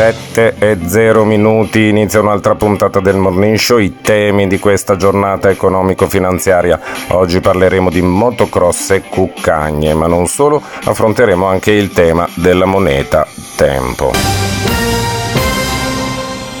7 e 0 minuti inizia un'altra puntata del Morning Show, i temi di questa giornata economico-finanziaria. Oggi parleremo di motocross e cuccagne, ma non solo, affronteremo anche il tema della moneta tempo.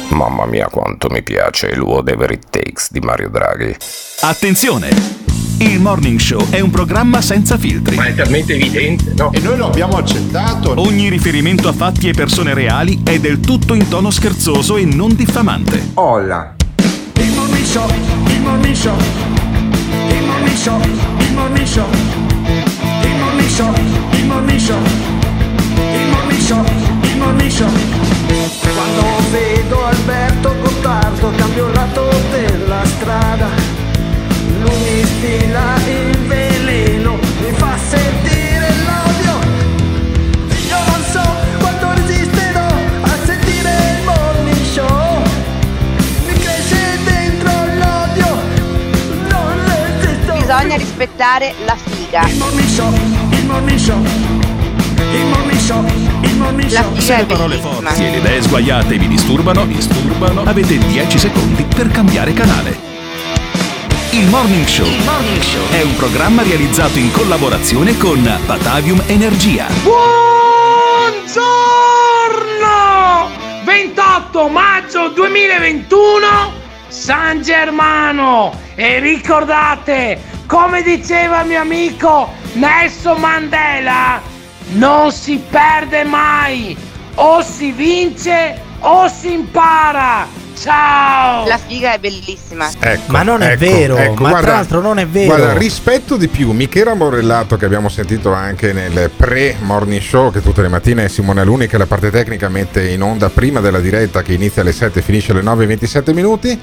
Mamma mia quanto mi piace il Whatever It Takes di Mario Draghi. Attenzione! Il Morning Show è un programma senza filtri. Ma è talmente evidente, no? E noi lo abbiamo accettato. Ogni riferimento a fatti e persone reali è del tutto in tono scherzoso e non diffamante. Olla. Il Morning Show, il Morning Show, il Morning Show, il Morning Show, il Morning Show, il Morning Show, il Morning Show, il Morning Show. Quando vedo Alberto Gottardo cambio il lato della strada. Lui mi stila il veleno, mi fa sentire l'odio. Io non so quanto resisterò a sentire il morning show. Mi cresce dentro l'odio, non resisto. Bisogna rispettare la figa. Il morning show, il morning show, il morning show, il morning La. Se le parole forti e le idee sguaiate vi disturbano, vi disturbano, avete 10 secondi per cambiare canale. Il Morning Show è un programma realizzato in collaborazione con Batavium Energia. Buongiorno! 28 maggio 2021 San Germano e ricordate come diceva il mio amico Nelson Mandela non si perde mai o si vince o si impara ciao La figa è bellissima. Ecco, Ma non è ecco, vero, ecco, ma guarda- tra l'altro non è vero. Guarda, rispetto di più, Michela Morellato che abbiamo sentito anche nel pre-morning show che tutte le mattine è Simone Aluni che la parte tecnica mette in onda prima della diretta che inizia alle 7 e finisce alle 9 e 27 minuti.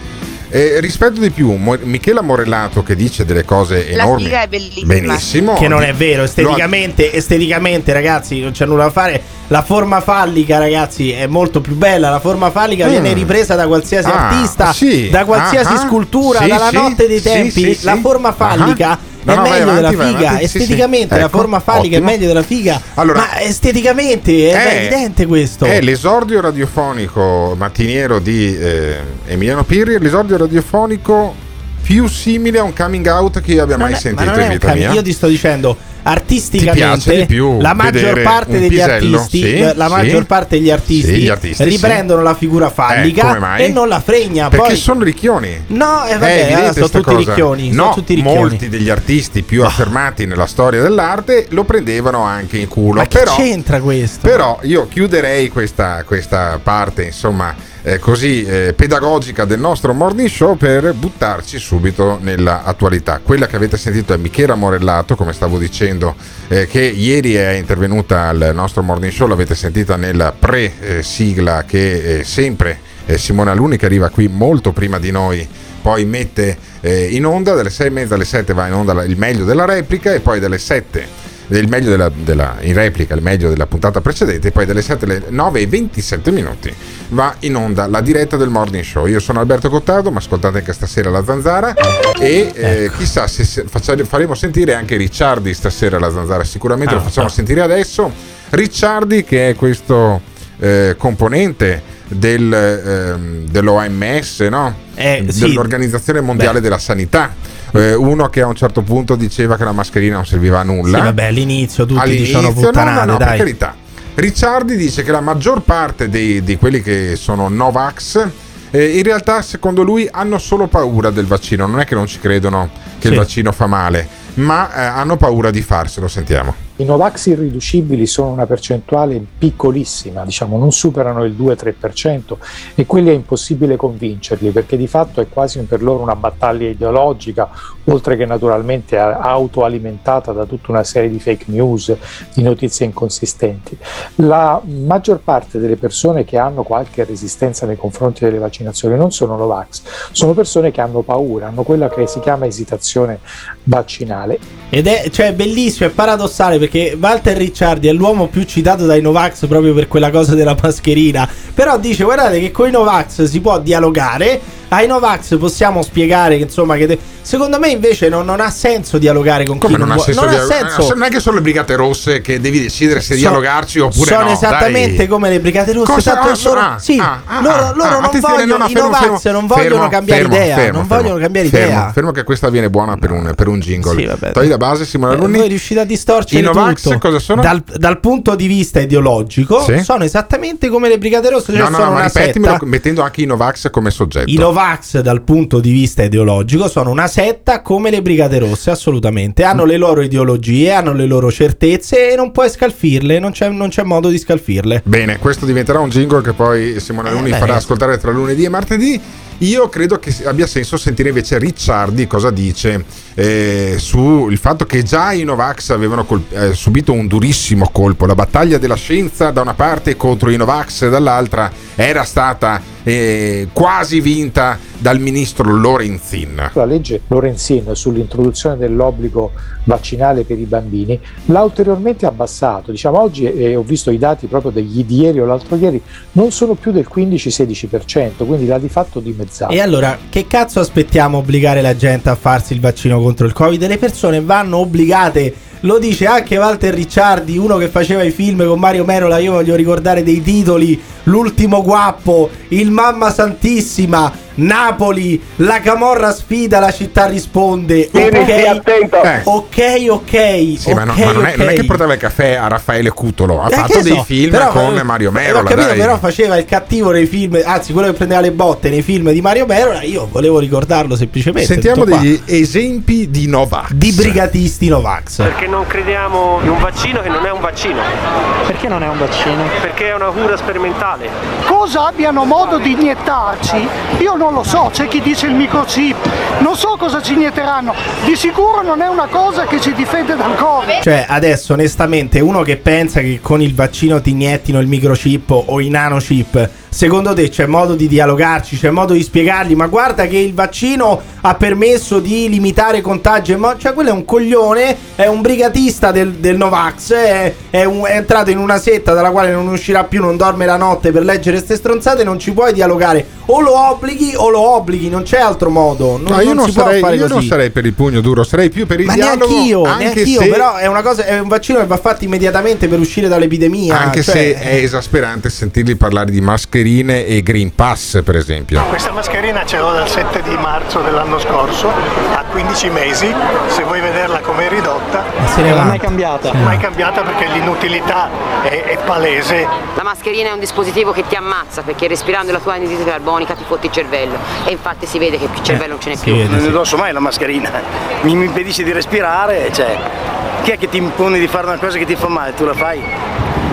E rispetto di più, Mo- Michela Morellato che dice delle cose La enormi. figa è bellissima. Benissimo. Che non è vero, esteticamente, esteticamente ragazzi, non c'è nulla da fare. La forma fallica, ragazzi, è molto più bella. La forma fallica Mm. viene ripresa da qualsiasi Ah, artista, sì. da qualsiasi Ah, scultura, sì, dalla sì, notte dei sì, tempi. sì, la forma fallica Ah. È No, no, vai meglio avanti, della figa. avanti, sì, sì. esteticamente la Ecco, forma fallica ottimo. è meglio della figa. Allora- ma esteticamente è, È- evidente questo. È l'esordio radiofonico mattiniero di eh, Emiliano Pirri, è l'esordio radiofonico più simile a un coming out che io abbia Non mai è- sentito ma è in vita mia. Io ti sto dicendo artisticamente più la maggior parte degli pisello? artisti Sì, eh, la sì. maggior parte degli artisti, artisti, riprendono la figura Eh, fallica mai? e non la fregna Perché poi sono ricchioni. No, eh, vabbè, evidente allora sono tutti cosa. ricchioni, sono No, tutti ricchioni. molti degli artisti più affermati nella storia dell'arte lo prendevano anche in culo. Ma che però, c'entra questo? Però io chiuderei questa, questa parte, insomma, eh, così eh, pedagogica del nostro morning show per buttarci subito nella attualità. Quella che avete sentito è Michela Morellato, come stavo dicendo, eh, che ieri è intervenuta al nostro morning show, l'avete sentita nella pre-sigla che eh, sempre eh, Simone Aluni che arriva qui molto prima di noi poi mette eh, in onda dalle 6 e mezza alle 7 va in onda il meglio della replica e poi dalle 7 il meglio della, della- in replica il meglio della puntata precedente poi dalle 7 alle 9 e 27 minuti va in onda la diretta del morning show io sono Alberto Cottardo ma ascoltate anche stasera la zanzara e eh, chissà se, se faccia- faremo sentire anche Ricciardi stasera la zanzara sicuramente lo Ah, facciamo ah. sentire adesso Ricciardi che è questo eh, componente del, ehm, dell'OMS no? Eh, sì. dell'Organizzazione Mondiale Beh. della Sanità eh, uno che a un certo punto diceva che la mascherina non serviva a nulla Sì, vabbè, all'inizio tutti All'inizio, dicevano no, puttanate, no, no, per dai. carità. Ricciardi dice che la maggior parte dei- di quelli che sono Novax eh, in realtà secondo lui hanno solo paura del vaccino, non è che non ci credono che Sì. il vaccino fa male, ma eh, hanno paura di farselo, sentiamo. I Novax irriducibili sono una percentuale piccolissima, diciamo non superano il 2-3% e quelli è impossibile convincerli perché di fatto è quasi per loro una battaglia ideologica, oltre che naturalmente autoalimentata da tutta una serie di fake news, di notizie inconsistenti. La maggior parte delle persone che hanno qualche resistenza nei confronti delle vaccinazioni non sono Novax, sono persone che hanno paura, hanno quella che si chiama esitazione vaccinale. Ed è cioè, bellissimo, è paradossale perché Walter Ricciardi è l'uomo più citato dai Novax proprio per quella cosa della mascherina. Però dice: guardate che con i Novax si può dialogare. Ai Novax possiamo spiegare che insomma che. De- Secondo me invece non, non, ha senso dialogare con Come chi non, non, ha senso. non ha senso. Non è che sono le brigate rosse che devi decidere se So- dialogarci oppure sono no. esattamente dai. come le brigate rosse. Cosa- tanto ah, so- loro, ah, sì, ah, ah, loro, ah, loro ah, non vogliono, no, no, fermo, fermo, non vogliono fermo, cambiare idea. fermo, non fermo, vogliono cambiare idea. Fermo che questa viene buona per un, per un jingle. Sì, vabbè. Togli la base, Simone Eh, Alunni. voi riuscite a distorcere I Novax tutto. cosa sono? Dal, dal punto di vista ideologico, Sì. sono esattamente come le brigate rosse. Cioè no, no, sono no, ma ripetimelo mettendo anche i Novax come soggetto. I Novax dal punto di vista ideologico sono una setta come le Brigate Rosse, assolutamente. Hanno le loro ideologie, hanno le loro certezze e non puoi scalfirle, non c'è, non c'è modo di scalfirle. Bene, questo diventerà un jingle che poi Simone Alunni Eh, farà ascoltare tra lunedì e martedì. Io credo che abbia senso sentire invece Ricciardi cosa dice eh, sul fatto che già i Novax avevano colp- eh, subito un durissimo colpo. La battaglia della scienza da una parte contro i Novax dall'altra era stata eh, quasi vinta dal ministro Lorenzin. La legge Lorenzin sull'introduzione dell'obbligo vaccinale per i bambini l'ha ulteriormente abbassato. Diciamo oggi, e ho visto i dati proprio degli di ieri o l'altro ieri, non sono più del 15-16%, quindi l'ha di fatto dimezzato. E allora, che cazzo aspettiamo obbligare la gente a farsi il vaccino contro il Covid? Le persone vanno obbligate. Lo dice anche Walter Ricciardi, uno che faceva i film con Mario Merola. Io voglio ricordare dei titoli: L'ultimo guappo, Il Mamma Santissima, Napoli, La Camorra sfida, la città risponde. Ok, Eh. ok, ok. Sì, ma, no- ok, ma non, è, non è che portava il caffè a Raffaele Cutolo, ha Eh, fatto dei so, film però- con Mario eh, Merola. Ho capito, dai. però faceva il cattivo nei film, anzi quello che prendeva le botte nei film di Mario Merola. Io volevo ricordarlo semplicemente. Sentiamo tutto qua. degli esempi di Novax. di brigatisti Novax. Perché non crediamo in un vaccino che non è un vaccino. Perché non è un vaccino? Perché è una cura sperimentale. Cosa abbiano modo di iniettarci? Io non lo so, c'è chi dice il microchip, non so cosa ci inietteranno, di sicuro non è una cosa che ci difende dal Covid. Cioè, adesso onestamente, uno che pensa che con il vaccino ti iniettino il microchip o i nanochip, secondo te c'è modo di dialogarci, c'è modo di spiegargli, ma guarda che il vaccino ha permesso di limitare contagi, ma cioè quello è un coglione, è un brigatista del, del Novax, è, è un- è entrato in una setta dalla quale non uscirà più, non dorme la notte per leggere ste stronzate, non ci puoi dialogare, o lo obblighi o lo obblighi, non c'è altro modo, non, No, io, non non sarei, fare io non sarei per il pugno duro, sarei più per il Ma dialogo. neanch'io, anche neanch'io, se, però è una cosa, è un vaccino che va fatto immediatamente per uscire dall'epidemia. anche cioè- se è esasperante sentirli parlare di mascherine e Green Pass, per esempio. Questa mascherina ce l'ho dal 7 di marzo dell'anno scorso, a 15 mesi, se vuoi vederla come è ridotta. se ne va. Non è cambiata. Mai cambiata perché l'inutilità è, è palese. La mascherina è un dispositivo che ti ammazza perché respirando la tua anidride carbonica ti fotti il cervello e infatti si vede che il cervello non ce n'è più. Non indosso mai la mascherina. Mi, mi impedisce di respirare, cioè. Chi è che ti impone di fare una cosa che ti fa male? Tu la fai?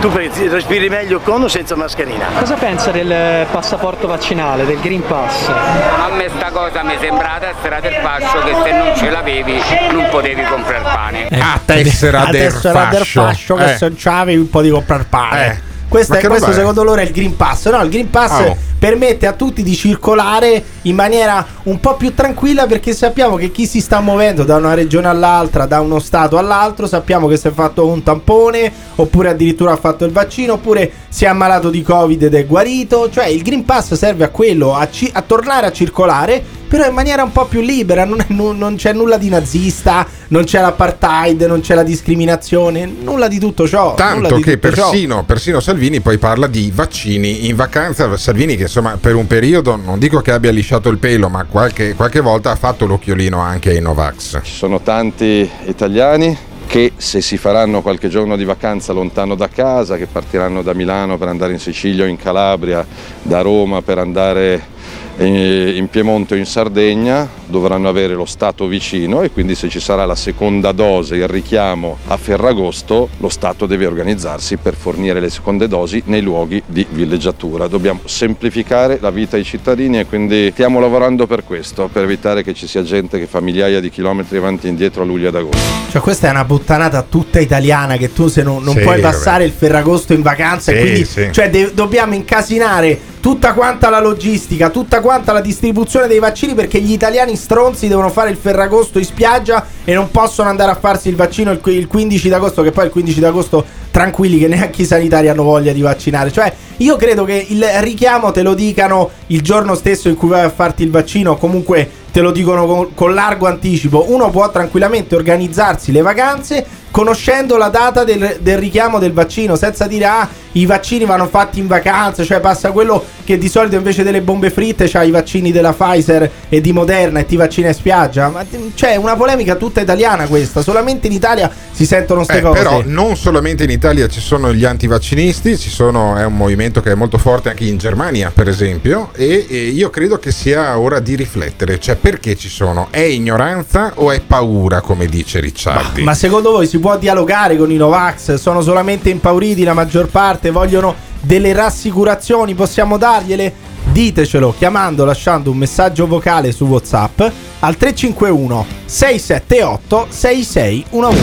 Tu respiri meglio con o senza mascherina? Cosa pensa del passaporto vaccinale, del Green Pass? A me sta cosa mi sembra la tessera del fascio che se non ce l'avevi non potevi comprare pane. Ah, tessera la del tessera del fascio. fascio che Eh. se non c'avevi un po' di comprare pane. Eh. Questo, è- questo secondo loro è il Green Pass. No, il Green Pass Ah, oh. permette a tutti di circolare in maniera un po' più tranquilla perché sappiamo che chi si sta muovendo da una regione all'altra, da uno stato all'altro, sappiamo che si è fatto un tampone oppure addirittura ha fatto il vaccino oppure si è ammalato di Covid ed è guarito. Cioè il Green Pass serve a quello, a, ci- a tornare a circolare però in maniera un po' più libera, non, è- non- non c'è nulla di nazista, non c'è l'apartheid, non c'è la discriminazione, nulla di tutto ciò. Tanto che persino, persino Salvini poi parla di vaccini in vacanza. Salvini, che insomma per un periodo non dico che abbia lisciato il pelo, ma qualche, qualche volta ha fatto l'occhiolino anche ai Novax. Ci sono tanti italiani che se si faranno qualche giorno di vacanza lontano da casa, che partiranno da Milano per andare in Sicilia o in Calabria, da Roma per andare in Piemonte o in Sardegna dovranno avere lo Stato vicino e quindi se ci sarà la seconda dose, il richiamo a Ferragosto, lo Stato deve organizzarsi per fornire le seconde dosi nei luoghi di villeggiatura. Dobbiamo semplificare la vita ai cittadini e quindi stiamo lavorando per questo, per evitare che ci sia gente che fa migliaia di chilometri avanti e indietro a luglio ed agosto. Cioè, questa è una puttanata tutta italiana che tu se non, non Sì, puoi vabbè. passare il Ferragosto in vacanza Sì, quindi sì. cioè, de- dobbiamo incasinare tutta quanta la logistica, tutta quanta la distribuzione dei vaccini perché gli italiani stronzi devono fare il Ferragosto in spiaggia e non possono andare a farsi il vaccino il, il 15 d'agosto, che poi il 15 d'agosto tranquilli che neanche i sanitari hanno voglia di vaccinare. Cioè, io credo che il richiamo te lo dicano il giorno stesso in cui vai a farti il vaccino, comunque te lo dicono con, con largo anticipo. Uno può tranquillamente organizzarsi le vacanze conoscendo la data del, del richiamo del vaccino, senza dire ah, i vaccini vanno fatti in vacanza, cioè passa quello che di solito invece delle bombe fritte c'ha i vaccini della Pfizer e di Moderna e ti vaccina in spiaggia. Ma c'è è una polemica tutta italiana questa, solamente in Italia si sentono queste Eh, cose. però non solamente in Italia ci sono gli antivaccinisti, ci sono, è un movimento che è molto forte anche in Germania, per esempio, e, e io credo che sia ora di riflettere, cioè perché ci sono? È ignoranza o è paura, come dice Ricciardi? Ma secondo voi si può dialogare con i Novax? Sono solamente impauriti la maggior parte, vogliono delle rassicurazioni, possiamo dargliele? Ditecelo chiamando, lasciando un messaggio vocale su WhatsApp al 351 678 6611.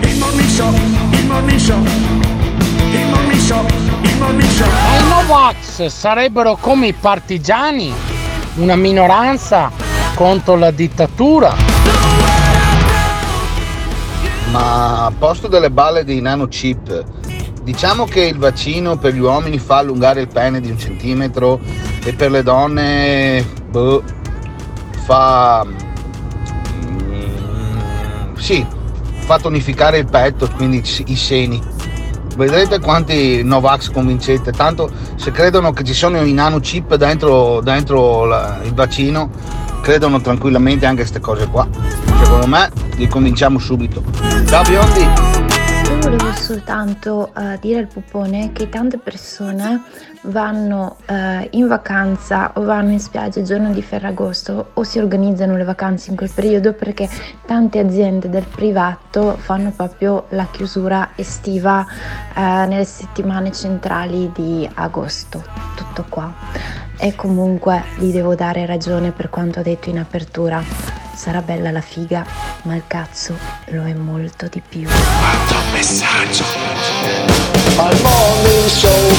Il morning show, il morning show, il morning show, il morning show. Ma i Novax sarebbero come i partigiani, una minoranza contro la dittatura. Ma a posto delle balle dei nanochip, diciamo che il vaccino per gli uomini fa allungare il pene di un centimetro e per le donne boh, fa mm, sì, fa tonificare il petto, quindi i seni. Vedrete quanti Novax convincete, tanto se credono che ci sono i nanochip dentro, dentro la- il vaccino, credono tranquillamente anche a queste cose qua. Secondo me li convinciamo subito. Ciao biondi! Volevo soltanto eh, dire al pupone che tante persone vanno eh, in vacanza o vanno in spiaggia il giorno di Ferragosto o si organizzano le vacanze in quel periodo perché tante aziende del privato fanno proprio la chiusura estiva eh, nelle settimane centrali di agosto. Tutto qua. E comunque gli devo dare ragione per quanto ha detto in apertura. Sarà bella la figa, ma il cazzo lo è molto di più. messaggio. Al morning show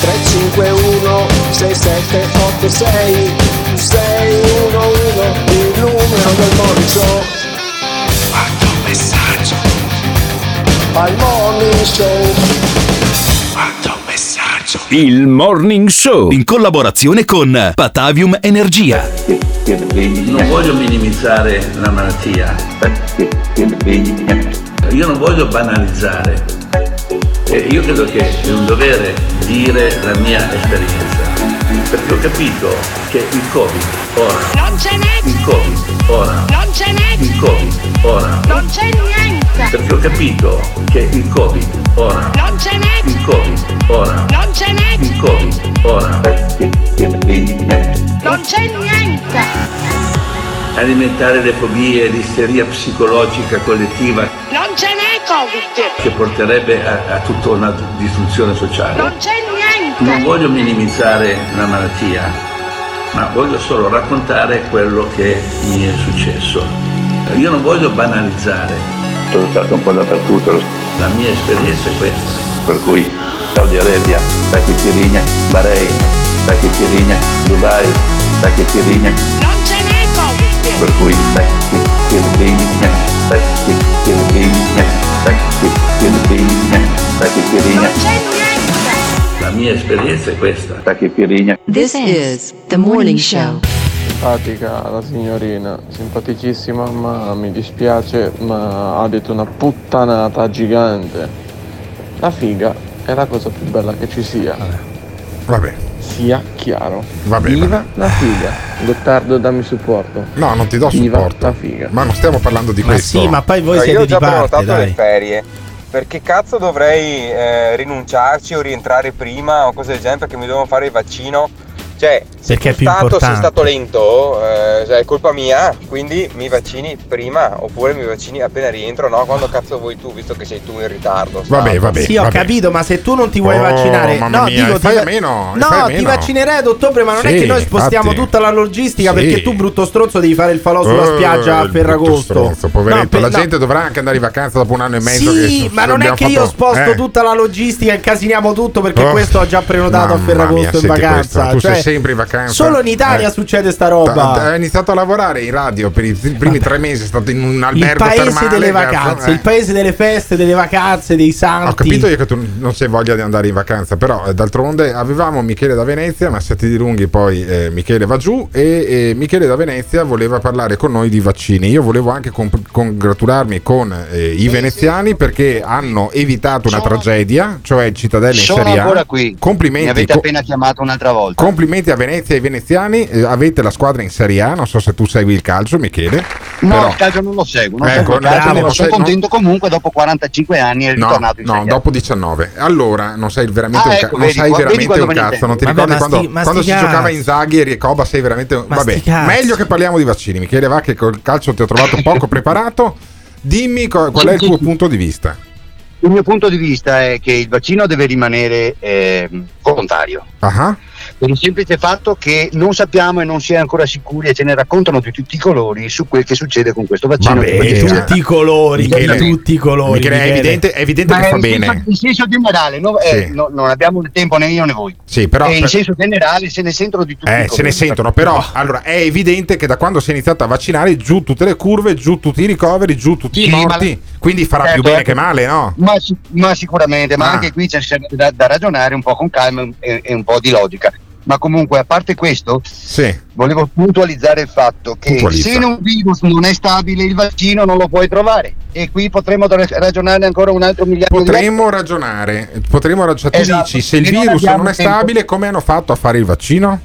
351 6786 611 il numero del morning show Quanto messaggio. Al morning show Quanto messaggio. Il Morning Show in collaborazione con Patavium Energia. Non voglio minimizzare la malattia. Io non voglio banalizzare. Io credo che è un dovere dire la mia esperienza. Perché ho capito che il Covid ora. Non c'è niente! Il Covid ora. Non c'è niente! Il Covid ora. Non c'è niente! Perché ho capito che il Covid ora. Non c'è niente! Il Covid ora. Non c'è niente! Il Covid ora. Non c'è niente! Alimentare le fobie, l'isteria psicologica collettiva Non ce n'è Covid! che porterebbe a, a tutta una distruzione sociale. Non c'è niente! Non voglio minimizzare la malattia, ma voglio solo raccontare quello che mi è successo. Io non voglio banalizzare. Sono stato un po' dappertutto. La mia esperienza è questa. Per cui Saudi Arabia, Pakistan, Bahrain, Pakistan, Dubai, Pakistan, Non ce n'è Covid! per cui Pakistan, Pakistan, Non c'è niente! La mia esperienza è questa. This is the morning show. Simpatica la signorina, simpaticissima, ma mi dispiace, ma ha detto una puttanata gigante. La figa è la cosa più bella che ci sia. Vabbè. Sia chiaro. Vabbè, Viva la figa. Gottardo dammi supporto. No, non ti do Viva supporto. la figa. Ma non stiamo parlando di Ma questo. sì, ma poi voi No, siete io ho di già parte, prenotato dai. le ferie. Perché cazzo dovrei eh, rinunciarci o rientrare prima o cose del genere perché mi devono fare il vaccino? Cioè, se Perché è più stato, sei importante. stato lento, eh, cioè, è colpa mia, quindi mi vaccini prima oppure mi vaccini appena rientro, no? Quando cazzo vuoi tu, visto che sei tu in ritardo. Vabbè, stato. vabbè. Sì, ho capito, ma se tu non ti vuoi Oh, vaccinare, no, mia, dico, fai ti a meno, no, ti vaccinerai ad ottobre, ma non è Sì, che noi spostiamo infatti. tutta la logistica Sì. perché tu, brutto stronzo, devi fare il falò sulla Oh, spiaggia a Ferragosto. brutto stronzo, poveretto. No, per- la no. gente dovrà anche andare in vacanza dopo un anno e mezzo. Sì, che ma non è che io sposto eh. tutta la logistica, incasiniamo tutto perché Oh, questo ho già prenotato a Ferragosto in vacanza. Cioè, sei sempre in vacanza. Solo in Italia Eh. succede sta roba. Ha iniziato a lavorare in radio per i primi tre mesi, è stato in un Il albergo paese termale, delle vacanze, eh. il paese delle feste, delle vacanze, dei santi. Ho capito io che tu non sei voglia di andare in vacanza, però eh, d'altronde avevamo Michele da Venezia, ma siete di lunghi poi eh, Michele va giù e, Michele da Venezia voleva parlare con noi di vaccini. Io volevo anche comp- congratularmi con eh, i veneziani perché hanno evitato una tragedia, cioè il Cittadella in Sono Serie A. ancora qui. Complimenti. Mi avete co- appena chiamato un'altra volta. Complimenti a Venezia e ai veneziani, eh, avete la squadra in Serie A, non so se tu segui il calcio Michele. No, però- il calcio non lo seguo, non Ecco, seguo calcio, non sono sei- non- contento comunque dopo 45 anni è No, ritornato in no, Serie A. dopo 19. Allora non sei veramente Ah, un, ecco, non vedi sai veramente un cazzo. Non ti ricordi Vabbè, ma quando, sti- quando si giocava in Zaghi e Ricoba sei veramente un... Ma Vabbè, meglio che parliamo di vaccini. Michele va che col calcio ti ho trovato poco preparato. Dimmi qual è il tuo punto di vista. Il mio punto di vista è che il vaccino deve rimanere ehm, volontario. Ah, Per il semplice fatto che non sappiamo e non si è ancora sicuri e ce ne raccontano di tutti i colori su quel che succede con questo vaccino. Vabbè, che di tutti i colori, Michele, di tutti i colori. Michele, è Michele. evidente, è evidente che fa in senso- bene. In senso generale, no, eh, Sì. no- non abbiamo il tempo né io né voi. Sì, però e in per- senso generale se ne sentono di tutti i Eh, colori. se ne sentono, però allora è evidente che da quando si è iniziato a vaccinare giù tutte le curve, giù tutti i ricoveri, giù tutti i Sì, ma- morti, quindi farà Certo, più bene ecco. che male, no? Ma, ma sicuramente, ma Ah. anche qui c'è sempre da, da ragionare un po' con calma e, e un po' di logica. Ma comunque, a parte questo, Sì. volevo puntualizzare il fatto che Puntualizza. se un virus non è stabile, il vaccino non lo puoi trovare. E qui potremmo ra- ragionare ancora un altro miliardo di Potremmo ragionare, potremmo ragionare. Tu Esatto, dici se il e non virus abbiamo non è tempo. stabile, come hanno fatto a fare il vaccino?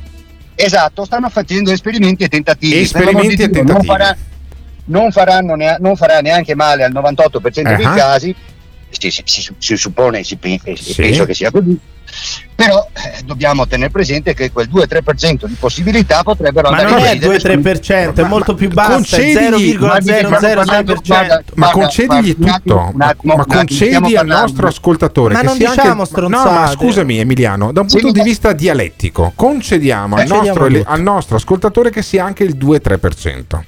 Esatto, stanno facendo esperimenti e tentativi. Esperimenti di e Dio, non tentativi. farà- Non, non farà neanche male al 98% dei Ah. casi, si, si- si- si suppone si pe- e Sì. penso che sia così. Però eh, dobbiamo tenere presente che quel 2-3% di possibilità potrebbero Ma andare non è il ridere 2-3%, è molto più basso, è concedigli- 0,006%. Ma concegligli tutto, ma, concedi al nostro ascoltatore Ma che non sia diciamo anche, no, stronzate. ma scusami Emiliano, da un punto di vista dialettico, concediamo al nostro, al nostro ascoltatore che sia anche il 2-3%.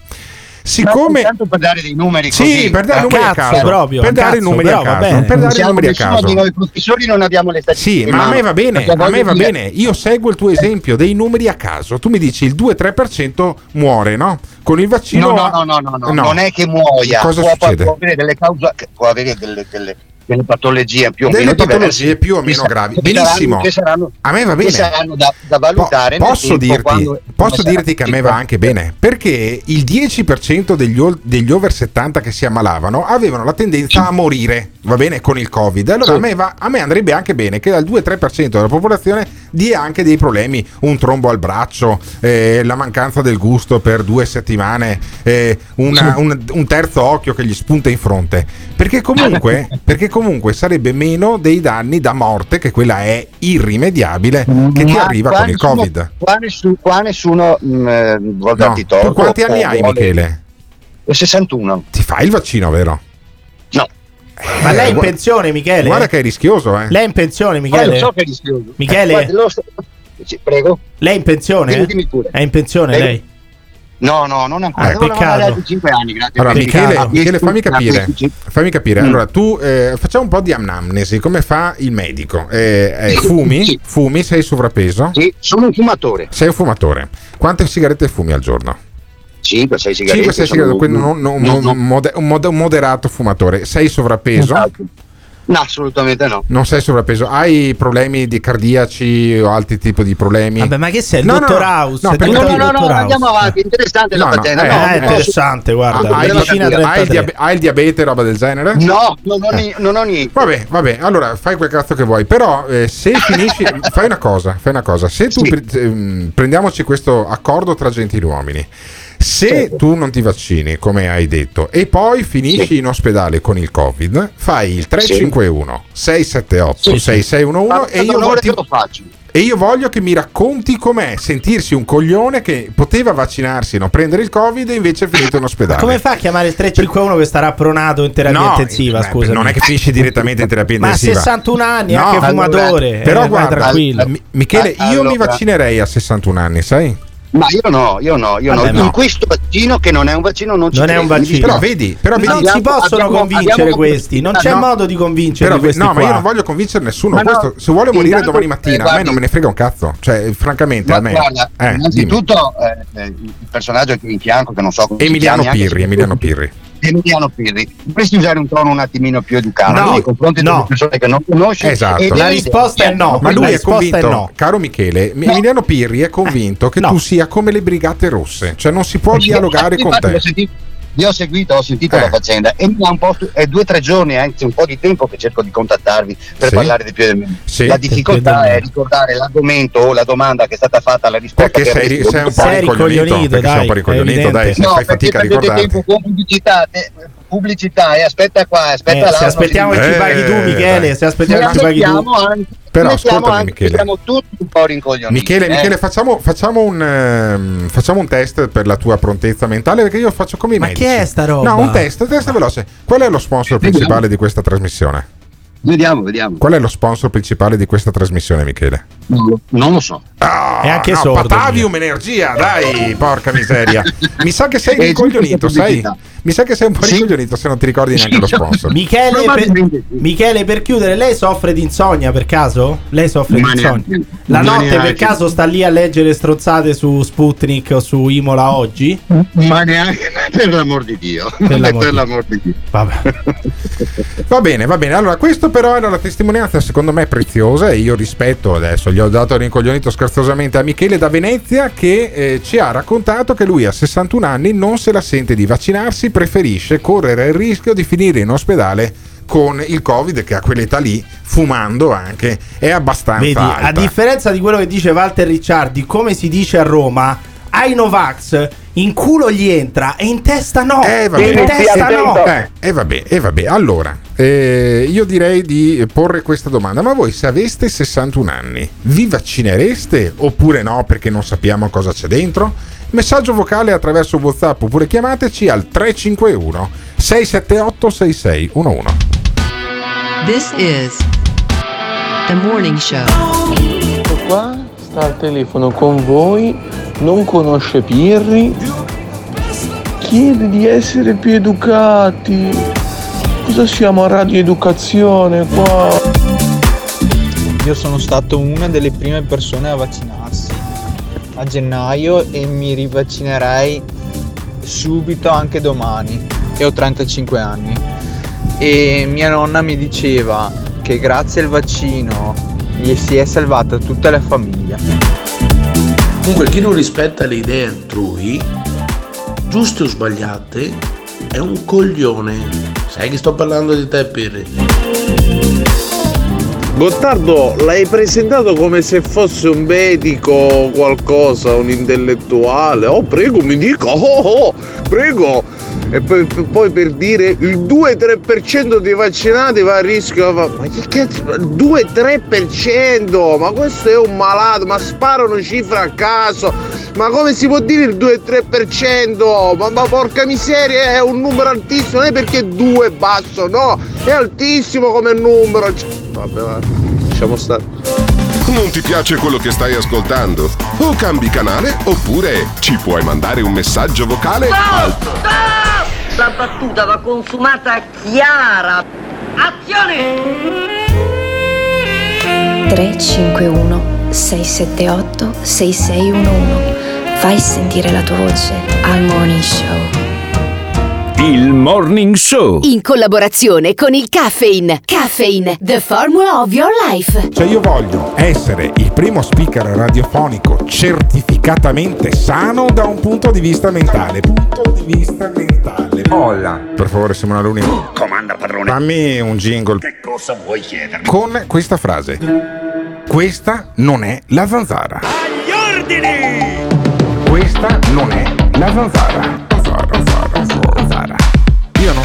Siccome soltanto per dare dei numeri Sì, così, per dare a numeri a caso, proprio, per dare i cazzo, numeri a però, caso, per dare i Siamo numeri a caso. di noi professori non abbiamo le statistiche. Sì, ma a me va bene, a me va dire- bene. Io seguo il tuo esempio dei numeri a caso. Tu mi dici il 2-3% muore, no? Con il vaccino. No, no, no, no, no, no, non è che muoia, Cosa può, succede? può avere delle cause, può avere delle, delle- delle patologie più o Delle meno patologie più o meno gravi. Benissimo. che saranno- A me va bene. saranno da, da valutare. nel Posso dirti, quando- posso dirti che a me va anche bene perché il 10% degli, degli over 70 che si ammalavano avevano la tendenza a morire, va bene, con il Covid. Allora Sì. a, me va- a me andrebbe anche bene che dal 2-3% della popolazione dia anche dei problemi, un trombo al braccio, eh, la mancanza del gusto per due settimane, eh, una- un, un terzo occhio che gli spunta in fronte. Perché comunque, perché comunque sarebbe meno dei danni da morte, che quella è irrimediabile, che ti Ma arriva con il nessuno- Covid. Qua, nessu- qua nessuno mh, eh, vuol No, darti torto. tu quanti anni o hai, vuole- Michele? 61. Ti fai il vaccino, vero? No. Ma lei è in pensione, Michele? Guarda che è rischioso, eh. Lei è in pensione, Ma Michele? lo so che è rischioso. Michele? Guarda, lo so- prego. Lei è in pensione? Dimmi, eh? dimmi pure. È in pensione Prego. lei? No, no, non ancora. Eh, Devo lavorare altri 5 anni, grazie. Allora, Michele, Michele, fammi capire. Fammi capire. Mm. Allora, tu eh, facciamo un po' di anamnesi. Come fa il medico? Eh, eh, fumi? Fumi? Sei sovrappeso? Sì, sono un fumatore. Sei un fumatore. Quante sigarette fumi al giorno? 5-6 sigarette. 5-6 sono- sigarette, quindi un un moderato fumatore. Sei sovrappeso? Esatto. No, assolutamente no. Non sei sovrappeso? Hai problemi di cardiaci o altri tipi di problemi? Vabbè, ma che sei? No, no, dottor no. House? No, No, no, no, no, andiamo avanti. Interessante No, la no, faccenda. eh, no, Eh, interessante, guarda. hai, il Medicina dia- hai il 33. diabe- hai il diabete, roba del genere? No, no, non, ho- non ho niente. Vabbè, vabbè, allora fai quel cazzo che vuoi, però eh, se finisci, fai una cosa, fai una cosa, se tu Sì. pre- ehm, prendiamoci questo accordo tra gentiluomini, Se tu non ti vaccini, come hai detto, e poi finisci in ospedale con il Covid, fai il 351 678 6611 e io e voglio che mi racconti com'è sentirsi un coglione che poteva vaccinarsi, non prendere il Covid e invece è finito in ospedale. Come fa a chiamare il 351 che starà pronato in terapia No, intensiva? eh, Scusa, non è che finisci direttamente in terapia Ma a intensiva. 61 anni, No, anche allora, fumatore. Però eh, guarda, tranquillo. Mi- Michele, io mi allora- vaccinerei a 61 anni, sai? Ma io no, io no, io Vabbè, no. no. In questo vaccino che non è un vaccino non ci Non è credo. un vaccino. Però vedi, però vedi- non si Abbiamo- possono abbiamo- convincere abbiamo- questi, non c'è no. modo di convincere Però, questi no, ma qua. io non voglio convincere nessuno. Ma no, questo- se vuole morire intanto, domani mattina, eh, a me guardi- non me ne frega un cazzo. Cioè, francamente, Ma a me. guarda, Eh, innanzitutto eh, eh, il personaggio che mi fianco, che non so come si Emiliano Pirri, Emiliano Pirri. Emiliano Pirri, dovresti usare un tono un attimino più educato No, nei confronti no. delle persone che non conosci. Esatto. La risposta è no. Ma lui è convinto, no. caro Michele, Mi- Emiliano Pirri è convinto che no. tu sia come le brigate rosse, cioè non si può Sì, dialogare con te. Sentito, io ho seguito, ho sentito Eh. la faccenda e mi ha un po' stu- è due o tre giorni, anzi un po' di tempo che cerco di contattarvi per Sì. parlare di più del meno. Sì. La difficoltà è ricordare l'argomento o la domanda che è stata fatta, la risposta Perché che sei, avresti sei un po' ricoglionito, perché sei un dai, po' ricoglionito, dai, No, fai fatica a ricordarti. tempo con pubblicità, eh, pubblicità e aspetta qua, aspetta Eh, là. se non aspettiamo che paghi tu, Eh, Michele, se aspettiamo Ci che ci paghi tu. mettiamo anche, Però ascoltami, anche, Michele. Siamo tutti un po' rincoglioniti. Michele, eh. Michele facciamo, facciamo un, ehm, facciamo un test per la tua prontezza mentale perché io faccio come i Ma medici. che è sta roba? No, un test, un test veloce. Qual è lo sponsor principale di questa trasmissione? Vediamo, vediamo. Qual è lo sponsor principale di questa trasmissione, Michele? Non lo so. Ah, È anche no, sordo, Patavium Energia, dai, porca miseria. Mi sa che sei giusto sai? Mi sa che sei un po' Sì. se non ti ricordi neanche lo sponsor. Michele per. Michele, per chiudere, lei soffre di insonnia per caso? Lei soffre Ma di insonnia? neanche. La Ma notte per caso sta lì a leggere strozzate su Sputnik o su Imola oggi? Ma neanche per l'amor di Dio. l'amor Per di- l'amor di Dio. Va bene, va bene. Allora, questo però era la testimonianza secondo me preziosa e io rispetto adesso, gli ho dato rincoglionito scherzosamente a Michele da Venezia che eh, ci ha raccontato che lui a 61 anni non se la sente di vaccinarsi, preferisce correre il rischio di finire in ospedale con il Covid che a quell'età lì, fumando anche, è abbastanza Vedi, a alta. differenza di quello che dice Walter Ricciardi, come si dice a Roma, ai Novax in culo gli entra e in testa no. Eh, vabbè. in testa no. Eh, e vabbè, e vabbè. Allora, eh, io direi di porre questa domanda. Ma voi se aveste 61 anni, vi vaccinereste oppure no perché non sappiamo cosa c'è dentro? Messaggio vocale attraverso WhatsApp oppure chiamateci al 351 678 6611. This is the morning show. Questo qua sta al telefono con voi, non conosce Pirri, chiede di essere più educati. Cosa siamo a radioeducazione qua? Io sono stato una delle prime persone a vaccinarsi a gennaio e mi rivaccinerei subito anche domani e ho 35 anni e mia nonna mi diceva che grazie al vaccino gli si è salvata tutta la famiglia. Comunque chi non rispetta le idee altrui, giuste o sbagliate, è un coglione. Sai che sto parlando di te, Pirri? Gottardo, l'hai presentato come se fosse un medico o qualcosa, un intellettuale. Oh, prego, mi dica, oh, oh, prego. E poi, poi per dire il 2-3% dei vaccinati va a rischio. Ma che cazzo? 2-3%? Ma questo è un malato, ma sparano cifre a caso. Ma come si può dire il 2-3%? Ma, ma porca miseria, è un numero altissimo, non è perché 2 è basso, no, è altissimo come numero. Cioè, Vabbè, va, lasciamo stare. Non ti piace quello che stai ascoltando? O cambi canale oppure ci puoi mandare un messaggio vocale al La battuta va consumata chiara. Azione! 351 678 6611 Fai sentire la tua voce al Morning Show. Il Morning Show. In collaborazione con il Caffeine. Caffeine, the formula of your life. Cioè io voglio essere il primo speaker radiofonico certificatamente sano da un punto di vista mentale. Punto di vista mentale. Olla. Per favore Simona Luni. Comanda padrone. Fammi un jingle Che cosa vuoi chiedermi? con questa frase. Questa non è la zanzara. Agli ordini! Questa non è La. Zanzara,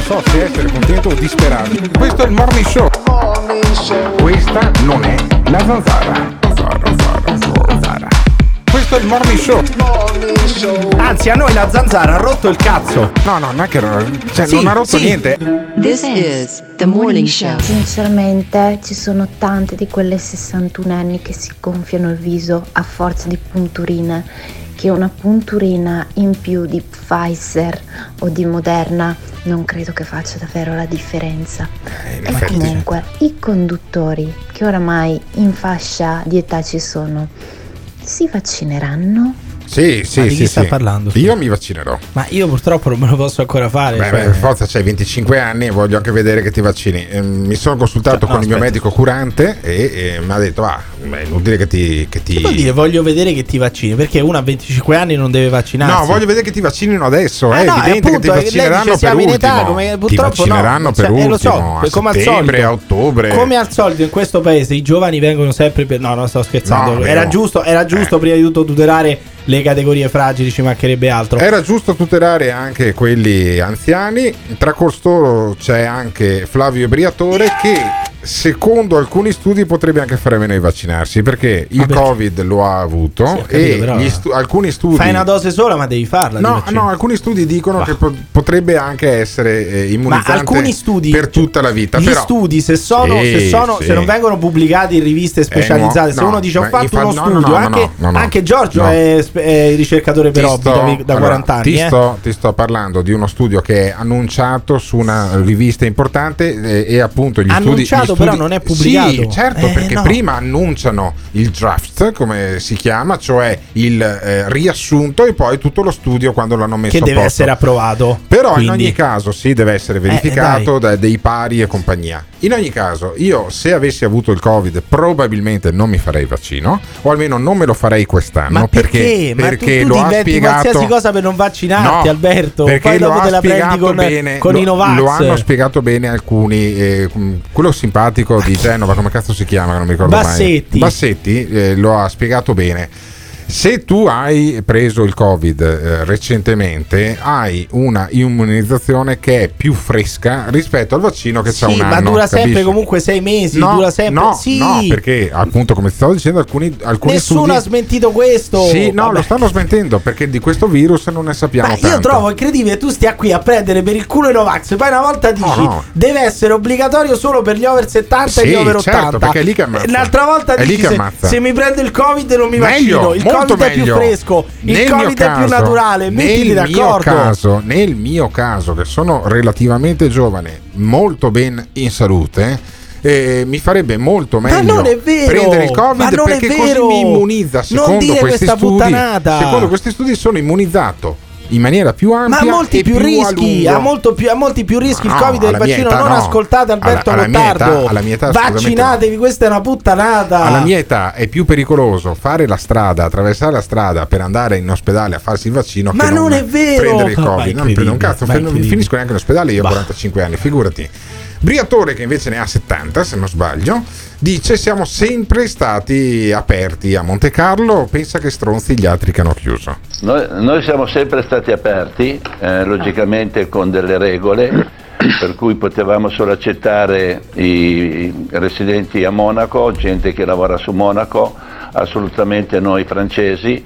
so se essere contento o disperato. Questo è il morning show. Questa non è la zanzara. Zanzara. Questo è il morning show. Anzi, a noi la zanzara ha rotto il cazzo. No, no, non è che cioè, Sì, non ha rotto sì. niente. This is the morning show. Sinceramente ci sono tante di quelle 61 anni che si gonfiano il viso a forza di punturine, che una punturina in più di Pfizer o di Moderna non credo che faccia davvero la differenza. in e comunque i conduttori che oramai in fascia di età ci sono, si vaccineranno? Sì, sì, Ma di sì. chi sta sì. parlando? Io mi vaccinerò. Ma io purtroppo non me lo posso ancora fare. Beh, cioè- beh, per forza c'hai 25 anni e voglio anche vedere che ti vaccini. Ehm, mi sono consultato Cioè, no, con il mio aspetta. medico curante e, e mi ha detto: Ah, è inutile che ti. Che ti... Che vuol dire voglio vedere che ti vaccini? Perché uno a 25 anni non deve vaccinarsi. No, voglio vedere che ti vaccinino adesso. Eh è no, evidente appunto, che ti vaccineranno dice per in età, ultimo. come- ti purtroppo no, vaccineranno cioè, per eh, lo so, ultimo a come al settembre, solito. a ottobre. Come al solito in questo paese i giovani vengono sempre per... No, non sto scherzando. No, era giusto, era giusto prima di tutto tutelare le categorie fragili, ci mancherebbe altro. Era giusto tutelare anche quelli anziani. Tra costoro c'è anche Flavio Briatore che secondo alcuni studi potrebbe anche fare meno di vaccinarsi perché il perché? Covid lo ha avuto Sì, capito, e stu- alcuni studi Fai una dose sola, ma devi farla. No, no, alcuni studi dicono Bah. che po- potrebbe anche essere eh, immunizzante studi per tutta la vita. Gli però, studi, se sono, Sì, se, sono sì. se non vengono pubblicati in riviste specializzate, no, se no, uno dice ho fatto infa- uno no, no, studio, no, anche, anche Giorgio è, è ricercatore per hobby da, da allora, 40 anni. Ti eh. sto, ti sto parlando di uno studio che è annunciato su una rivista importante eh, e appunto gli studi. Annunciato, gli però studi- non è pubblicato. Sì, certo, Eh, perché no. prima annunciano il draft, come si chiama, cioè il eh, riassunto e poi tutto lo studio quando l'hanno messo che deve essere approvato. Però Quindi- in ogni caso sì, deve essere verificato da dei pari e compagnia. In ogni caso, io se avessi avuto il Covid probabilmente non mi farei il vaccino, o almeno non me lo farei quest'anno Ma perché? Ma perché tu, tu lo ha spiegato qualsiasi cosa per non vaccinarti, No, Alberto. perché Poi lo dopo ha te la prendi spiegato con, bene, con lo, lo hanno spiegato bene alcuni eh, com- quello simpatico di Genova come cazzo si chiama non mi ricordo Bassetti. mai Bassetti eh, lo ha spiegato bene se tu hai preso il Covid eh, recentemente, hai una immunizzazione che è più fresca rispetto al vaccino che Sì, un ma anno. dura sempre capisci? comunque sei mesi. No, dura sempre. no, sì. no, perché appunto, come stavo dicendo, alcuni, alcuni Nessuno studi. ha smentito questo. Sì, no, Vabbè. lo stanno smentendo perché di questo virus non ne sappiamo Ma tanto. io trovo incredibile, tu stia qui a prendere per il culo i Novax, poi una volta dici no. deve essere obbligatorio solo per gli over 70 e Sì, gli over 80. certo, perché è lì che ammazza. E L'altra volta dici se, se mi prendo il Covid non mi Meglio, vaccino, il molto Covid è più meglio. fresco, il Nel Covid mio è più naturale, mettili nel mio d'accordo. caso, nel mio caso, che sono relativamente giovane, molto ben in salute, eh, mi farebbe molto meglio vero! prendere il Covid perché così mi immunizza. Secondo questi studi, secondo questi studi sono immunizzato in maniera più Ma ampia ha molti e più, più a rischi, ha, molto più, ha molti più rischi il No, Covid del vaccino. età non no. ascoltate Alberto Alla- alla mia Gottardo. età- alla mia età, Vaccinatevi, questa è una puttanata. Alla mia età è più pericoloso fare la strada, attraversare la strada per andare in ospedale a farsi il vaccino Ma che non è vero! prendere il Ma Covid. Non prendo un cazzo, ma non finisco neanche in ospedale, io ho Bah. 45 anni, figurati. Briatore, che invece ne ha 70, se non sbaglio, dice siamo sempre stati aperti a Monte Carlo, pensa che stronzi gli altri che hanno chiuso. Noi, noi siamo sempre stati aperti, eh, logicamente con delle regole, per cui potevamo solo accettare i, residenti a Monaco, gente che lavora su Monaco, assolutamente noi francesi,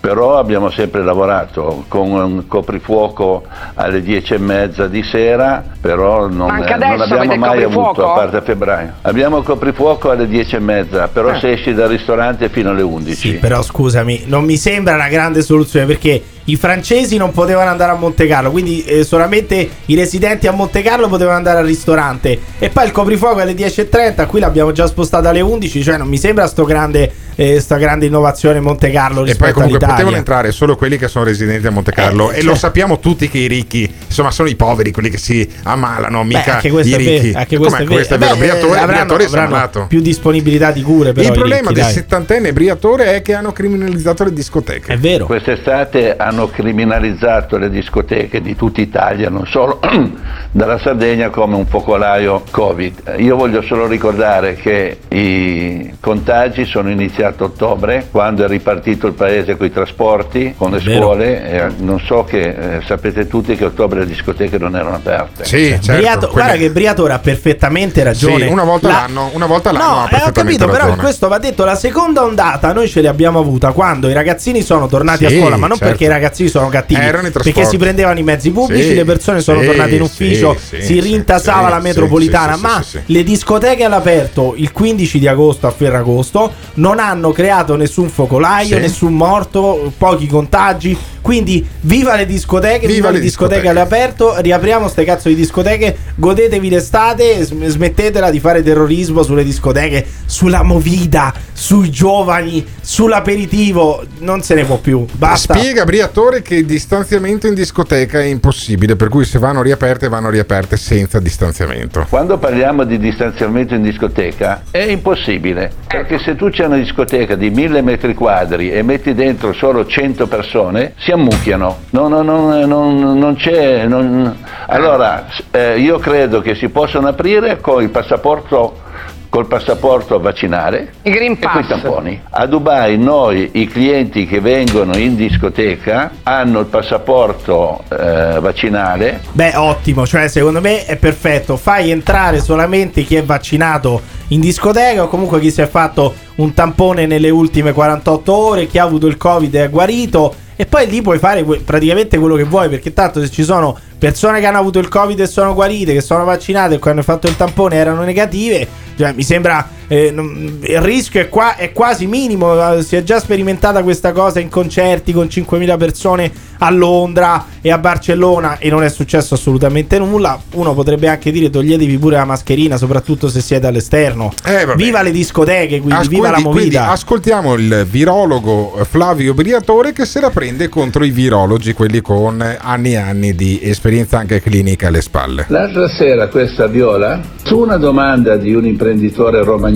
però abbiamo sempre lavorato con un coprifuoco alle dieci e mezza di sera, però non, eh, non abbiamo mai avuto, a parte a febbraio. Abbiamo il coprifuoco alle dieci e mezza, però Eh. se esci dal ristorante fino alle 11. Sì, però scusami, non mi sembra una grande soluzione perché i francesi non potevano andare a Monte Carlo, quindi eh, solamente i residenti a Monte Carlo potevano andare al ristorante. E poi il coprifuoco alle 10.30, qui l'abbiamo già spostato alle 11, cioè non mi sembra sto grande, eh, sta grande innovazione Monte Carlo rispetto comunque all'Italia. potevano entrare solo quelli che sono residenti a Monte Carlo Eh, e cioè- lo sappiamo tutti che i ricchi, insomma sono i poveri quelli che si ammalano, Beh, mica anche questo i ricchi. vero, anche questo Com'è? è vero. Questo è Eh, vero, beh, Briatore, avranno- Briatore avranno più disponibilità di cure però Il problema ricchi, del dai. settantenne Briatore è che hanno criminalizzato le discoteche. È vero. Quest'estate hanno criminalizzato le discoteche di tutta Italia, non solo dalla Sardegna, come un focolaio Covid. Io voglio solo ricordare che i contagi sono iniziati a ottobre, quando è ripartito il paese con i trasporti, con le Vero. scuole. e non so che eh, sapete tutti che a ottobre le discoteche non erano aperte. Sì, certo. Briato- guarda che Briatore ha perfettamente ragione. Sì, una volta La- l'anno, una volta l'anno No, ha eh, ho perfettamente capito, però ragione. questo va detto, la seconda ondata noi ce l'abbiamo avuta quando i ragazzini sono tornati Sì, a scuola, ma non certo. perché i ragazzini sono cattivi, Erano i trasporti. perché si prendevano i mezzi pubblici, Sì, le persone sono sì, tornate in ufficio, sì, si sì, rintasava sì, la sì, metropolitana, sì, sì, ma sì, sì. le discoteche all'aperto il 15 di agosto a Ferragosto non hanno creato nessun focolaio, Sì. nessun morto, pochi contagi. Quindi viva le discoteche, viva, le discoteche, all'aperto, riapriamo ste cazzo di discoteche, godetevi l'estate, sm- smettetela di fare terrorismo sulle discoteche, sulla movida, sui giovani, sull'aperitivo, non se ne può più, basta. Spiega Briatore che il distanziamento in discoteca è impossibile, per cui se vanno riaperte vanno riaperte senza distanziamento. Quando parliamo di distanziamento in discoteca è impossibile, perché se tu c'è una discoteca di mille metri quadri e metti dentro solo 100 persone, si ammucchiano. No, no, no, non, non c'è. non- Allora, eh, io credo che si possano aprire con il passaporto col passaporto vaccinale I Green e con i Pass. tamponi. A Dubai noi i clienti che vengono in discoteca hanno il passaporto eh, vaccinale Beh, ottimo, cioè secondo me è perfetto. Fai entrare solamente chi è vaccinato in discoteca o comunque chi si è fatto un tampone nelle ultime 48 ore, chi ha avuto il Covid e è guarito. E poi lì puoi fare praticamente quello che vuoi, perché tanto se ci sono persone che hanno avuto il Covid e sono guarite, che sono vaccinate e che hanno fatto il tampone erano negative, cioè, mi sembra eh, il rischio è, qua, è quasi minimo. eh, Si è già sperimentata questa cosa in concerti con 5.000 persone a Londra e a Barcellona e non è successo assolutamente nulla. Uno potrebbe anche dire toglietevi pure la mascherina, soprattutto se siete all'esterno. viva le discoteche, quindi As- viva la movida. ascoltiamo il virologo Flavio Briatore che se la prende contro i virologi, quelli con anni e anni di esperienza anche clinica alle spalle. L'altra sera questa Viola, su una domanda di un imprenditore romagnolo,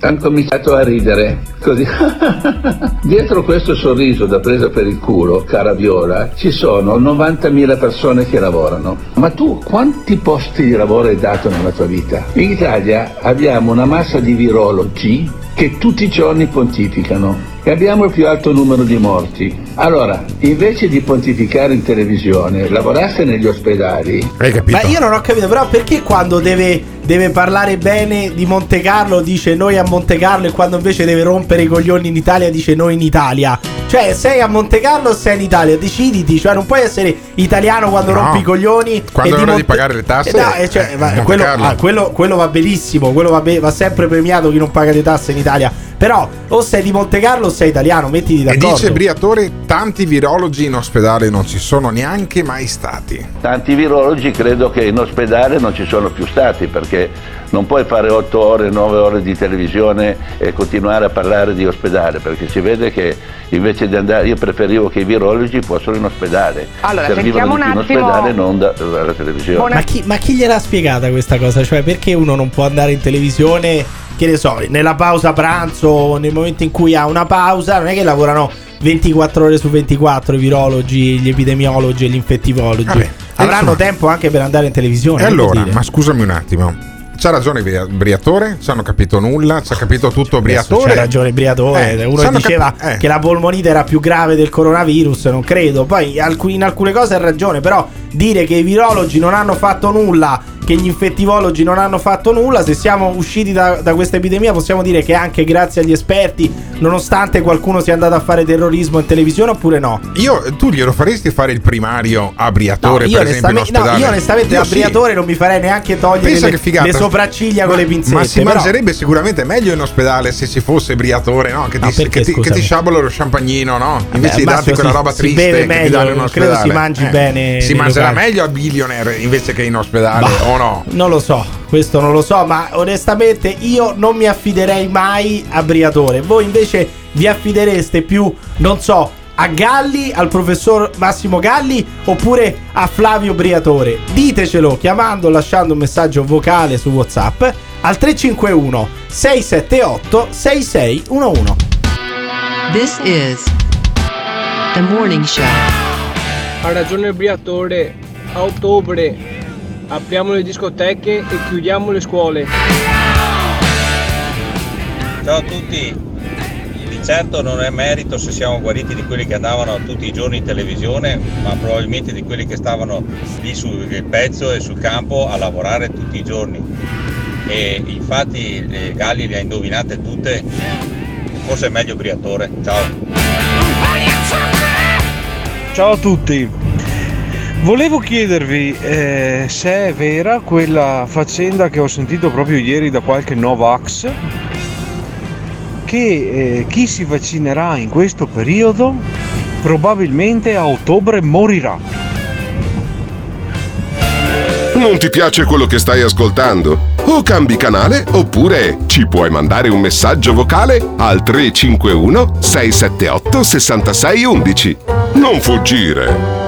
hanno cominciato a ridere così. Dietro questo sorriso da presa per il culo, cara Viola, ci sono 90.000 persone che lavorano. Ma tu quanti posti di lavoro hai dato nella tua vita? In Italia abbiamo una massa di virologi che tutti i giorni pontificano e abbiamo il più alto numero di morti. Allora, invece di pontificare in televisione, lavorasse negli ospedali. Ma io non ho capito, però perché quando deve, deve parlare bene di Monte Carlo dice noi a Monte Carlo e quando invece deve rompere i coglioni in Italia dice noi in Italia? Cioè, sei a Monte Carlo o sei in Italia? Deciditi, cioè non puoi essere italiano quando No. rompi i coglioni. Quando e è ora di Monte- pagare le tasse, Eh, cioè, eh, ma Monte quello, ah, quello- quello va benissimo, quello va, be- va sempre premiato chi non paga le tasse in Italia. Però o sei di Monte Carlo o sei italiano, mettiti E d'accordo. dice Briatore, tanti virologi in ospedale non ci sono neanche mai stati. Tanti virologi credo che in ospedale non ci sono più stati perché non puoi fare 8 ore, 9 ore di televisione e continuare a parlare di ospedale perché si vede che invece di andare, io preferivo che i virologi fossero in ospedale, Allora, servivano di più in ospedale non da- dalla televisione. Ma chi, ma chi gliel'ha spiegata questa cosa? Cioè, perché uno non può andare in televisione, che ne so, nella pausa pranzo, nel momento in cui ha una pausa, non è che lavorano 24 ore su 24 i virologi, gli epidemiologi e gli infettivologi. Avranno insomma- tempo anche per andare in televisione. E allora, ma scusami un attimo. C'ha ragione Bria- Briatore? Ci hanno capito nulla? Ci ha capito tutto Briatore? C'ha ragione Briatore. Eh, Uno diceva capi- eh. che la polmonite era più grave del coronavirus, non credo. Poi in alcune cose ha ragione, però dire che i virologi non hanno fatto nulla, che gli infettivologi non hanno fatto nulla, se siamo usciti da, da questa epidemia possiamo dire che anche grazie agli esperti, nonostante qualcuno sia andato a fare terrorismo in televisione oppure no. Io, tu glielo faresti fare il primario a No, Briatore, io, per esempio, in onestamente, no, ospedale? io onestamente Io a sì. Briatore non mi farei neanche togliere le, le sopracciglia con le pinzette. Ma si però- mangerebbe sicuramente meglio in ospedale se ci fosse Briatore, no? Che ti, No, che ti, che ti sciabola lo champagnino, no? Invece di darti quella si- roba si triste beve che ti meglio, danno in ospedale. credo si mangi bene Si mangerà meglio a Billionaire invece che in ospedale, o no? Non lo so, questo non lo so, ma onestamente io non mi affiderei mai a Briatore. Voi invece vi affidereste più, non so, a Galli, al professor Massimo Galli oppure a Flavio Briatore? Ditecelo chiamando lasciando un messaggio vocale su WhatsApp al 351 678 6611. This is The Morning Show. Ha ragione il Briatore, a ottobre apriamo le discoteche e chiudiamo le scuole. Ciao a tutti, di certo non è merito se siamo guariti di quelli che andavano tutti i giorni in televisione, ma probabilmente di quelli che stavano lì sul pezzo e sul campo a lavorare tutti i giorni. E infatti le Galli le ha indovinate tutte, forse è meglio Briatore. Ciao. Ciao a tutti. Volevo chiedervi eh, se è vera quella faccenda che ho sentito proprio ieri da qualche Novax che eh, chi si vaccinerà in questo periodo probabilmente a ottobre morirà. Non ti piace quello che stai ascoltando? O cambi canale oppure ci puoi mandare un messaggio vocale al 351 678 6611. Non fuggire.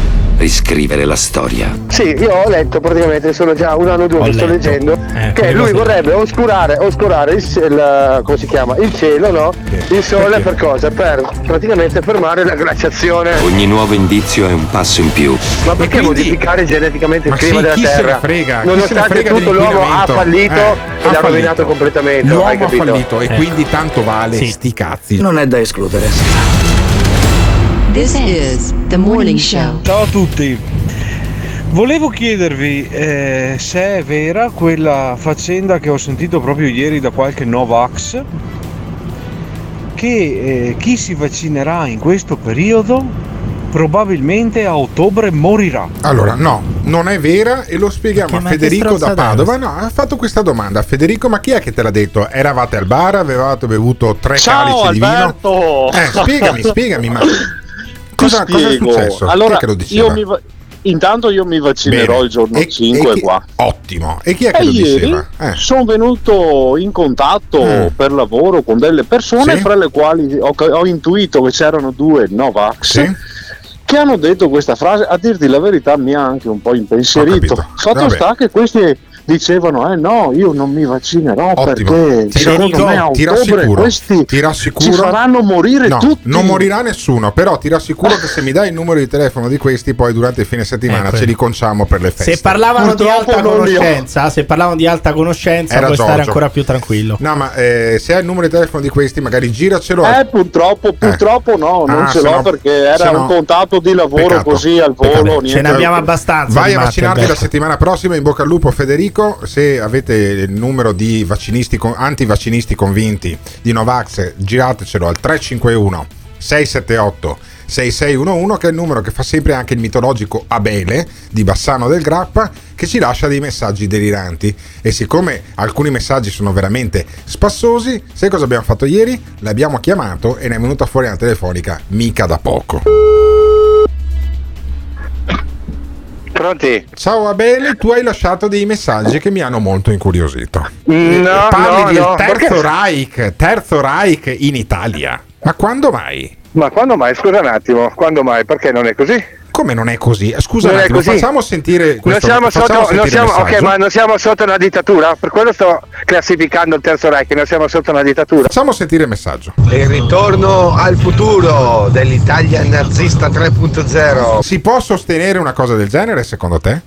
riscrivere la storia. Sì, io ho letto praticamente, sono già un anno o due Ho che sto leggendo, Eh, che lui vorrebbe oscurare, oscurare il, il- come si chiama? il cielo, no? Il sole per cosa? Per praticamente fermare la glaciazione. Ogni nuovo indizio è un passo in più. Ma perché modificare geneticamente il Ma clima sì, della chi se ne Terra? frega? Chi se ne Nonostante frega tutto l'uomo ha fallito Eh, e ha l'ha fallito. rovinato completamente. hai L'uomo ha fallito e quindi tanto vale sti cazzi. Non è da escludere. This is The Morning Show. Ciao a tutti. Volevo chiedervi eh, se è vera quella faccenda che ho sentito proprio ieri da qualche Novax che eh, chi si vaccinerà in questo periodo probabilmente a ottobre morirà. Allora, no, non è vera e lo spieghiamo Che- a Federico da Padova. No, ha fatto questa domanda. Federico, ma chi è che te l'ha detto? Eravate al bar, avevate bevuto tre Ciao calici Alberto! di vino? Eh, spiegami, spiegami, ma cosa, Ti cosa è spiego. successo? Allora, io mi va- intanto io mi vaccinerò Bene. il giorno E- 5 e chi- qua. Ottimo. E chi è che E lo ieri diceva? Eh. sono venuto in contatto Mm. per lavoro con delle persone Sì. fra le quali ho, ho intuito che c'erano due Novax Sì. che hanno detto questa frase. A dirti la verità mi ha anche un po' impensierito. Fatto Vabbè. sta che questi dicevano eh no io non mi vaccinerò Ottimo. perché Ti, secondo me a ti rassicuro, questi ti rassicuro. ci faranno morire No, tutti non morirà nessuno, però ti rassicuro che se mi dai il numero di telefono di questi, poi durante il fine settimana Ecco. ce li conciamo per le feste. Se parlavano di Purtroppo alta li ho. conoscenza, se parlavano di alta conoscenza, Era puoi stare Giorgio. ancora più tranquillo. No, ma eh, se hai il numero di telefono di questi, magari giracelo. Eh, purtroppo, purtroppo no, non Ah, ce l'ho no- perché era no- un contatto di lavoro Peccato. così al volo. niente. Vai a vaccinarti la settimana prossima. In bocca al lupo, Federico. Se avete il numero di vaccinisti, con- antivaccinisti convinti di Novax, giratecelo al 351 678 6611, che è il numero che fa sempre anche il mitologico Abele di Bassano del Grappa, che ci lascia dei messaggi deliranti. E siccome alcuni messaggi sono veramente spassosi, sai cosa abbiamo fatto ieri? L'abbiamo chiamato e ne è venuta fuori una telefonica mica da poco. Pronti? Ciao Abele, tu hai lasciato dei messaggi che mi hanno molto incuriosito. No, Eh, Parli no, del no, terzo perché- Reich, terzo Reich in Italia. Ma quando mai? Ma quando mai? Scusa un attimo, quando mai? Perché non è così? Come non è così? Scusa Non un attimo, così. facciamo sentire questo non siamo facciamo sotto, non siamo, ok, messaggio. ma non siamo sotto una dittatura? Per quello sto classificando il terzo Reich, non siamo sotto una dittatura. Facciamo sentire il messaggio. Il ritorno al futuro dell'Italia nazista 3.0. Si può sostenere una cosa del genere secondo te?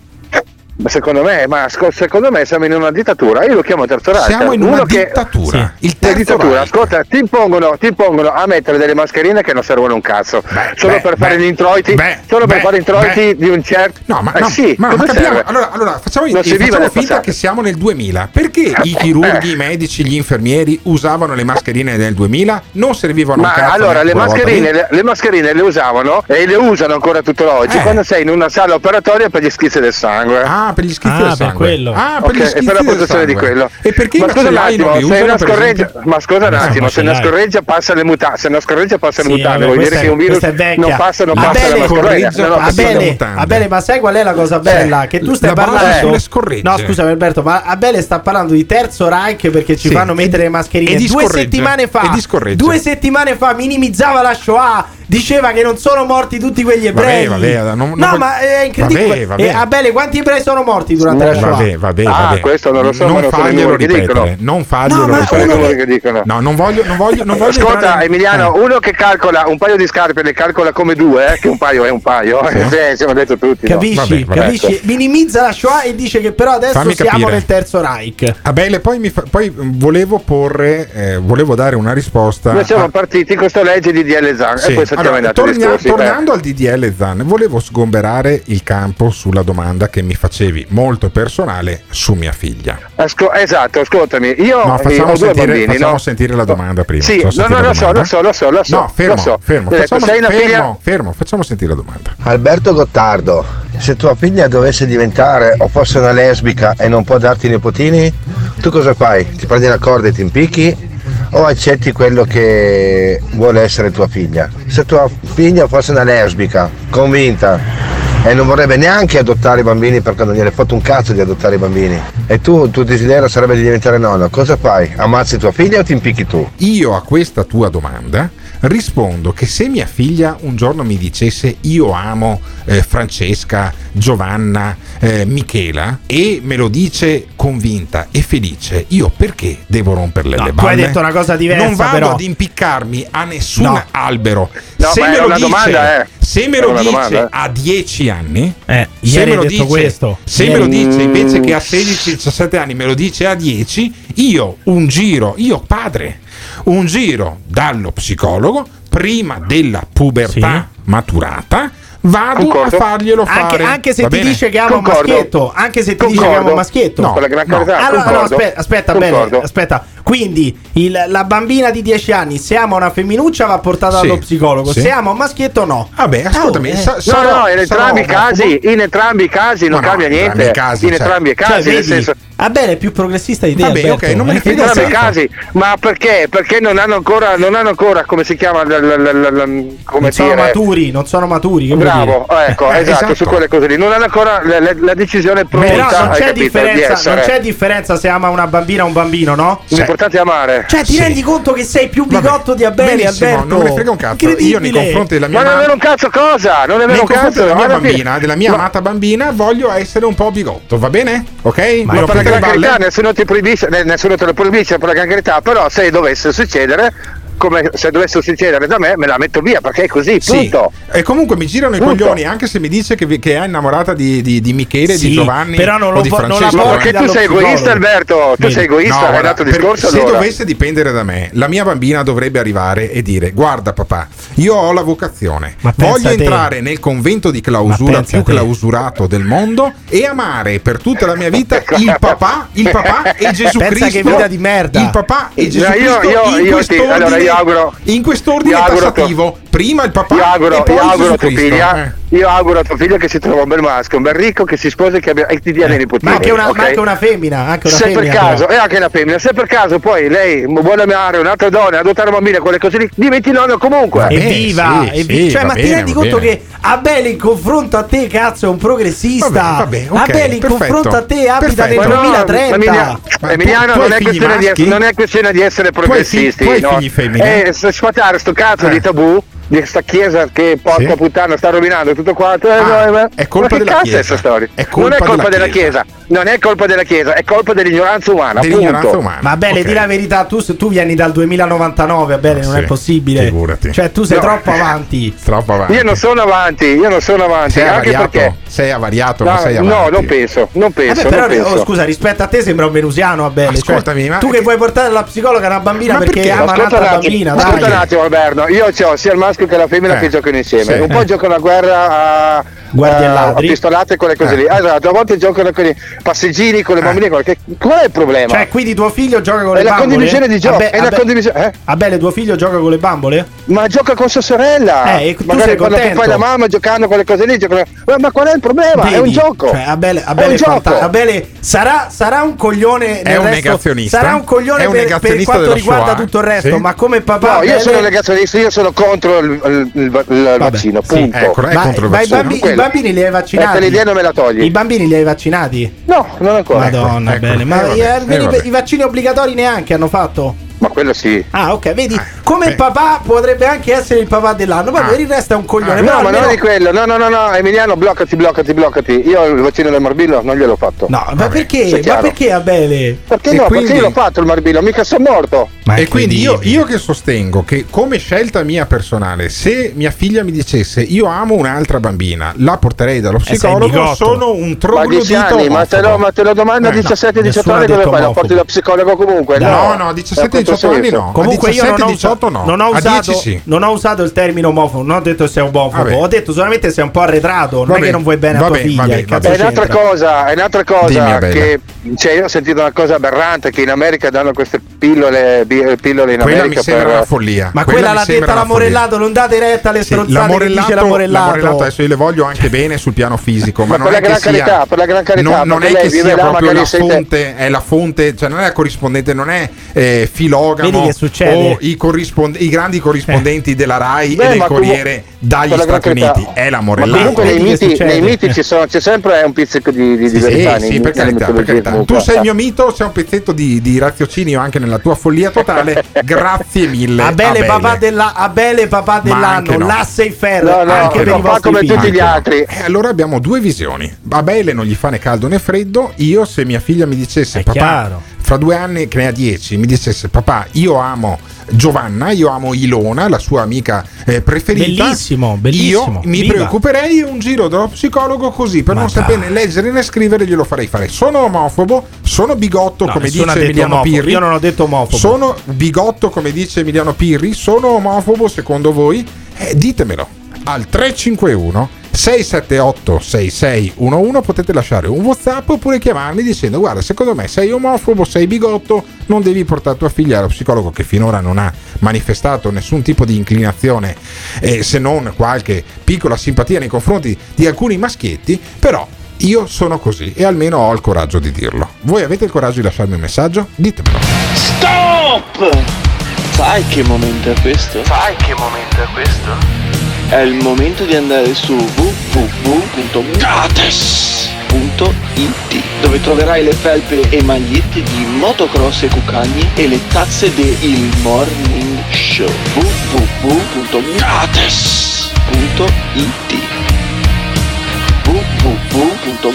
Ma secondo me, ma secondo me siamo in una dittatura. Io lo chiamo terzo Reich. Siamo in Uno una che- dittatura. Sì. Il terzo dittatura. Reich. Ascolta, ti impongono, ti impongono a mettere delle mascherine che non servono un cazzo. solo beh, per fare beh, gli introiti. beh, solo per beh, fare introiti beh. di un certo. No, ma, Eh no, sì, ma, capiamo. Allora, allora facciamo, Non si eh, facciamo finta che siamo nel 2000. Perché i chirurghi, i medici, gli infermieri usavano le mascherine nel 2000? Non servivano Ma un cazzo allora le mascherine, le, le mascherine le usavano e le usano ancora tuttora oggi Eh. quando sei in una sala operatoria per gli schizzi del sangue. Ah, per gli schizzi Ah, del per sangue. quello. Ah, per Ok, gli e schizzi per la del protezione di quello. E perché ma scusa un attimo, se una scorreggia, ma scusa un Ah, attimo, se una scorreggia passa le mutande, se una scorreggia passa le mutande, vuol dire che un virus questa è vecchia. non passa, non Ah, passa bene, la mascherina. correggia, No, no, passa capito. le Abele, ma sai qual è la cosa bella? Che tu stai parlando sulle. No, scusa Alberto, ma Abele sta parlando di terzo Reich perché ci Sì. fanno mettere le mascherine. E due settimane fa, E due settimane fa minimizzava la Shoah, diceva che non sono morti tutti quegli ebrei. Vabbè, vabbè, non- non no, voglio- ma è incredibile. Vabbè, vabbè. E Abele, quanti ebrei sono morti durante la Shoah? Vabbè, vabbè, Ah, questo non lo so, non che ripetere. Non farglielo No, ripetere. dicono. No, non voglio, non voglio, non voglio Ascolta entrare Emiliano, eh. uno che calcola un paio di scarpe le calcola come due, eh, che un paio è un paio, eh, sì, siamo detto tutti. no? Capisci? Vabbè, vabbè. Capisci? Minimizza la Shoah e dice che però adesso Fammi siamo capire. nel terzo Reich. Abele, poi, mi fa- poi volevo porre, eh, volevo dare una risposta. Noi siamo a- partiti con sta legge di DL Zan Sì. e poi saltiamo Allora, tornia- discorsi. eh. tornando al DDL Zan, volevo sgomberare il campo sulla domanda che mi facevi molto personale su mia figlia. Asco- esatto, ascoltami, io No, eh, facciamo, ho due sentire, bambini, facciamo no? sentire la domanda prima. Sì, no, no, lo so, lo so, lo so, lo so. No, fermo, lo so. fermo. Ecco, Facciamo, sei una fermo, figlia- fermo, facciamo sentire la domanda. Alberto Gottardo, se tua figlia dovesse diventare o fosse una lesbica e non può darti i nipotini, tu cosa fai? Ti prendi la corda e ti impicchi o accetti quello che vuole essere tua figlia? Se tua figlia fosse una lesbica, convinta, e non vorrebbe neanche adottare i bambini perché non gliene è fatto un cazzo di adottare i bambini, e tu, il tuo desiderio sarebbe di diventare nonno, cosa fai? Ammazzi tua figlia o ti impicchi tu? Io a questa tua domanda rispondo che se mia figlia un giorno mi dicesse io amo eh, Francesca, Giovanna, eh, Michela e me lo dice convinta e felice, io perché devo romperle No, le tu balle? hai detto una cosa diversa, Non vado però. ad impiccarmi a nessun No. albero. No, se me dice, domanda, eh. se me lo dice domanda, eh. a 10 anni, Eh, se me lo dice, questo. se Ieri. me lo dice invece che a 16-17 anni me lo dice a 10, io un giro, io padre, un giro dallo psicologo prima della pubertà maturata. Vado Concordo. a farglielo fare. Anche, anche se Va ti bene? dice che ama un Concordo. maschietto, anche se ti dice che Concordo. ama un maschietto. No, la no. Allora, no, concordo. aspetta, aspetta, Concordo. bene, aspetta. Quindi il- la bambina di 10 anni, se ama una femminuccia, va portata Sì, dallo psicologo. sì. Se ama un maschietto, no. Vabbè, ascoltami, Oh, eh. sa- No, no, in entrambi i casi, in entrambi i casi non No, no, cambia niente. casi, in cioè- entrambi i Cioè, casi, nel vedi, senso Abele è più progressista di te. Vabbè, Alberto. ok, non me ne frega in entrambi i casi, ma perché? Perché non hanno ancora, non hanno ancora come si chiama, l- l- l- l- come Non sono dire, maturi, non sono maturi. che vuol Bravo, dire? ecco, Eh, esatto, esatto. su quelle cose lì. Non hanno ancora la, la- la decisione pronta, Però non c'è, capito, non c'è differenza se ama una bambina o un bambino, no? L'importante è amare. Cioè, ti Sì. rendi conto che sei più Vabbè, bigotto di Abele, Alberto? non me ne frega un cazzo. Io nei confronti della mia Ma non è vero un cazzo cosa? Non è vero un cazzo. della mia bambina, della mia Ma- amata bambina, voglio essere un po' bigotto, va bene? Ok? Ma per la le carità nessuno ti proibisce, ne- nessuno te lo proibisce per la gran carità, però se dovesse succedere, come se dovesse succedere da me, me la metto via perché è così, Sì. punto. E comunque mi girano Punto. i coglioni anche se mi dice che, vi- che è innamorata di, di, di Michele, Sì, di Giovanni però non lo di vo- non la Francesco. Perché tu sei egoista. Alberto. Tu sei egoista, No, guarda, nato il per- discorso se allora. dovesse dipendere da me, la mia bambina dovrebbe arrivare e dire: Guarda, papà, io ho la vocazione, Ma voglio entrare nel convento di clausura più clausurato del mondo e amare per tutta la mia vita il papà, il papà e Gesù Pensa Cristo. che vita di merda. Il papà e Gesù No, io- Cristo io- in io ti- allora io auguro- in quest'ordine tassativo. Prima il papà Io auguro, e poi io auguro Gesù a tua Cristo. figlia, Eh. io auguro a tua figlia che si trova un bel maschio, un bel ricco che si sposa e che abbia, e ti dia dei nipotini. Ma anche una, ok? ma anche una femmina, anche una se per femmina. caso, però. e anche la femmina, se per caso poi lei vuole amare un'altra donna, adottare un bambino, quelle cose lì, diventi nonno comunque. E Vabbè, viva, sì, e sì, cioè, ma ti bene, rendi va conto bene. che Abele in confronto a te, cazzo, è un progressista. Vabbè, vabbè, ok, Abele in perfetto, confronto a te abita nel Ma no, 2030. Emiliano, tu- tu non, è questione di, maschi? non è questione di essere Tu progressisti, tu no? Femmine? Eh, sfatare sto cazzo Eh. di tabù di sta chiesa che porca Sì. puttana sta rovinando tutto quanto. eh, Ah, no, eh, è colpa ma che della cazzo Chiesa. è sta storia? È colpa non è colpa della della Chiesa. chiesa. non è colpa della Chiesa, è colpa dell'ignoranza umana. punto. Ma bene, di la verità, tu, tu vieni dal 2099, bene, non Sì, è possibile. figurati. Cioè, tu sei No. troppo avanti. Troppo avanti. Io non sono avanti, io non sono avanti, Sei anche avariato, perché... sei avariato, No, ma sei no, avanti. non penso, non penso, Vabbè, però, non penso. oh, scusa, rispetto a te sembra un venusiano, Abele. Cioè, Ascoltami, ma- tu che vuoi portare la psicologa una bambina Ma perché, ama un'altra bambina, ascolta un attimo Alberto, io ho sia il maschio che la femmina Eh, che giocano insieme, sì. un po' Eh. giocano a guerra a, Guardie e a, a pistolate e quelle cose Eh. lì, esatto, a volte giocano con i passeggini, con le bambine, con- qual è il problema? Cioè, quindi tuo figlio gioca con È le la bambole? condivisione di gioco, Abbe- è la Abbe- condivisione- eh? Abele, tuo figlio gioca con le bambole? Ma gioca con sua sorella. Eh, e tu Magari sei quando tu contento? fai la mamma giocando con le cose lì, giocano- ma, ma qual è il problema? è un Vedi? gioco. Cioè, Abele, è Abele, un è fanta- gioco. Abele sarà, sarà un coglione. È un resto- negazionista. Sarà un coglione È un per, per quanto riguarda tutto il resto, Sì. ma come papà. No, io sono negazionista, io sono contro il, il- il- il vaccino, sì, punto. ecco, è Ma, ma i, bambi- i bambini li hai vaccinati? l'idea non me la togli. I bambini li hai vaccinati? No, non ancora. Madonna, ecco. bene. Ma Eh, vabbè, i- eh, i vaccini obbligatori neanche hanno fatto? Ma quello sì. Ah, ok, vedi, come beh. papà potrebbe anche essere il papà dell'anno, ma Ah. per il resto è un coglione. Ah, No, ma non è di quello. No, no, no, no, Emiliano, bloccati, bloccati, bloccati. Io il vaccino del morbillo non gliel'ho fatto. No, ma Vabbè, perché? Ma perché Abele? Perché E no? quindi- Perché io l'ho fatto il morbillo, mica sono morto. Ma e quindi io, io che sostengo che come scelta mia personale, se mia figlia mi dicesse io amo un'altra bambina, la porterei dallo sei psicologo, sono un Ma troglodito 10 anni, ma te lo, ma te lo domanda a Eh, no, 17-18 nessuno ha anni dove detto fai? Omofobo. porti da psicologo comunque? No, no, un 17-18 anni controsenso. no. Comunque a io non ho, 17-18 usato, no. non, ho usato, 10 sì. non ho usato il termine omofobo, non ho detto sei omofobo, Vabbè. ho detto solamente sei un po' arretrato, non Vabbè, è che non vuoi bene a tua vabbè, figlia. vabbè, che vabbè. È un'altra cosa, è un'altra Dimmi, cosa Abele. che cioè, io ho sentito una cosa aberrante che in America danno queste pillole, bi- pillole in Quella mi America sembra per una follia. Ma quella, mi l'ha detta una l'amorellato, non date retta alle Sì, stronzate che l'amorellato, dice l'amorellato. l'amorellato, adesso io le voglio anche bene sul piano fisico, ma, non per è la che gran sia, carità, per la gran carità, non, è che sia proprio la fonte, è la fonte, cioè non è la corrispondente, non è eh, succede? o i, corrisponde- i grandi corrispondenti della RAI Beh, e del Corriere dagli la gran Stati. Uniti, è Ma l'amorellato. comunque nei miti, nei miti ci sono, c'è sempre un pizzico di, di, Sì, verità sì, nei- per carità, per carità. Tu sei il Eh. mio mito, sei un pezzetto di, di raziocinio anche nella tua follia totale. Grazie mille. Abele papà, della, Abele papà dell'anno, no. l'asse in ferro, No, no, anche per i papà vostri come figli. tutti gli no. altri. E allora abbiamo due visioni. Abele non gli fa né caldo né freddo. Io, se mia figlia mi dicesse, È papà, chiaro. Fra due anni che ne ha dieci, mi dicesse, papà, io amo Giovanna, io amo Ilona, la sua amica eh, preferita. Bellissimo, bellissimo. Io mi Viva. preoccuperei un giro dallo psicologo così per Ma non sapere né leggere né scrivere, glielo farei fare. Sono omofobo, sono bigotto, No, come dice Emiliano omofobo. Pirri. Io non ho detto omofobo. Sono bigotto, come dice Emiliano Pirri. Sono omofobo secondo voi? Eh, ditemelo al 351 678 6611 potete lasciare un whatsapp oppure chiamarmi dicendo guarda secondo me sei omofobo sei bigotto non devi portare tua figlia allo psicologo che finora non ha manifestato nessun tipo di inclinazione eh, se non qualche piccola simpatia nei confronti di alcuni maschietti però io sono così e almeno ho il coraggio di dirlo voi avete il coraggio di lasciarmi un messaggio? ditemelo Stop! Sai che momento è questo? Sai che momento è questo? È il momento di andare su www.gates.it dove troverai le felpe e magliette di motocross e cucagni e le tazze del Morning Show www.gates.it www.gates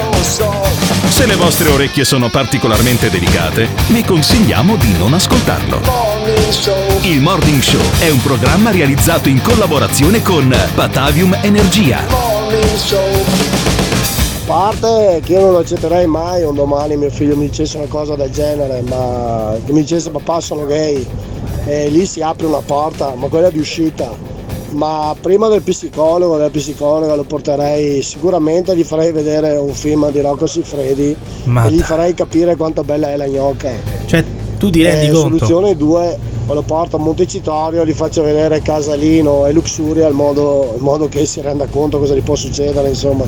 Se le vostre orecchie sono particolarmente delicate, vi consigliamo di non ascoltarlo. Il Morning Show è un programma realizzato in collaborazione con Batavium Energia. A parte che io non accetterei mai un domani mio figlio mi dicesse una cosa del genere, ma che mi dicesse papà sono gay e lì si apre una porta, ma quella di uscita. Ma prima del psicologo, della psicologa lo porterei sicuramente, gli farei vedere un film di Rocco Siffredi Ma e gli farei capire quanto bella è la gnocca. Cioè, tu ti rendi Eh, conto? Soluzione 2, lo porto a Montecitorio, gli faccio vedere Casalino e Luxuria in modo, in modo che si renda conto cosa gli può succedere, insomma.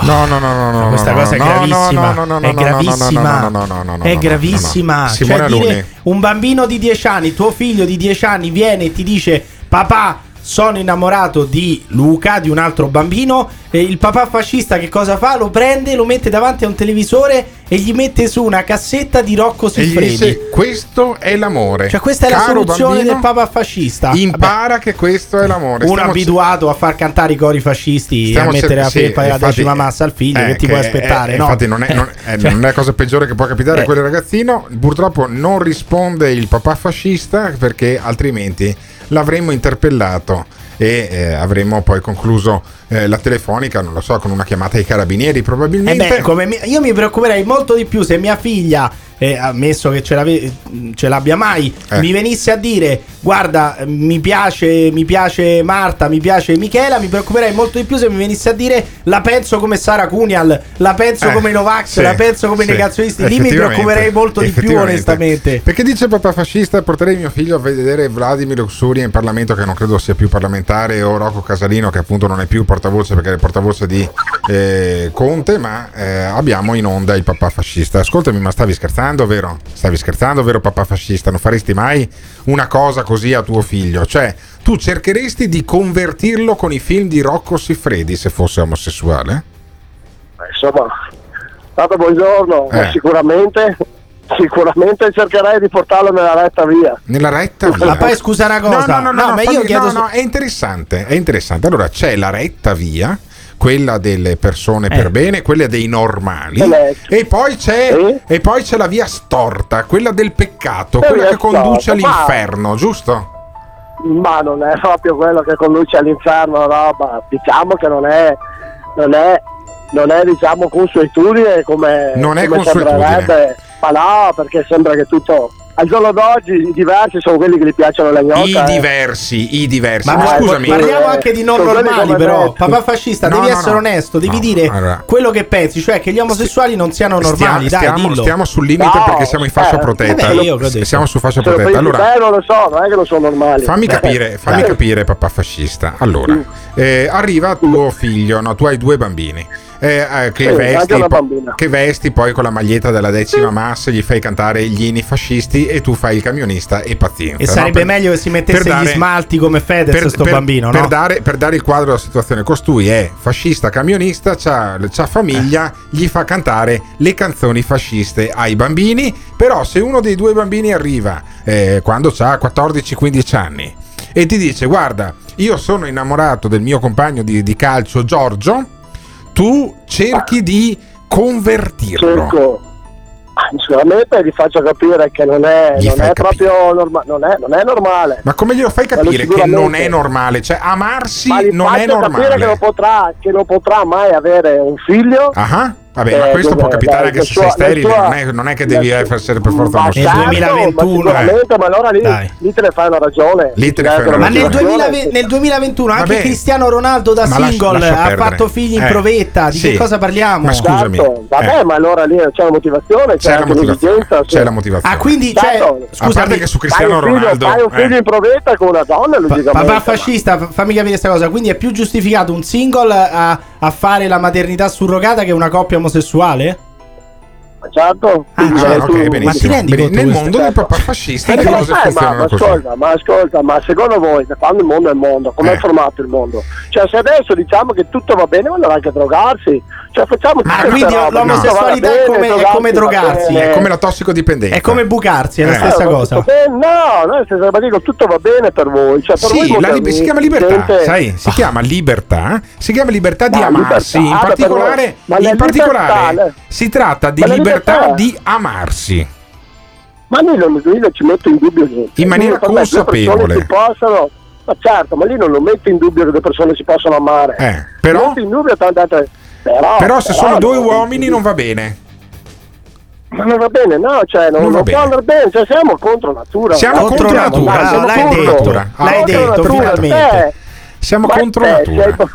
No, no, no, no, no. Questa no, cosa è no, gravissima. no, no, no, è no, no, gravissima. no, no, no, no, no, È no, gravissima. no, no. Cioè, dire un bambino di 10 anni, tuo figlio di 10 anni, viene e ti dice: Papà. Sono innamorato di Luca, di un altro bambino. E il papà fascista che cosa fa? Lo prende, lo mette davanti a un televisore e gli mette su una cassetta di Rocco E Siffredi. dice: Questo è l'amore. Cioè, questa è la Caro soluzione bambino, del papà fascista. Impara che questo è l'amore. Uno Stiamo- abituato a far cantare i cori fascisti e a mettere la sì, felpa e la decima massa al figlio, eh, che ti puoi aspettare? è- no? Infatti, non è, non è- Cioè, non è la cosa peggiore che può capitare Eh. a quel ragazzino. Purtroppo non risponde il papà fascista perché altrimenti l'avremmo interpellato e eh, avremmo poi concluso eh, la telefonica, non lo so, con una chiamata ai carabinieri Eh probabilmente. beh, come mi- io mi preoccuperei molto di più se mia figlia, eh, ammesso che ce, ce l'abbia mai, Eh. mi venisse a dire: Guarda, mi piace, mi piace Marta, mi piace Michela. Mi preoccuperei molto di più se mi venisse a dire: La penso come Sara Cunial, la penso Eh, come Novax, sì, la penso come sì, negazionisti. Lì mi preoccuperei molto di più, onestamente. Perché dice papà fascista, porterei mio figlio a vedere Vladimir Luxuria in Parlamento, che non credo sia più parlamentare, o Rocco Casalino, che appunto non è più portavoce perché è il portavoce di eh, Conte, ma eh, abbiamo in onda il papà fascista. Ascoltami, ma stavi scherzando, vero? Stavi scherzando, vero papà fascista? Non faresti mai una cosa così a tuo figlio? Cioè, tu cercheresti di convertirlo con i film di Rocco Siffredi se fosse omosessuale? Insomma, tanto buongiorno, Eh. sicuramente, sicuramente cercherei di portarlo nella retta via. Nella retta via. Ma poi scusa una cosa, No, no, no, no, ma fammi- io chiedo no, no, è interessante, è interessante. Allora c'è la retta via, quella delle persone per Eh. bene, quella dei normali, Eh. e poi c'è e poi c'è la via storta, quella del peccato, Eh, quella che conduce storta, ma- all'inferno, giusto? Ma non è proprio quello che conduce all'inferno, roba. Diciamo che non è, non è, non è diciamo consuetudine come, Non è come consuetudine. sembrerebbe. Ma perché sembra che tutto. Al giorno d'oggi i diversi sono quelli che gli piacciono le gnocche. I eh. diversi, i diversi. Ma, Ma, scusami, parliamo anche di non normali, però. me. Papà fascista, No, devi no, essere no. onesto, devi No, dire allora. quello che pensi, cioè che gli omosessuali non siano normali. stiamo, dai, stiamo- dillo. stiamo sul limite No, perché siamo in fascia eh, protetta. vabbè, io detto. siamo su fascia lo protetta. Allora, non lo so, non è che non sono normali. Fammi Eh. capire, fammi Eh. capire, papà fascista. Allora, eh, arriva tuo figlio, no? Tu hai due bambini. eh, eh, che, Sì, vesti, po- che vesti poi con la maglietta della decima massa, gli fai cantare gli inni fascisti e tu fai il camionista e pazienza. E no? sarebbe Per- meglio che si mettesse per dare- gli smalti come Fedez, sto bambino, per no? dare, per dare il quadro della situazione, costui è fascista camionista, c'ha, c'ha famiglia, gli fa cantare le canzoni fasciste ai bambini, però se uno dei due bambini arriva eh, quando ha 14-15 anni e ti dice guarda, io sono innamorato del mio compagno di, di calcio Giorgio, tu cerchi di convertirlo. Cerco. Sicuramente gli faccio capire che non è, Gli non è proprio norma- non è, non è normale. Ma come glielo fai capire che non è normale? Cioè, amarsi Ma gli non è faccio capire che non, normale. potrà, che non potrà mai avere un figlio. Ah, Vabbè, ma Eh, questo dove- può capitare dai, anche nel se sei nel sterile, suo- non è, non è che devi nel- essere per forza Ma omosessuale. certo, 2021, ma sicuramente, ma allora lì, lì te ne fai una ragione. Lì te ne fai una Ma nel, ragione. 2020 nel 2021 anche Vabbè. Cristiano Ronaldo da Ma lascia- single lascia ha fatto figli in Eh, provetta. Di sì. che cosa parliamo? Ma scusami. Certo, vabbè, Eh. ma allora lì c'è la motivazione, c'è, C'è la anche motivazione. sì. C'è la motivazione. Ah, quindi, cioè, Certo. A scusami, parte che su Cristiano Ronaldo. fai un figlio eh, in provetta con una donna, ma- fascista, f- fammi capire questa cosa. Quindi è più giustificato un single a, a fare la maternità surrogata che una coppia omosessuale? Certo, Ah, Quindi, ah, eh, ok, tu- benissimo. Ma ti rendi conto Nel mondo del papà fascista Eh, le ma cose sai, ma, funzionano ma così. ascolta, ma ascolta, ma secondo voi da quando il mondo è il mondo, come Eh. è formato il mondo? Cioè se adesso diciamo che tutto va bene, dire anche drogarsi. Cioè facciamo Ma quindi l'omosessualità no, è come- bene, è come drogarsi. È come la tossicodipendenza. È come bucarsi, è la Eh. stessa Eh, cosa. No, no, nel senso che dico, tutto va bene per voi. Cioè, per voi Sì, la moderni, lib- si chiama libertà, sai? Si chiama libertà, si chiama libertà di Ma amarsi. in particolare, ma la in particolare libertà- si tratta di ma la libertà libertà- di amarsi. Ma lì non, lì non ci metto in dubbio niente. In maniera due consapevole. persone Si possono, ma certo, ma lì non lo metto in dubbio che due persone si possono amare. Eh, però- Metto in dubbio tante altre. Però, Però se sono due no, uomini non va bene. Ma non va bene, no, cioè non, Non va bene. andare bene, cioè siamo contro natura. Siamo contro siamo- natura, dai, siamo l'hai contro. detto, natura. l'hai Ah, detto Contro natura, finalmente. eh. Siamo Ma contro te, natura. sei-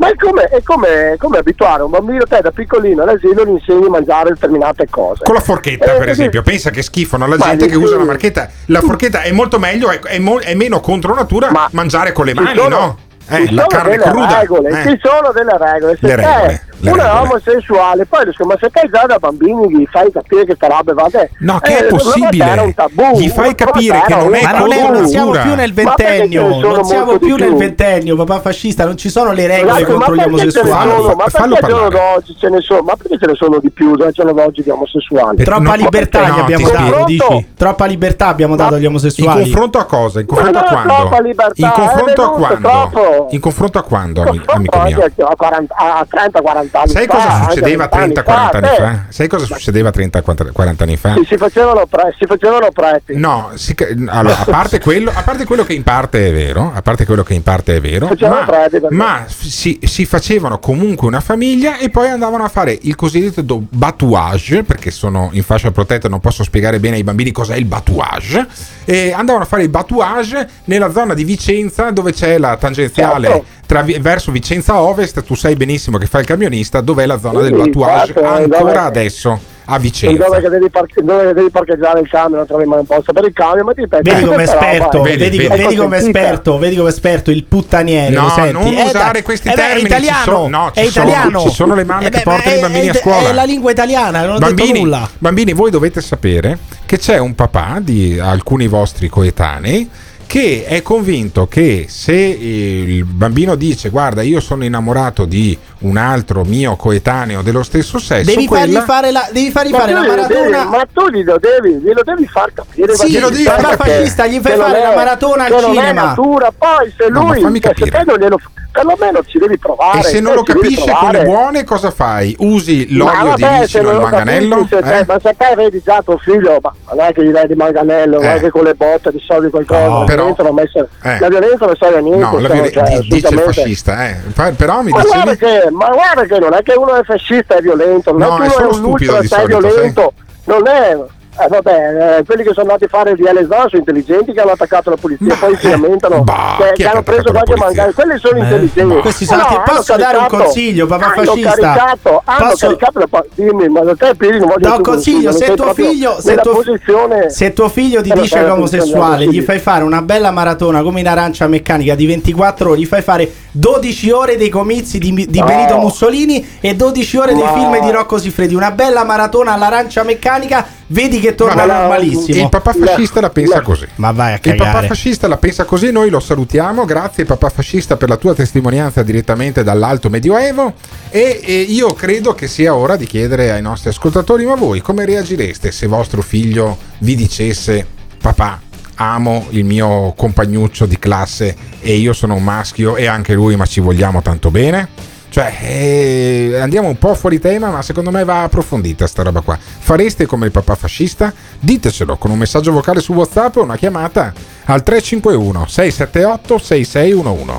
Ma è come, è come, come abituare un bambino, te da piccolino all'asilo gli insegni a mangiare determinate cose. Con la forchetta, Eh, per esempio, pensa che schifano la gente che usa la marchetta. La forchetta è molto meglio, è, è mo- è meno contro natura Ma mangiare con le mani, sono- no? Eh, ci la sono carne delle cruda. regole, eh. ci sono delle regole. Se Le regole. Le uno è regole. omosessuale, poi dico, ma se poi già da bambini gli fai capire che sta roba va bene. No, che Eh, è possibile. Era un tabù. Gli fai capire che non è Ma non, è- non siamo più nel ventennio, non siamo più nel ventennio, papà fascista, non ci sono le regole Esatto, contro gli omosessuali. sono? Ma fallo perché al giorno d'oggi ce ne sono? Ma perché ce ne sono di più al giorno d'oggi di omosessuali? Troppa no, libertà no, gli abbiamo dato, dici? Troppa libertà abbiamo dato agli In omosessuali. confronto a cosa? In confronto a quando? libertà, In confronto a quando? In confronto a quando, amico mio? a 40 a 30-40 anni Sai cosa succedeva 20 30-40 anni fa? Sai cosa succedeva 30-40 anni fa? Si facevano, pre- si facevano preti. No, si allora, a, parte quello, a parte quello che in parte è vero, a parte quello che in parte è vero, ma, preti, ma si, si facevano comunque una famiglia e poi andavano a fare il cosiddetto batouage, perché sono in fascia protetta, non posso spiegare bene ai bambini cos'è il batouage, e andavano a fare il batouage nella zona di Vicenza dove c'è la tangenziale Certo. Tra verso Vicenza Ovest, tu sai benissimo che fai il camionista, dov'è la zona del Sì, batouage certo, ancora dove- adesso a Vicenza. dove, che devi parche- dove che devi parcheggiare il camion, non trovi mai un posto per il camion, ma ti ripeto, Vedi come esperto, Vedi, vedi, vedi. vedi come esperto, vedi come esperto il puttaniere. No, non Eh, usare questi eh termini, È italiano, ci sono- no, ci è sono- italiano. ci sono le mamme Eh che beh, portano ma i bambini è- a scuola. È la lingua italiana, non ho detto Bambini, nulla. bambini, voi dovete sapere che c'è un papà di alcuni vostri coetanei che è convinto che se il bambino dice guarda io sono innamorato di un altro mio coetaneo dello stesso sesso Devi fargli quella- fare la, devi fargli Ma fare la maratona. devi- ma tu glielo devi, glielo devi far capire. Sì, glielo devi far fascista, gli fai fare la maratona al cinema. natura, poi se No, ma lui, fammi cioè, se te non glielo, perlomeno ci devi provare. e se non te lo ci devi capisce con le buone cosa fai? usi l'olio di vabbè, se vicino al lo manganello? capisci, Eh? ma se te vedi già tuo figlio, ma non è che gli dai di manganello, non Eh. è che con le botte risolvi qualcosa. No, la, però- violenza eh. la violenza non serve a niente. no, la cioè, violen- cioè, di- dice il fascista eh. Però mi Ma guarda, che, ma guarda che non è che uno è fascista e violento, non No, è è che uno è un stupido ultra di se è solito, violento, non è. Eh, vabbè, eh, quelli che sono andati a fare il DLS sono intelligenti che hanno attaccato la polizia, poi si lamentano bah, che, che che ha hanno preso qualche mangato. Quelli sono Eh, intelligenti. ma questi sono- No, posso dare un consiglio, papà hanno fascista? Caricato, hanno Posso- caricato la pa- dimmi, ma da te Piri non voglio tu- consiglio, se tuo figlio, se tuo, posizione se tuo figlio ti Eh, dice che è omosessuale, gli fai fare una bella maratona come in arancia meccanica di 24 ore, gli fai fare 12 ore dei comizi di, di No. Benito Mussolini e 12 ore dei film di Rocco Siffredi, una bella maratona all'arancia meccanica, vedi che torna Vabbè, normalissimo. il papà fascista la pensa così Ma vai a Il papà cagare. fascista la pensa così, noi lo salutiamo. Grazie papà fascista per la tua testimonianza direttamente dall'alto medioevo. E, e io credo che sia ora di chiedere ai nostri ascoltatori: ma voi come reagireste se vostro figlio vi dicesse papà? Amo il mio compagnuccio di classe e io sono un maschio e anche lui, ma ci vogliamo tanto bene? Cioè, eh, andiamo un po' fuori tema, ma secondo me va approfondita sta roba qua. Fareste come il papà fascista? Ditecelo con un messaggio vocale su WhatsApp o una chiamata al 351 678 6611.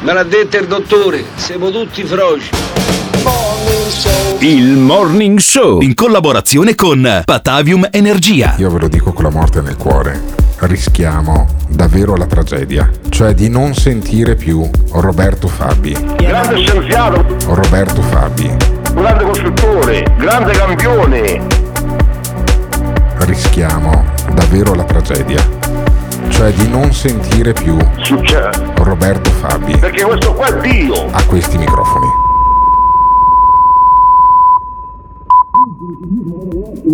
Me l'ha detto il dottore, siamo tutti froci. Il Morning Show in collaborazione con Patavium Energia. Io ve lo dico con la morte nel cuore. Rischiamo davvero la tragedia, cioè di non sentire più Roberto Fabi. Grande scienziato, Roberto Fabi. grande costruttore, grande campione. Rischiamo davvero la tragedia, cioè di non sentire più Succede. Roberto Fabi Perché questo qua è Dio. a questi microfoni.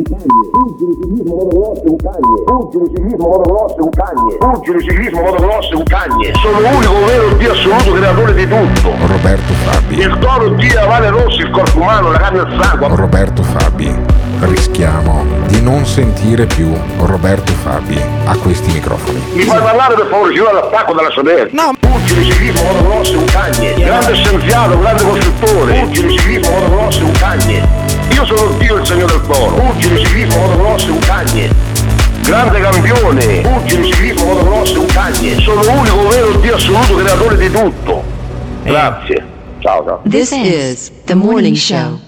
Pugili ciclismo motocross un cagne. Pugili ciclismo motocross è un cagne. Sono l'unico vero Dio assoluto creatore di tutto. Roberto Fabi. Il toro Dio, la vale rossa, il corpo umano, la carne e il sangue. Roberto Fabi. Rischiamo di non sentire più Roberto Fabi a questi microfoni. Mi fai parlare per favore, ci vuole l'attacco dalla sodera. No. Pugili ciclismo motocross è un cagne. Grande scienziato, grande costruttore. Pugili ciclismo motocross è un cagne. Io sono Dio il segno del toro. Pugili ciclismo motocross è un cagne. Grande campione. Pugili ciclismo motocross un cagne. Sono l'unico vero Dio assoluto creatore di tutto. Grazie. Ciao ciao. This is the morning show.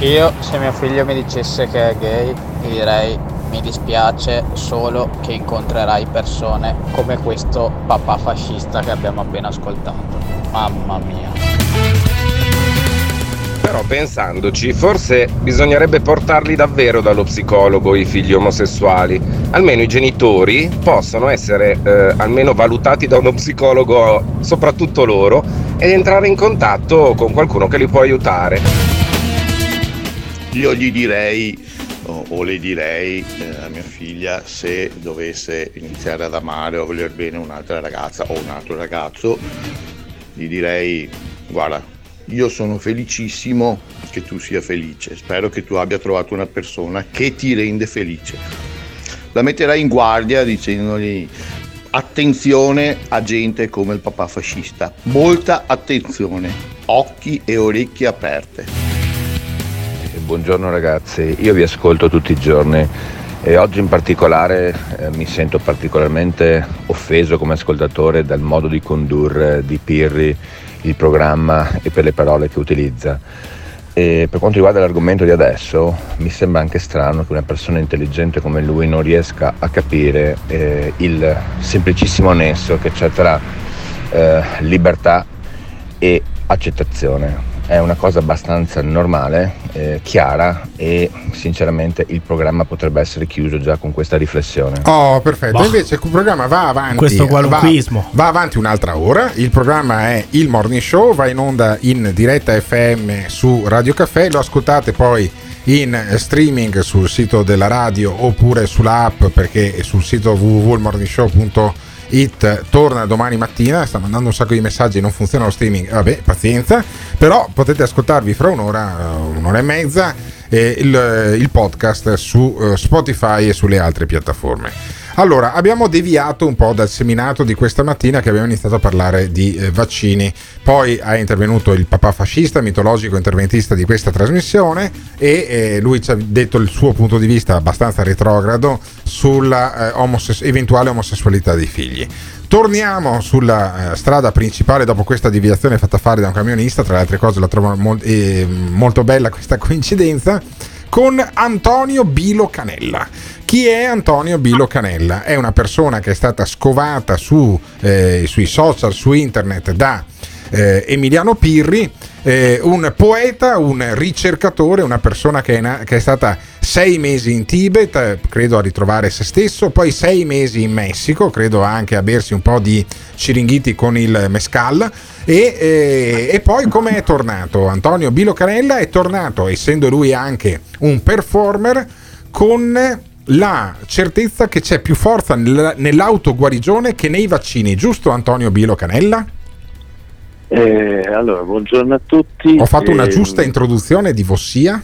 Io se mio figlio mi dicesse che è gay, gli direi mi dispiace solo che incontrerai persone come questo papà fascista che abbiamo appena ascoltato. Mamma mia. Però pensandoci, forse bisognerebbe portarli davvero dallo psicologo i figli omosessuali. Almeno i genitori possono essere eh, almeno valutati da uno psicologo, soprattutto loro, ed entrare in contatto con qualcuno che li può aiutare. Io gli direi o, le direi eh, a mia figlia se dovesse iniziare ad amare o voler bene un'altra ragazza o un altro ragazzo, gli direi guarda, io sono felicissimo che tu sia felice, spero che tu abbia trovato una persona che ti rende felice. La metterai in guardia dicendogli attenzione a gente come il papà fascista, molta attenzione, occhi e orecchie aperte. Buongiorno ragazzi, io vi ascolto tutti i giorni e oggi in particolare eh, mi sento particolarmente offeso come ascoltatore dal modo di condurre di Pirri il programma e per le parole che utilizza. E per quanto riguarda l'argomento di adesso, mi sembra anche strano che una persona intelligente come lui non riesca a capire eh, il semplicissimo nesso che c'è tra eh, libertà e accettazione è una cosa abbastanza normale, eh, chiara e sinceramente il programma potrebbe essere chiuso già con questa riflessione. Oh, perfetto. Boh. Invece il programma va avanti. Questo qualunquismo. Va, va avanti un'altra ora. Il programma è il Morning Show, va in onda in diretta FM su Radio Caffè. Lo ascoltate poi in streaming sul sito della radio oppure sulla app perché sul sito www.morningshow.com It torna domani mattina, sta mandando un sacco di messaggi, non funziona lo streaming, vabbè, pazienza, però potete ascoltarvi fra un'ora, un'ora e mezza eh, il, il, podcast su uh, Spotify e sulle altre piattaforme. Allora, abbiamo deviato un po' dal seminato di questa mattina che abbiamo iniziato a parlare di eh, vaccini. Poi è intervenuto il papà fascista, mitologico interventista di questa trasmissione e eh, lui ci ha detto il suo punto di vista abbastanza retrogrado sulla eh, omosess- eventuale omosessualità dei figli. Torniamo sulla eh, strada principale dopo questa deviazione fatta fare da un camionista, tra le altre cose la trovo mo- eh, molto bella questa coincidenza, con Antonio Bilo Canella. Chi è Antonio Bilo Canella? È una persona che è stata scovata su, eh, sui social, su internet da eh, Emiliano Pirri, eh, un poeta, un ricercatore, una persona che è, na- che è, stata sei mesi in Tibet, eh, credo a ritrovare se stesso, poi sei mesi in Messico, credo anche a bersi un po' di ciringhiti con il mescal. E, eh, e poi come è tornato? Antonio Bilo Canella è tornato, essendo lui anche un performer, con la certezza che c'è più forza nell'autoguarigione che nei vaccini, giusto Antonio Bilo Canella? Eh, allora, buongiorno a tutti. Ho fatto una Eh, giusta introduzione di Vossia?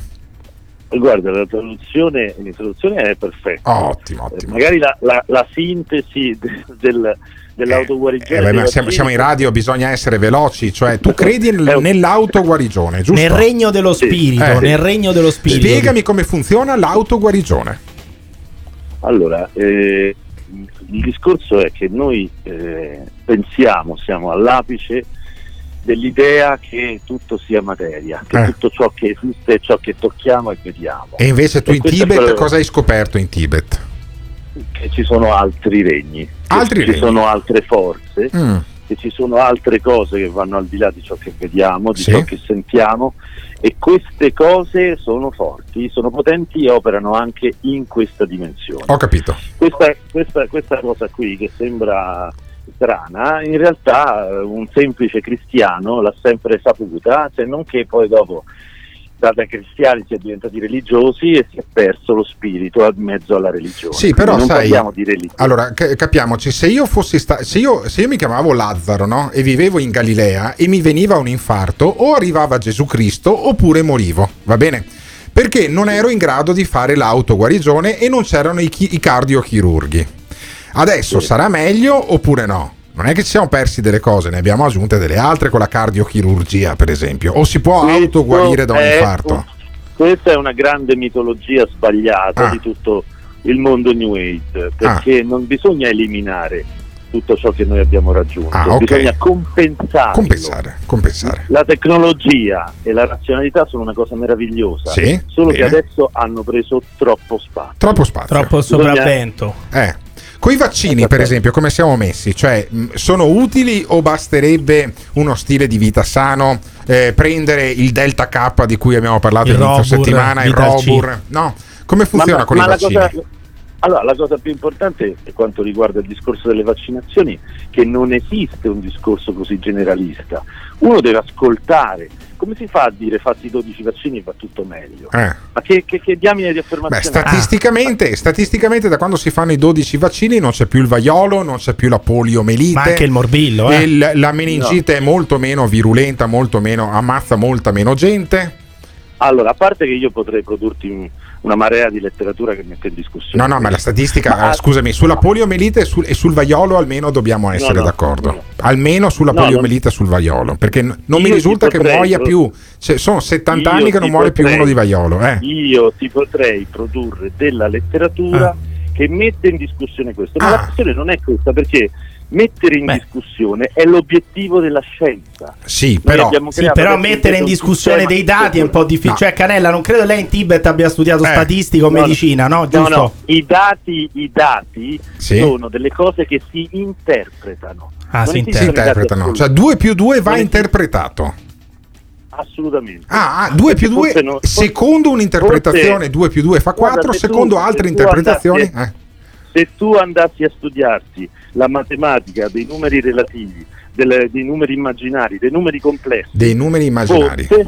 Guarda, la traduzione, l'introduzione è perfetta. Ottimo, Eh, magari la, la- la sintesi de- del, dell'autoguarigione. Eh, beh, siamo, siamo in radio, bisogna essere veloci, cioè tu credi nel- nell'autoguarigione, giusto? Nel regno dello spirito, Eh, nel regno dello spirito. Spiegami come funziona l'autoguarigione. Allora, eh, il discorso è che noi eh, pensiamo, siamo all'apice dell'idea che tutto sia materia, che Eh. tutto ciò che esiste è ciò che tocchiamo e vediamo. E invece tu E in Tibet quello- cosa hai scoperto in Tibet? che ci sono altri regni, Altri ci regni? sono altre forze, Mm. Che ci sono altre cose che vanno al di là di ciò che vediamo, di Sì. ciò che sentiamo e queste cose sono forti, sono potenti e operano anche in questa dimensione. Ho capito. Questa, questa- questa cosa qui che sembra strana, in realtà eh, un semplice cristiano l'ha sempre saputa, se non che poi dopo da da cristiani si è diventati religiosi e si è perso lo spirito in mezzo alla religione. Sì, però Quindi non sai, parliamo di religione. allora ca- capiamoci, se io fossi sta- se, io, se io mi chiamavo Lazzaro no? e vivevo in Galilea e mi veniva un infarto, o arrivava Gesù Cristo oppure morivo, va bene? Perché non ero in grado di fare l'autoguarigione e non c'erano i, chi- i cardiochirurghi. Adesso sarà meglio oppure no? Non è che ci siamo persi delle cose, ne abbiamo aggiunte delle altre con la cardiochirurgia, per esempio. O si può Questo autoguarire da un infarto? Questa è una grande mitologia sbagliata Ah. di tutto il mondo New Age, perché non bisogna eliminare tutto ciò che noi abbiamo raggiunto. Ah, ok. Bisogna compensare. Compensare, compensare. La tecnologia e la razionalità sono una cosa meravigliosa, Sì, solo che bene. adesso hanno preso troppo spazio. Troppo spazio. Troppo Bisogna- sopravvento. Eh. Con i vaccini, per esempio, come siamo messi? Cioè, sono utili o basterebbe uno stile di vita sano? eh, prendere il Delta K di cui abbiamo parlato Il all'inizio Robur, settimana, il. Robur? No, come funziona Ma- con ma i vaccini? cosa- allora, la cosa più importante per quanto riguarda il discorso delle vaccinazioni è che non esiste un discorso così generalista. Uno deve ascoltare. Come si fa a dire fatti 12 vaccini e va tutto meglio? Eh. Ma che, che, che diamine di Beh, affermazione? statisticamente, statisticamente da quando si fanno i 12 vaccini non c'è più il vaiolo, non c'è più la poliomelite. Ma anche il morbillo, eh. e il- la meningite è molto meno virulenta, molto meno, ammazza molta meno gente. Allora, a parte che io potrei produrti un- una marea di letteratura che mette in discussione. No, no, ma la statistica, Ma- eh, scusami, sulla poliomelite e sul, e sul vaiolo almeno dobbiamo essere No, no, d'accordo. no. Almeno sulla No, poliomelite e sul vaiolo, perché non mi risulta che potrei muoia più. Cioè, sono 70 Io anni che non muore più potrei- uno di vaiolo. Eh. Io ti potrei produrre della letteratura Ah. che mette in discussione questo, ma la questione non è questa perché mettere in discussione è l'obiettivo della scienza. Sì, Noi però, Sì, però mettere in discussione dei dati è un po' difficile. No. Cioè, Canella, non credo lei in Tibet abbia studiato Eh. statistica o No, no. medicina, no? No, Giusto? no, i dati, i dati Sì. sono delle cose che si interpretano. Ah, Non si esistono si interpretano. Cioè 2 più 2 va Non interpretato. Assolutamente. Ah, 2 più 2 Forse non- secondo un'interpretazione forse- 2 più 2 fa Guarda, 4, se tu- secondo se altre interpretazioni. andassi- eh. Se tu andassi a studiarti la matematica dei numeri relativi, delle- dei numeri immaginari, dei numeri complessi, Dei numeri immaginari. forse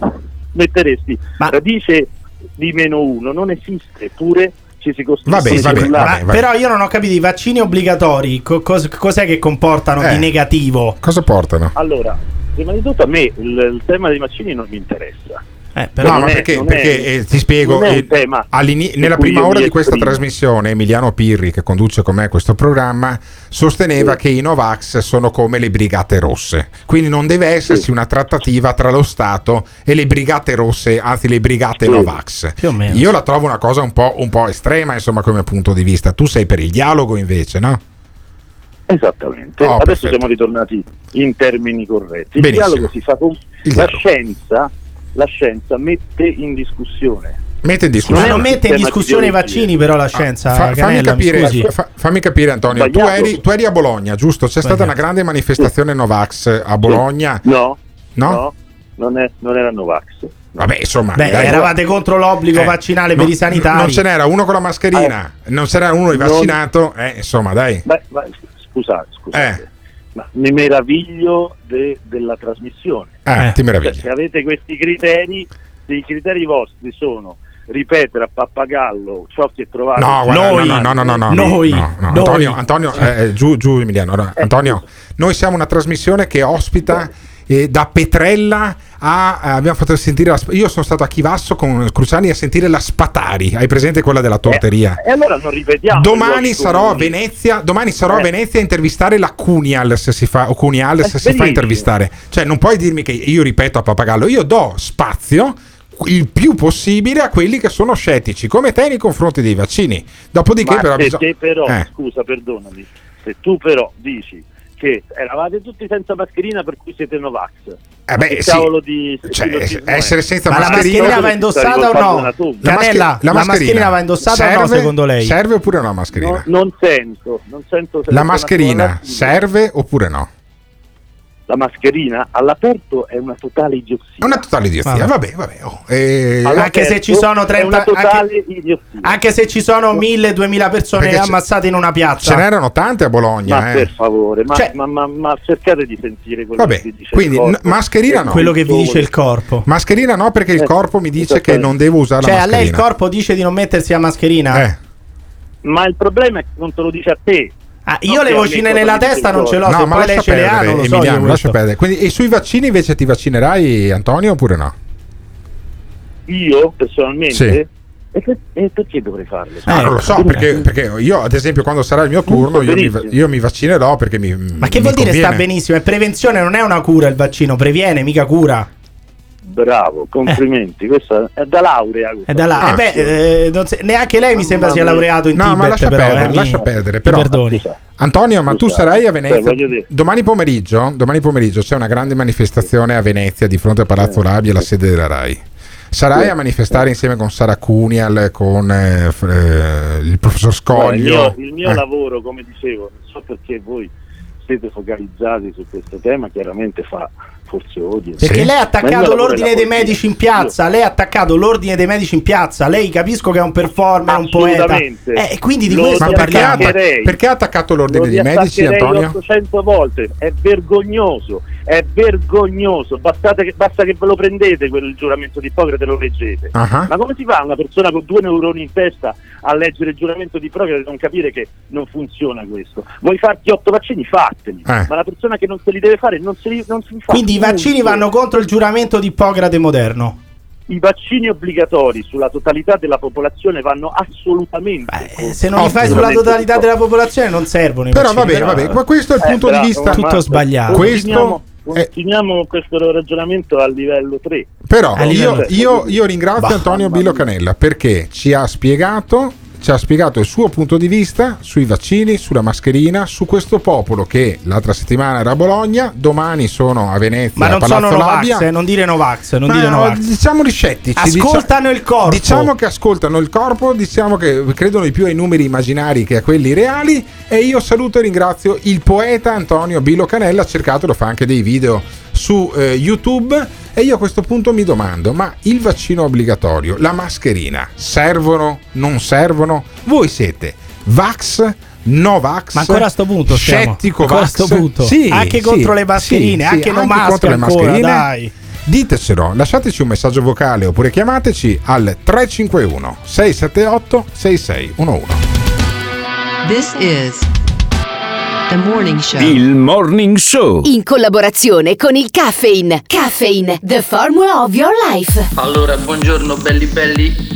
metteresti radice di meno 1, non esiste, eppure ci si costruisce Vabbè, vabbè, cellulare. Ma però io non ho capito i vaccini obbligatori, co- cos- cos'è che comportano Eh. di negativo? Cosa portano? Allora, prima di tutto a me il, il tema dei vaccini non mi interessa. Eh, però no, ma è- perché, perché, è- eh, ti spiego, eh, nella prima ora di questa trasmissione Emiliano Pirri, che conduce con me questo programma, sosteneva che i Novax sono come le brigate rosse, quindi non deve esserci una trattativa tra lo Stato e le brigate rosse, anzi le brigate Novax. Più o meno. Io la trovo una cosa un po', un po' estrema, insomma, come punto di vista. Tu sei per il dialogo invece, no? Esattamente. Oh, Adesso perfetto. siamo ritornati in termini corretti. Il Benissimo. dialogo si fa con Il la dialogo. scienza, la scienza mette in discussione. Mette in Ma discussione. non mette in discussione i vaccini, però la scienza. Fa- fammi, capire, fa- fammi capire, Antonio. Tu Sbagliato. eri, tu eri a Bologna, giusto? C'è stata una grande manifestazione Novax a Bologna. No, No? no, non, è, non era Novax. Vabbè, insomma, Beh, dai, eravate contro l'obbligo Eh, vaccinale no- per i sanitari. Non ce n'era uno con la mascherina, non c'era uno di Non- vaccinato. Eh, insomma, dai. Beh, ma, scusate, scusate. Eh. Ma mi meraviglio de- della trasmissione. Eh, ti Cioè, meravigli. se avete questi criteri, se i criteri vostri sono ripetere a pappagallo ciò che trovate No, guarda, Noi. no, no, no, no, no, Noi. no, no. Noi. Antonio, Antonio eh, giù, giù Emiliano. Allora, Antonio, noi siamo una trasmissione che ospita eh, da Petrella a eh, abbiamo fatto sentire la, io sono stato a Chivasso con Cruciani a sentire la Spatari. Hai presente quella della torteria? E allora non ripetiamo. i Domani sarò a. Venezia, domani sarò a Eh. Venezia a intervistare la Cunial se si fa, o Cunial se si fa intervistare. Cioè, non puoi dirmi che io ripeto a Papagallo, io do spazio il più possibile a quelli che sono scettici, come te nei confronti dei vaccini. Dopodiché, Ma però, se te però, Eh. scusa, perdonami, se tu però dici che eravate tutti senza mascherina per cui siete Novax. Eh beh, che sì. di Cioè, essere senza Ma la mascherina, mascherina va indossata o no? La, Canella, mascher- la mascherina va indossata o no, serve- secondo lei? Serve oppure no la mascherina? No, non sento, non sento se la mascherina serve oppure no? La mascherina all'aperto è una totale idiozia. È una totale idiozia. Vabbè. Vabbè, vabbè. oh, eh, Anche se ci sono è 30 una totale anche, anche se ci sono 1000-2000 persone Perché ammazzate in una piazza. ce n'erano tante a Bologna. Ma eh. per favore, ma, Cioè- ma- ma- ma cercate di sentire quello Vabbè, che vi dice quindi il corpo. n- mascherina no. quello che vi dice il corpo. Mascherina no, perché il Eh, corpo mi dice che non devo usare Cioè, la a mascherina. lei il corpo dice di non mettersi la mascherina. Eh. Ma il problema è che non te lo dice a te. Ah, io No, le vocine nella mi testa non ce l'ho, No, ma poi lei ce le ha, non lo so Emiliano, lascia perdere. Quindi, e sui vaccini invece ti vaccinerai, Antonio, oppure no? Io personalmente? Sì. E, per- e perché dovrei farlo? Ah, non lo so, perché, perché io, ad esempio, quando sarà il mio turno, io mi, io mi vaccinerò perché mi. Ma che vuol dire sta benissimo? È prevenzione, non è una cura il vaccino, previene, mica cura. Bravo, complimenti. Questa è da laurea. questa. È da là. Ah, eh beh, eh, non se- neanche lei mi sembra sia laureato in No, Tibet. ma lascia però, perdere, eh, lascia perdere. Però, perdoni. Antonio, ma tu sarai a cioè, Venezia. dire- Domani pomeriggio, domani pomeriggio c'è una grande manifestazione a Venezia di fronte a Palazzo Labia, la sede della RAI. Sarai a manifestare insieme con Sara Cunial, con eh, eh, il professor Guarda, il Scoglio. mio, il mio Eh. lavoro, come dicevo, non so perché voi siete focalizzati su questo tema, chiaramente fa forse odio. Perché lei ha attaccato l'ordine dei medici in piazza. Lei ha attaccato l'ordine dei medici in piazza. Lei capisco che è un performer, un poeta. Eh, e quindi di Lo questo Ma perché ha, parliamo. perché ha attaccato l'ordine Lo dei medici, Antonio? 800 volte, è vergognoso, è vergognoso, Bastate che- basta che ve lo prendete quel giuramento di Ippocrate e lo leggete. Ah. Ma come si fa una persona con due neuroni in testa a leggere il giuramento di Ippocrate e non capire che non funziona questo? Vuoi farti otto vaccini? Fateli, Eh. ma la persona che non se li deve fare non, se li, non si fa. Quindi i vaccini vanno contro il giuramento di Ippocrate moderno. I vaccini obbligatori sulla totalità della popolazione vanno assolutamente. Eh, Se non li fai sulla totalità della popolazione non servono i Però vaccini, vabbè, vabbè, ma questo è il Eh, punto bravo, di vista Tutto sbagliato. Continuiamo, Questo continuiamo questo ragionamento a livello 3. Però A io, livello- io- io ringrazio Bah, Antonio Billo. Canella perché ci ha spiegato ci ha spiegato il suo punto di vista sui vaccini, sulla mascherina, su questo popolo che l'altra settimana era a Bologna, domani sono a Venezia, Ma non Palazzo sono. Novax, eh, non dire Novax, non Ma dire Novax. diciamo di scettici Ascoltano il corpo. Diciamo che ascoltano il corpo, diciamo che credono di più ai numeri immaginari che a quelli reali. E io saluto e ringrazio il poeta Antonio Billo Canella. Cercatelo, fa anche dei video su eh, YouTube. E io a questo punto mi domando: ma il vaccino obbligatorio, la mascherina, servono? Non servono? Voi siete Vax? No Vax? Ma ancora a sto punto. Scettico Ancora a Vax? sto punto. Sì, Anche sì, contro le mascherine, sì, anche sì, mask contro le ancora, mascherine. dai. Ditecelo, lasciateci un messaggio vocale oppure chiamateci al 351 678 6611. This is morning show. Il Morning Show. In collaborazione con il Caffeine. Caffeine, the formula of your life. Allora, buongiorno belli belli.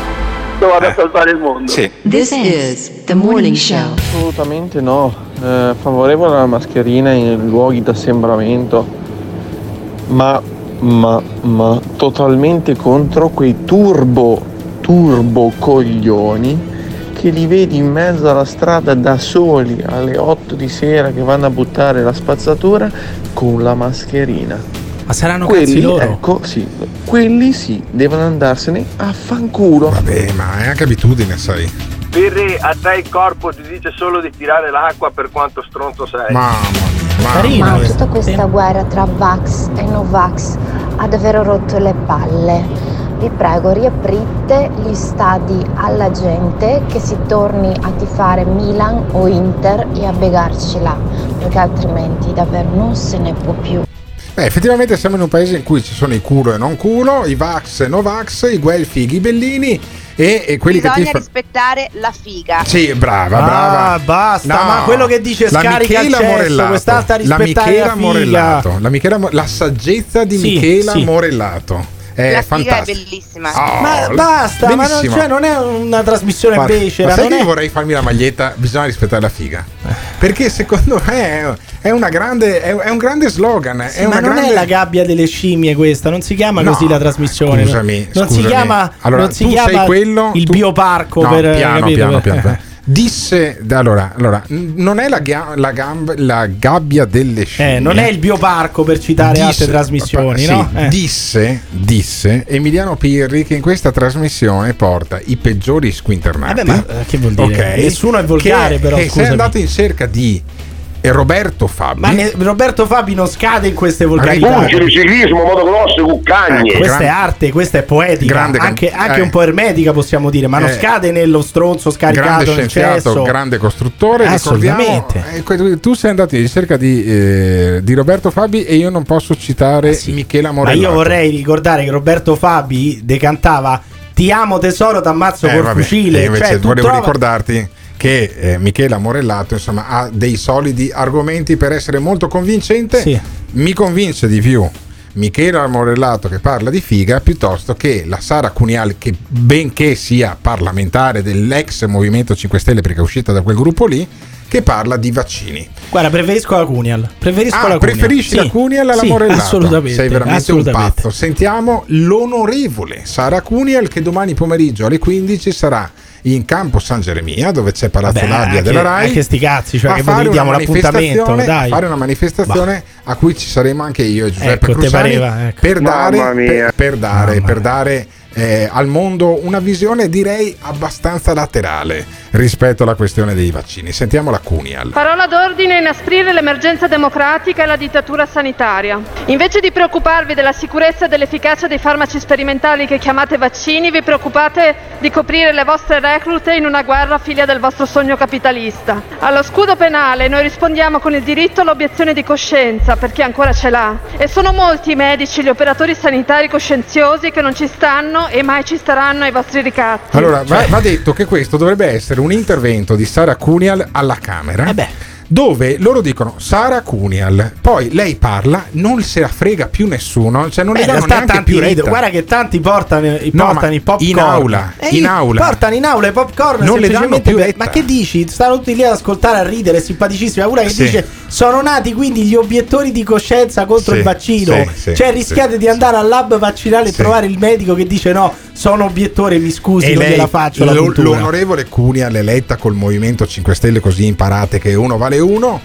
Io vado a salvare il mondo. This is the morning show. Assolutamente no, Eh, favorevole alla mascherina in luoghi d'assembramento, ma, ma, ma totalmente contro quei turbo, turbo coglioni che li vedi in mezzo alla strada da soli alle 8 di sera che vanno a buttare la spazzatura con la mascherina. Ma saranno quelli, cazzi loro. Ecco, sì, quelli sì, devono andarsene a fanculo. Vabbè, ma è anche abitudine, sai. Pirri, a te il corpo ti dice solo di tirare l'acqua per quanto stronzo sei. Ma tutta questa guerra tra Vax e Novax ha davvero rotto le palle. Vi prego, riaprite gli stadi alla gente che si torni a tifare Milan o Inter e a begarci là, perché altrimenti davvero non se ne può più. Beh, effettivamente siamo in un paese in cui ci sono i culo e non culo, i vax e no vax, i guelfi e i ghibellini e, e quelli Bisogna che ti rispettare la figa. Sì, brava, Ah, brava. basta, No, ma quello che dice la scarica il Michela cesso, Morellato, quest'altra la rispettare Michela la figa. Morellato, la, Michela la saggezza di Sì, Michela sì. Morellato. È La figa è fantastica. bellissima. Oh, Ma basta, ma non, cioè, non è una trasmissione Guarda, becera. ma sai non che è... io vorrei farmi la maglietta? Bisogna rispettare la figa. Perché secondo me è, è una grande, è, è un grande slogan. Sì, è ma una non grande... è la gabbia delle scimmie questa, non si chiama No, così la trasmissione. Scusami, non si scusami. chiama, Allora, non si tu chiama sei quello, il tu- bioparco No, per piano, capito? piano, piano, piano. Disse allora, allora, non è la, ga- la, gam- la gabbia delle scimmie. Eh, non è il bioparco per citare altre Disse- trasmissioni, sì, no? Eh. Disse, disse Emiliano Pirri che in questa trasmissione porta i peggiori squinternati. Vabbè, ma, eh, che vuol dire? Ok. Nessuno è volgare, Che- però, Che sei scusami. andato in cerca di eh, Roberto Fabi. Ma ne- Roberto Fabi non scade in queste volgarità. Pugili, ciclismo, motocross, cuccagne. Questa Grande- è arte, questa è poetica, Grande can- anche, anche eh. un po' ermetica possiamo dire, ma non Eh. scade nello stronzo grande scaricato nel scienziato, grande costruttore. Assolutamente. eh, tu sei andato in ricerca di, eh, di Roberto Fabi e io non posso citare Michela Ma Morellato. io vorrei ricordare che Roberto Fabi decantava Ti amo tesoro, t'ammazzo Eh, col vabbè, fucile. e invece Cioè, volevo trova- ricordarti che eh, Michela Morellato insomma, ha dei solidi argomenti per essere molto convincente. Mi convince di più Michela Morellato che parla di figa piuttosto che la Sara Cunial che benché sia parlamentare dell'ex Movimento 5 Stelle perché è uscita da quel gruppo lì che parla di vaccini. Guarda, preferisco la Cunial. Preferisco Ah, la Cunial. preferisci la Sì, Cunial alla sì, Morellato? Assolutamente. Sei veramente assolutamente. un pazzo. Sentiamo l'onorevole Sara Cunial che domani pomeriggio alle 15 sarà in campo San Geremia dove c'è Palazzo Vabbè, della Rai. anche sti cazzi, cioè che fare vi diamo una l'appuntamento, manifestazione- dai. a fare una manifestazione a cui ci saremo anche io e Giuseppe Ecco, te Crusani pareva, ecco. per dare, Mamma mia. per, per dare, Mamma per dare eh, al mondo una visione direi abbastanza laterale rispetto alla questione dei vaccini. Sentiamo la Cunial. Parola d'ordine inasprire l'emergenza democratica e la dittatura sanitaria. Invece di preoccuparvi della sicurezza e dell'efficacia dei farmaci sperimentali che chiamate vaccini, vi preoccupate di coprire le vostre reclute in una guerra figlia del vostro sogno capitalista. Allo scudo penale noi rispondiamo con il diritto all'obiezione di coscienza per chi ancora ce l'ha. E sono molti i medici, gli operatori sanitari coscienziosi che non ci stanno e mai ci staranno ai vostri ricatti. Allora, va, va detto che questo dovrebbe essere un intervento di Sara Cunial alla Camera. Eh Dove loro dicono Sara Cunial, poi lei parla, non se la frega più nessuno, cioè non Beh, le in danno neanche più retta. Guarda che tanti portano, No, portano i popcorn in aula, Eh, in aula. Portano in aula i popcorn Non le danno più retta. Ma che dici? Stanno tutti lì ad ascoltare, a ridere, simpaticissimi. Una che Sì. dice: Sono nati quindi gli obiettori di coscienza contro Sì, il vaccino. sì, cioè, rischiate di andare al lab vaccinale e trovare il medico che dice: No, sono obiettore, mi scusi, E non lei, gliela faccio. Cultura. l'onorevole Cunial, eletta col Movimento 5 Stelle, così imparate che uno vale uno,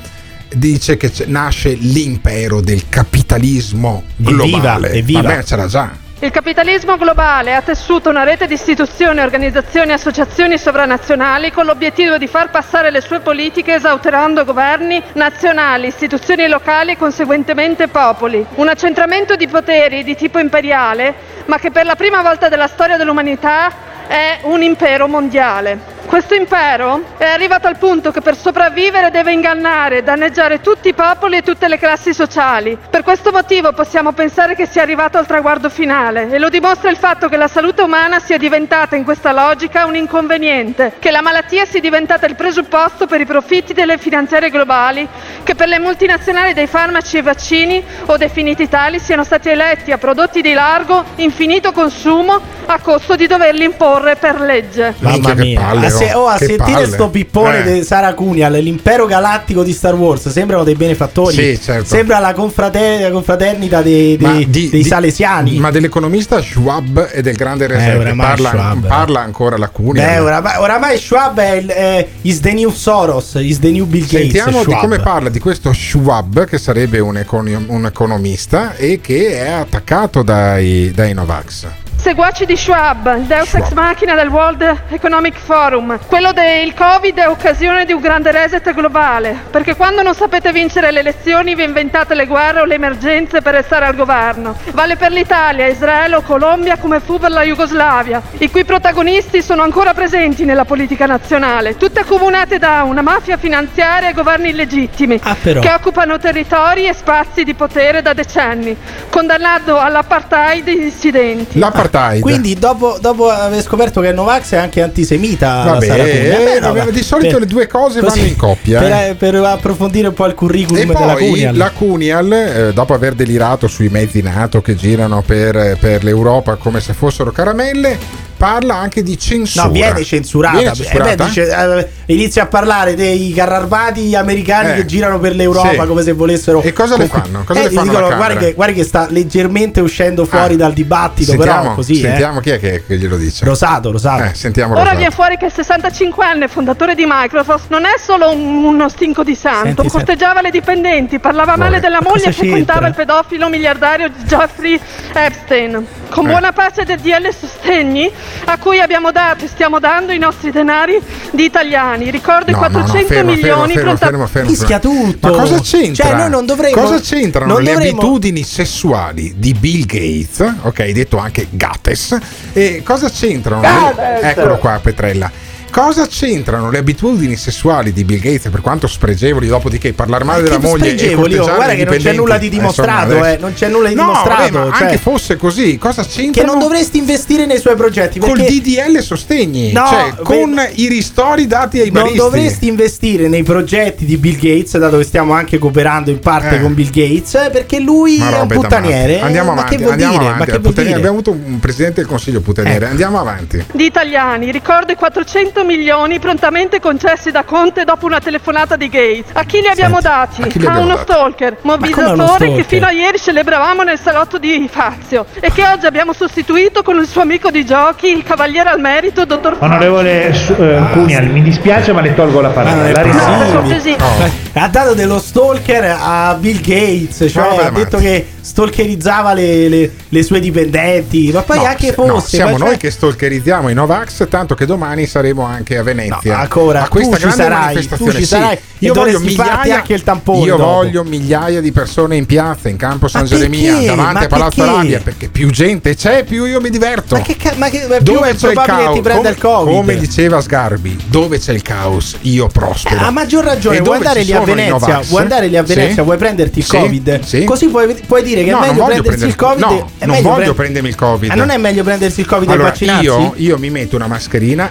dice che nasce l'impero del capitalismo globale. evviva. Vabbè, c'era già. Il capitalismo globale ha tessuto una rete di istituzioni, organizzazioni e associazioni sovranazionali con l'obiettivo di far passare le sue politiche esautorando governi nazionali, istituzioni locali e conseguentemente popoli. Un accentramento di poteri di tipo imperiale, ma che per la prima volta della storia dell'umanità è un impero mondiale. Questo impero è arrivato al punto che per sopravvivere deve ingannare e danneggiare tutti i popoli e tutte le classi sociali. Per questo motivo possiamo pensare che sia arrivato al traguardo finale e lo dimostra il fatto che la salute umana sia diventata in questa logica un inconveniente, che la malattia sia diventata il presupposto per i profitti delle finanziarie globali, che per le multinazionali dei farmaci e vaccini o definiti tali siano stati eletti a prodotti di largo, infinito consumo a costo di doverli imporre per legge. Mamma mia, a, se- oh, a sentire palle. sto pippone Eh. di Sara Cunial, l'impero galattico di Star Wars, sembrano dei benefattori. Sì, certo. Sembra la, confrate- la confraternita dei, dei- di- dei di- salesiani. Ma dell'economista Schwab e del grande Reset oramai parla, Schwab, parla ancora la Cunial. Beh, oramai, oramai Schwab è il, è is the new Soros, is the new Bill Gates. Sentiamo di come parla di questo Schwab, che sarebbe un, econi- un economista e che è attaccato dai, dai Novax. Seguaci di Schwab, il deus ex machina del World Economic Forum. Quello del Covid è occasione di un grande reset globale, perché quando non sapete vincere le elezioni vi inventate le guerre o le emergenze per restare al governo. Vale per l'Italia, Israele o Colombia come fu per la Jugoslavia, i cui protagonisti sono ancora presenti nella politica nazionale, tutte accomunate da una mafia finanziaria e governi illegittimi, però. che occupano territori e spazi di potere da decenni, condannando all'apartheid i dissidenti. L'apartheid apartheid. Quindi dopo, dopo aver scoperto che è Novax è anche antisemita Vabbè, eh, vabbè, vabbè. di solito Per- le due cose così, vanno in coppia. Per, eh. per approfondire un po' il curriculum E della poi Cunial. la Cunial, eh, dopo aver delirato sui mezzi NATO che girano per, per l'Europa come se fossero caramelle, parla anche di censura. No, viene censurata. Viene Eh beh, censurata? dice, eh, inizia a parlare dei carri armati americani Eh, che girano per l'Europa sì. come se volessero. E cosa le fanno? Cosa Eh, le fanno dicono, Camera? che, guardi che sta leggermente uscendo fuori dal dibattito, Sentiamo, però così. eh. sentiamo chi è che, che glielo dice. Rosato, Rosato. Eh, sentiamo Ora Rosato. viene fuori che il 65enne fondatore di Microsoft non è solo un- uno stinco di santo, Senti, senti. corteggiava le dipendenti, parlava male della moglie e frequentava il pedofilo miliardario Jeffrey Epstein. Con Eh. buona pace del DL Sostegni, a cui abbiamo dato e stiamo dando i nostri denari di italiani. Ricordo No, i no, no, 400 fermo, milioni fermo, fermo, fermo, Fischia tutto. Ma cosa c'entra? Cioè, noi non dovremmo- Cosa c'entrano non le dovremmo- abitudini sessuali di Bill Gates, ok, detto anche Gates, e cosa c'entrano? Gates! Eccolo qua, Petrella. Cosa c'entrano le abitudini sessuali di Bill Gates, per quanto spregevoli, dopodiché parlare male della che moglie e oh, corteggiare guarda che non c'è nulla di dimostrato, insomma, adesso- eh, non c'è nulla di No, dimostrato, vabbè, ma cioè- anche fosse così, cosa Che c'entrano? non dovresti investire nei suoi progetti Col perché DDL sostegni, No, cioè beh, con i ristori dati ai non baristi. dovresti investire nei progetti di Bill Gates, dato che stiamo anche cooperando in parte Eh. con Bill Gates, eh, perché lui Ma è un puttaniere. Andiamo Eh, ma avanti, che vuol andiamo dire? avanti. Ma che vuol Puttaniere- dire? Abbiamo avuto un presidente del consiglio puttaniere. Andiamo avanti. di italiani. Ricordo i 400 milioni prontamente concessi da Conte dopo una telefonata di Gates. A chi li abbiamo dati? a abbiamo uno dati? stalker, mobilizzatore che fino a ieri celebravamo nel salotto di Fazio e che oggi abbiamo sostituito con il suo amico di giochi, il cavaliere al merito, dottor Onorevole eh, Cunial, mi dispiace ma le tolgo la parola. La ringrazio. Eh, Ha dato dello stalker a Bill Gates, cioè vabbè, ha detto che stalkerizzava le, le- le sue dipendenti, ma poi No, anche se- fosse. no, siamo cioè- noi che stalkerizziamo i Novax, tanto che domani saremo anche a Venezia. No, ancora, a questa grande sarai, manifestazione. tu ci Sì, sarai e io voglio migliaia, anche il tampone io dopo. voglio migliaia di persone in piazza, in campo San Ma Geremia, davanti Ma a Palazzo? Arabia, perché più gente c'è, più io mi diverto. Ma che, ca- ma che più dove c'è il caos, come, il Covid? come diceva Sgarbi, dove c'è il caos io prospero. Eh, a maggior ragione, vuoi andare Venezia? Novax? Vuoi andare lì a Sì. Venezia? Vuoi prenderti il Sì, Covid? sì. Così puoi, puoi dire che No, è meglio prendersi il Covid. no, non voglio pre- prendermi il Covid. Ma non è meglio prendersi il Covid e vaccinarsi? io, io mi metto una mascherina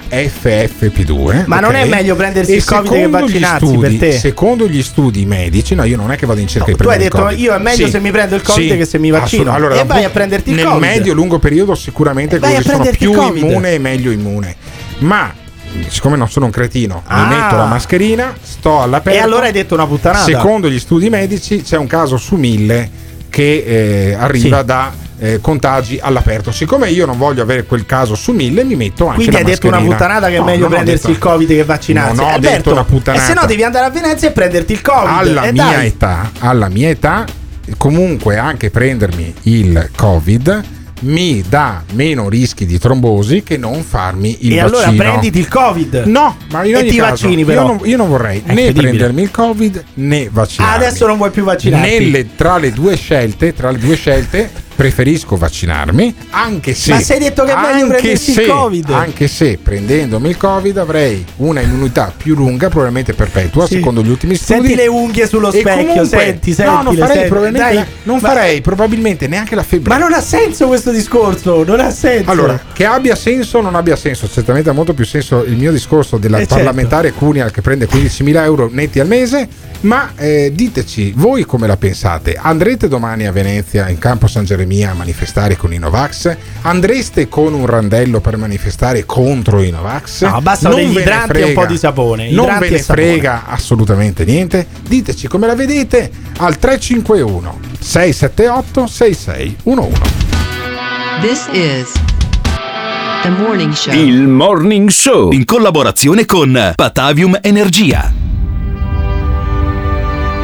FFP2. Ma non ok? è meglio prendersi E il Covid che vaccinarsi studi- per te? Secondo gli studi medici, no, io non è che vado in cerca di tu hai detto, io è meglio se mi prendo il Covid che se mi vaccino. assolut- E da vai a prenderti il nel Covid. medio-lungo periodo sicuramente E quello che sono più immune e meglio immune. Ma siccome non sono un cretino, Ah. mi metto la mascherina, sto all'aperto. E allora hai detto una puttanata. Secondo gli studi medici c'è un caso su mille che eh, arriva Sì. da eh, contagi all'aperto. Siccome io non voglio avere quel caso su mille, mi metto anche Quindi hai detto una puttanata che è No, meglio non ho prendersi detto- il Covid che vaccinarsi. Non ho Alberto, detto una puttanata. E se no devi andare a Venezia e prenderti il Covid. alla E mia dai. età, alla mia età, comunque anche prendermi il Covid mi dà meno rischi di trombosi che non farmi il e vaccino. allora prenditi il Covid. No, ma e ogni ti caso, vaccini io però. non, io non vorrei È né prendermi il Covid né vaccinarmi. Adesso non vuoi più vaccinarti. Nelle- tra le due scelte, tra le due scelte, preferisco vaccinarmi, anche se. Ma sei detto che è meglio anche prendersi il se- Covid. Anche se prendendomi il Covid avrei una immunità più lunga, probabilmente perpetua, Sì. secondo gli ultimi studi. Senti le unghie sullo E specchio, comunque- senti, senti. No, non farei, senti. probabilmente, Dai, non ma- farei probabilmente neanche la febbre. Ma non ha senso questo discorso, non ha senso. Allora, che abbia senso o non abbia senso, certamente ha molto più senso il mio discorso della Eh, certo. parlamentare Cunial che prende 15.000 euro netti al mese, ma eh, diteci voi come la pensate. Andrete domani a Venezia in campo San Geremia a manifestare con i Novax? Andreste con un randello per manifestare contro i Novax? No, bastano Non degli ve idranti e un po' di sapone. Non Idranti ve e ne sapone. frega assolutamente niente. Diteci come la vedete al 351 678 6611. This is the morning show. Il Morning Show in collaborazione con Patavium Energia.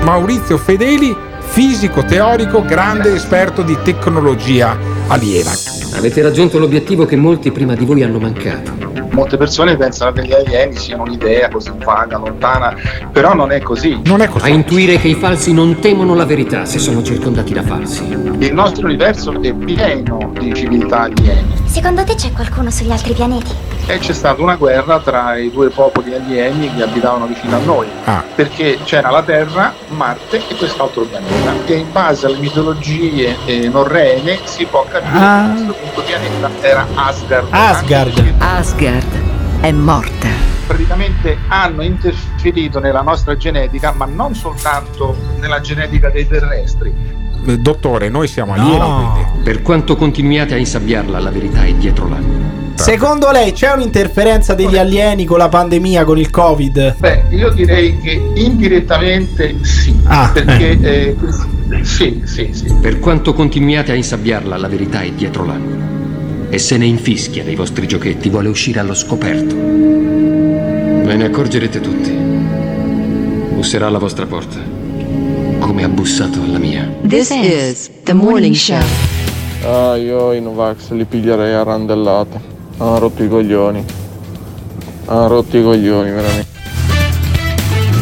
Maurizio Fedeli, fisico teorico, grande esperto di tecnologia aliena. Avete raggiunto l'obiettivo che molti prima di voi hanno mancato. Molte persone pensano che gli alieni siano un'idea così vaga, lontana, però non è così. Non è A intuire che i falsi non temono la verità se sono circondati da falsi. Il nostro universo è pieno di civiltà alieni. Secondo te c'è qualcuno sugli altri pianeti? E c'è stata una guerra tra i due popoli alieni che abitavano vicino a noi. Ah. Perché c'era la Terra, Marte e quest'altro pianeta. E in base alle mitologie eh, norrene si può capire Ah. che questo pianeta era Asgard. Asgard. Asgard è morta. praticamente hanno interferito nella nostra genetica, ma non soltanto nella genetica dei terrestri. Eh, Dottore, noi siamo alieni, quindi. Per quanto continuiate a insabbiarla, la verità è dietro l'angolo. Secondo lei c'è un'interferenza degli alieni con la pandemia, con il Covid? Beh, io direi che indirettamente sì, Ah, perché eh, sì, sì, sì. Per quanto continuiate a insabbiarla, la verità è dietro l'angolo. E se ne infischia dei vostri giochetti, vuole uscire allo scoperto. Ve ne accorgerete tutti. Busserà alla vostra porta, come ha bussato alla mia. This is the morning show. Ah, io i Novax li piglierei a randellata. Ha rotto i coglioni. Ha rotto i coglioni, veramente.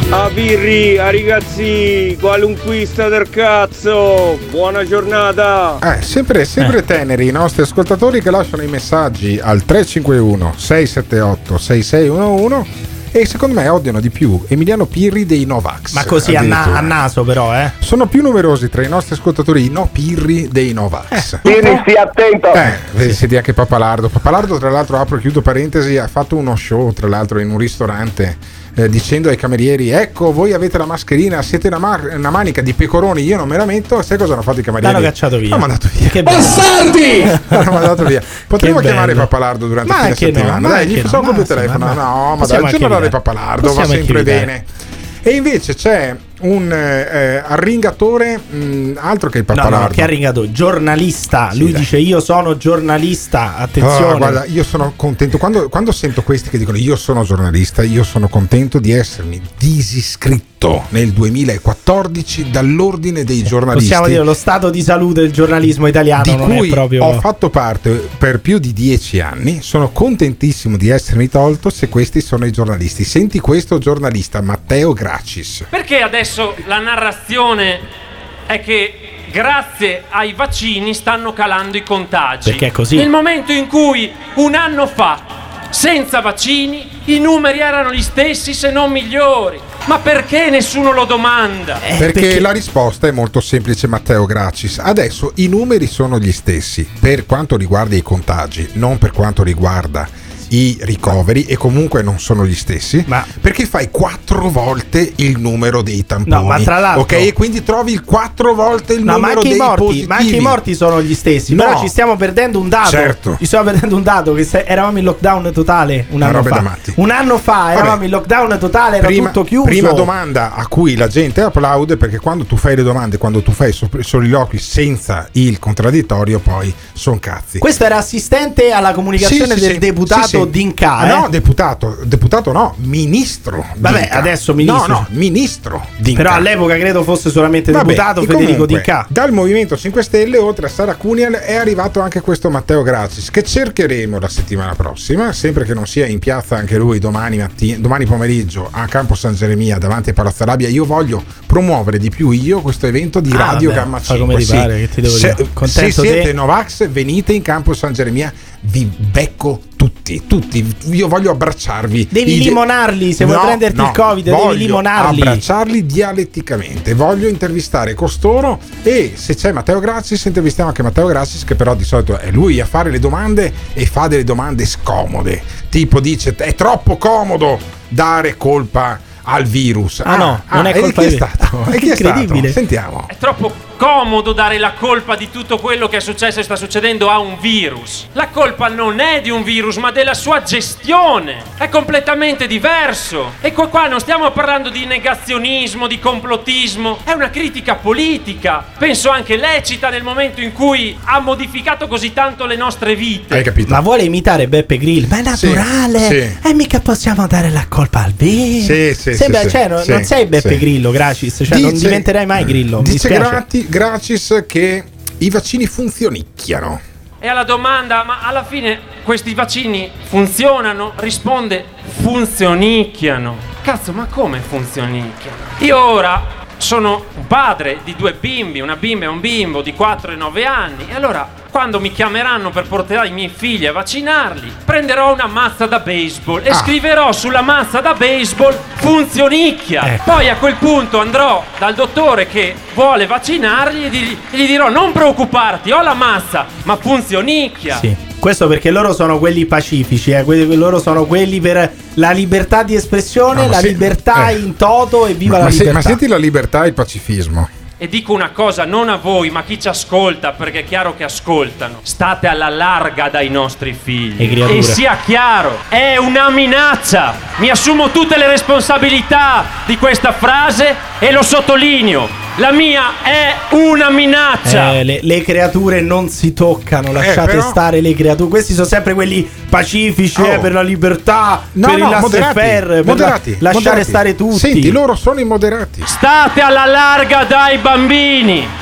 A birri, a ragazzi, qualunquista del cazzo, buona giornata. Eh, sempre, sempre teneri i nostri ascoltatori che lasciano i messaggi al 351 678 6611 e secondo me odiano di più Emiliano Pirri dei Novax. Ma così a, na- a naso però, eh. Sono più numerosi tra i nostri ascoltatori i no Pirri dei Novax. Pirri, stia attento. Eh, vedi, siete anche Papalardo. Papalardo, tra l'altro, apro e chiudo parentesi, ha fatto uno show, tra l'altro, in un ristorante. Eh, dicendo ai camerieri: Ecco, voi avete la mascherina, siete una, ma- una manica di pecoroni, io non me la metto. Sai cosa hanno fatto i camerieri? L'hanno cacciato via. L'hanno mandato via. Che bello. L'hanno mandato via. Potremmo chiamare bello. Papalardo durante Ma no, settimana. ma dai, gli no, facciamo proprio il telefono. ma- no, ma dai, il evitare. Papalardo va Possiamo anche sempre bene. E invece c'è un eh, arringatore, mh, altro che il No, Papalardo. no, che ha ringato? Giornalista. Lui dai. dice io sono giornalista. Attenzione. Oh, guarda, io sono contento. Quando, quando sento questi che dicono io sono giornalista, io sono contento di essermi disiscritto nel 2014 dall'ordine dei giornalisti. Possiamo dire lo stato di salute del giornalismo italiano di non cui è proprio ho fatto parte per più di dieci anni. Sono contentissimo di essermi tolto se questi sono i giornalisti. Senti questo giornalista, Matteo Gracis. Perché adesso la narrazione è che grazie ai vaccini stanno calando i contagi? Perché è così. Nel momento in cui un anno fa, senza vaccini, i numeri erano gli stessi se non migliori. Ma perché nessuno lo domanda? Eh, perché, la risposta è molto semplice, Matteo Gracis. Adesso i numeri sono gli stessi per quanto riguarda i contagi, non per quanto riguarda i ricoveri e comunque non sono gli stessi perché fai quattro volte il numero dei tamponi No, ma tra l'altro- ok e quindi trovi quattro volte il No, ma numero dei morti, positivi ma anche i morti sono gli stessi. No. Però ci stiamo perdendo un dato. Certo. Ci stiamo perdendo un dato che se- eravamo in lockdown totale un Una anno roba fa. Un anno fa eravamo Vabbè. in lockdown totale, era prima, tutto chiuso. prima domanda a cui la gente applaude perché quando tu fai le domande, quando tu fai i soliloqui senza il contraddittorio, poi sono cazzi. Questo era assistente alla comunicazione Sì, sì, del sì. deputato Sì. Dinca. Eh? No, deputato, deputato no, ministro. Vabbè, Dinca. adesso ministro. No, no, ministro. Dinca. Però all'epoca credo fosse solamente Vabbè, deputato Federico comunque, Dinca. Dal Movimento 5 Stelle, oltre a Sara Cunial, è arrivato anche questo Matteo Grazis, che cercheremo la settimana prossima, sempre che non sia in piazza anche lui domani, matti- domani pomeriggio a Campo San Geremia davanti a Palazzo Arabia. Io voglio promuovere di più io questo evento di Ah, Radio beh, Gamma fa 5. come Sì. pare, che ti devo se, dire. se siete te? Novax, venite in Campo San Geremia, vi becco tutti, tutti. Io voglio abbracciarvi. Devi I- limonarli, se vuoi prenderti il Covid, devi limonarli. abbracciarli dialetticamente. Voglio intervistare costoro e se c'è Matteo Grazis, intervistiamo anche Matteo Grazis, che però di solito è lui a fare le domande e fa delle domande scomode. Tipo dice: è troppo comodo dare colpa al virus. Ah, no, non è e colpa chi è di- stato? E chi è stato? Incredibile. Sentiamo. È troppo comodo dare la colpa di tutto quello che è successo e sta succedendo a un virus. La colpa non è di un virus, ma della sua gestione. È completamente diverso. E qua, qua non stiamo parlando di negazionismo, di complottismo, è una critica politica. Penso anche lecita nel momento in cui ha modificato così tanto le nostre vite. Hai capito? Ma vuole imitare Beppe Grill? Ma è Sì, naturale. sì. E mica possiamo dare la colpa al virus. Sì, sì, Sembra- sì, cioè, sì, non, sì, non sei Beppe sì. Grillo, Gracis. Cioè, non Dice- diventerai mai Grillo. Mi Dice dispiace. Grati- Gracis che i vaccini funzionicchiano. E alla domanda, ma alla fine questi vaccini funzionano? Risponde, funzionicchiano. Cazzo, ma come funzionicchiano? Io ora sono un padre di due bimbi, una bimba e un bimbo di 4 e 9 anni, e allora quando mi chiameranno per portare i miei figli a vaccinarli, prenderò una mazza da baseball e Ah. scriverò sulla mazza da baseball funzionicchia. Poi a quel punto andrò dal dottore che vuole vaccinarli e gli, gli dirò non preoccuparti, ho la mazza, ma funzionicchia. Sì. Questo perché loro sono quelli pacifici, eh, quelli- loro sono quelli per la libertà di espressione, No, la se- libertà eh. in toto e viva Ma, la ma se- libertà. ma senti la libertà e il pacifismo. E dico una cosa non a voi, ma a chi ci ascolta, perché è chiaro che ascoltano. State alla larga dai nostri figli. E. E sia chiaro, è una minaccia. Mi assumo tutte le responsabilità di questa frase e lo sottolineo. La mia è una minaccia. Eh, le, le creature non si toccano, lasciate però- stare le creature. Questi sono sempre quelli pacifici eh, Oh. per la libertà, No, per il no, laissez moderati, faire, per la- moderati, lasciare moderati. stare tutti. Senti, loro sono i moderati. State alla larga dai bambini,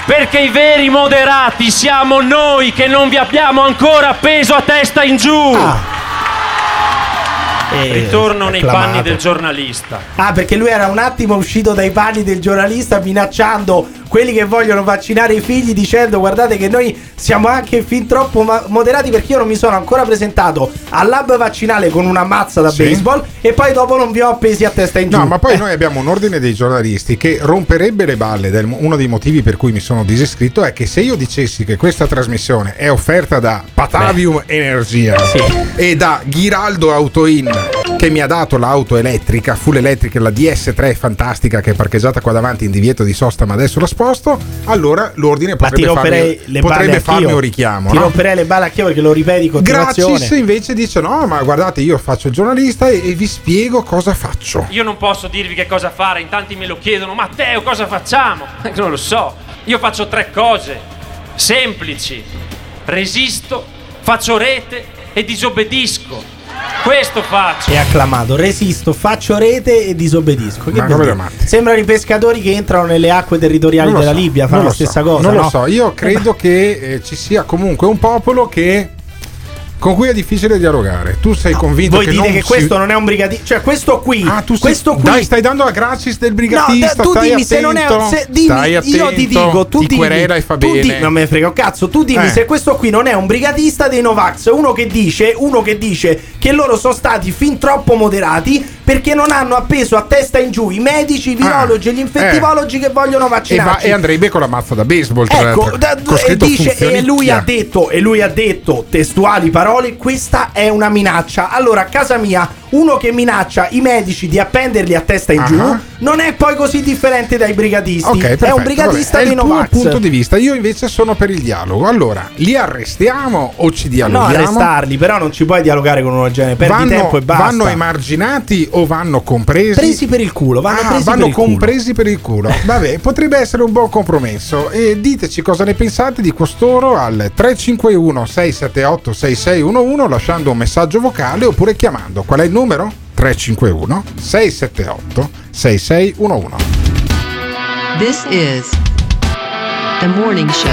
perché i veri moderati siamo noi che non vi abbiamo ancora appeso a testa in giù. Eh, Ritorno nei acclamato. panni del giornalista. Ah, perché lui era un attimo uscito dai panni del giornalista minacciando quelli che vogliono vaccinare i figli dicendo guardate che noi siamo anche fin troppo ma- moderati perché io non mi sono ancora presentato al lab vaccinale con una mazza da Sì. baseball e poi dopo non vi ho appesi a testa in giù. No, ma poi Eh, noi abbiamo un ordine dei giornalisti che romperebbe le balle. del- uno dei motivi per cui mi sono disiscritto è che se io dicessi che questa trasmissione è offerta da Patavium Energia e da Ghiraldo Autoin, che mi ha dato l'auto elettrica, full elettrica, la DS3 fantastica che è parcheggiata qua davanti in divieto di sosta, ma adesso la sposto, allora l'ordine potrebbe, farmi, le potrebbe farmi un richiamo. Ti no? romperei le balle anch'io perché lo ripeti in continuazione. Gracis invece dice no, ma guardate, io faccio il giornalista e, e vi spiego cosa faccio. Io non posso dirvi che cosa fare, in tanti me lo chiedono, Matteo cosa facciamo? Non lo so, io faccio tre cose, semplici, resisto, faccio rete e disobbedisco. Questo faccio. È acclamato, resisto, faccio rete e disobbedisco. Che Ma come matti. Sembrano i pescatori che entrano nelle acque territoriali lo della so, Libia, fanno la lo so, stessa cosa. Non lo no? so, io credo che eh, ci sia comunque un popolo che con cui è difficile dialogare. Tu sei convinto Voi che dite non che si- questo non è un brigatista, cioè questo qui, Ah, tu sei- questo qui Dai, stai dando la gratis del brigatista. No, tu dimmi se non è attento, se, dimmi, stai io ti attento, dico, tu ti dimmi, querela e fa tu bene. di- non me ne frega un cazzo, tu dimmi Eh. se questo qui non è un brigatista dei Novax, uno che dice, uno che dice che loro sono stati fin troppo moderati perché non hanno appeso a testa in giù i medici, i virologi e gli infettivologi che vogliono Ah. Eh. E, va- vaccinarci. e andrebbe con la mazza da baseball. Ecco, da- e, dice, e lui ha detto, e lui ha detto testuali parole, questa è una minaccia. Allora, a casa mia, uno che minaccia i medici di appenderli a testa in Ah. giù non è poi così differente dai brigatisti. Ok, è un brigatista vabbè, tuo Novax. punto di vista. Io invece sono per il dialogo. Allora, li arrestiamo o ci No, dialoghiamo? arrestarli, però non ci puoi dialogare con uno genere. Perdi vanno, tempo e basta. vanno emarginati o vanno compresi? Presi per il culo, vanno Ah, presi vanno per il culo. compresi per il culo. Vabbè, potrebbe essere un buon compromesso. E diteci cosa ne pensate di costoro al 351 678 6611 lasciando un messaggio vocale oppure chiamando. Qual è il numero? 351 678 6611. This is the morning show.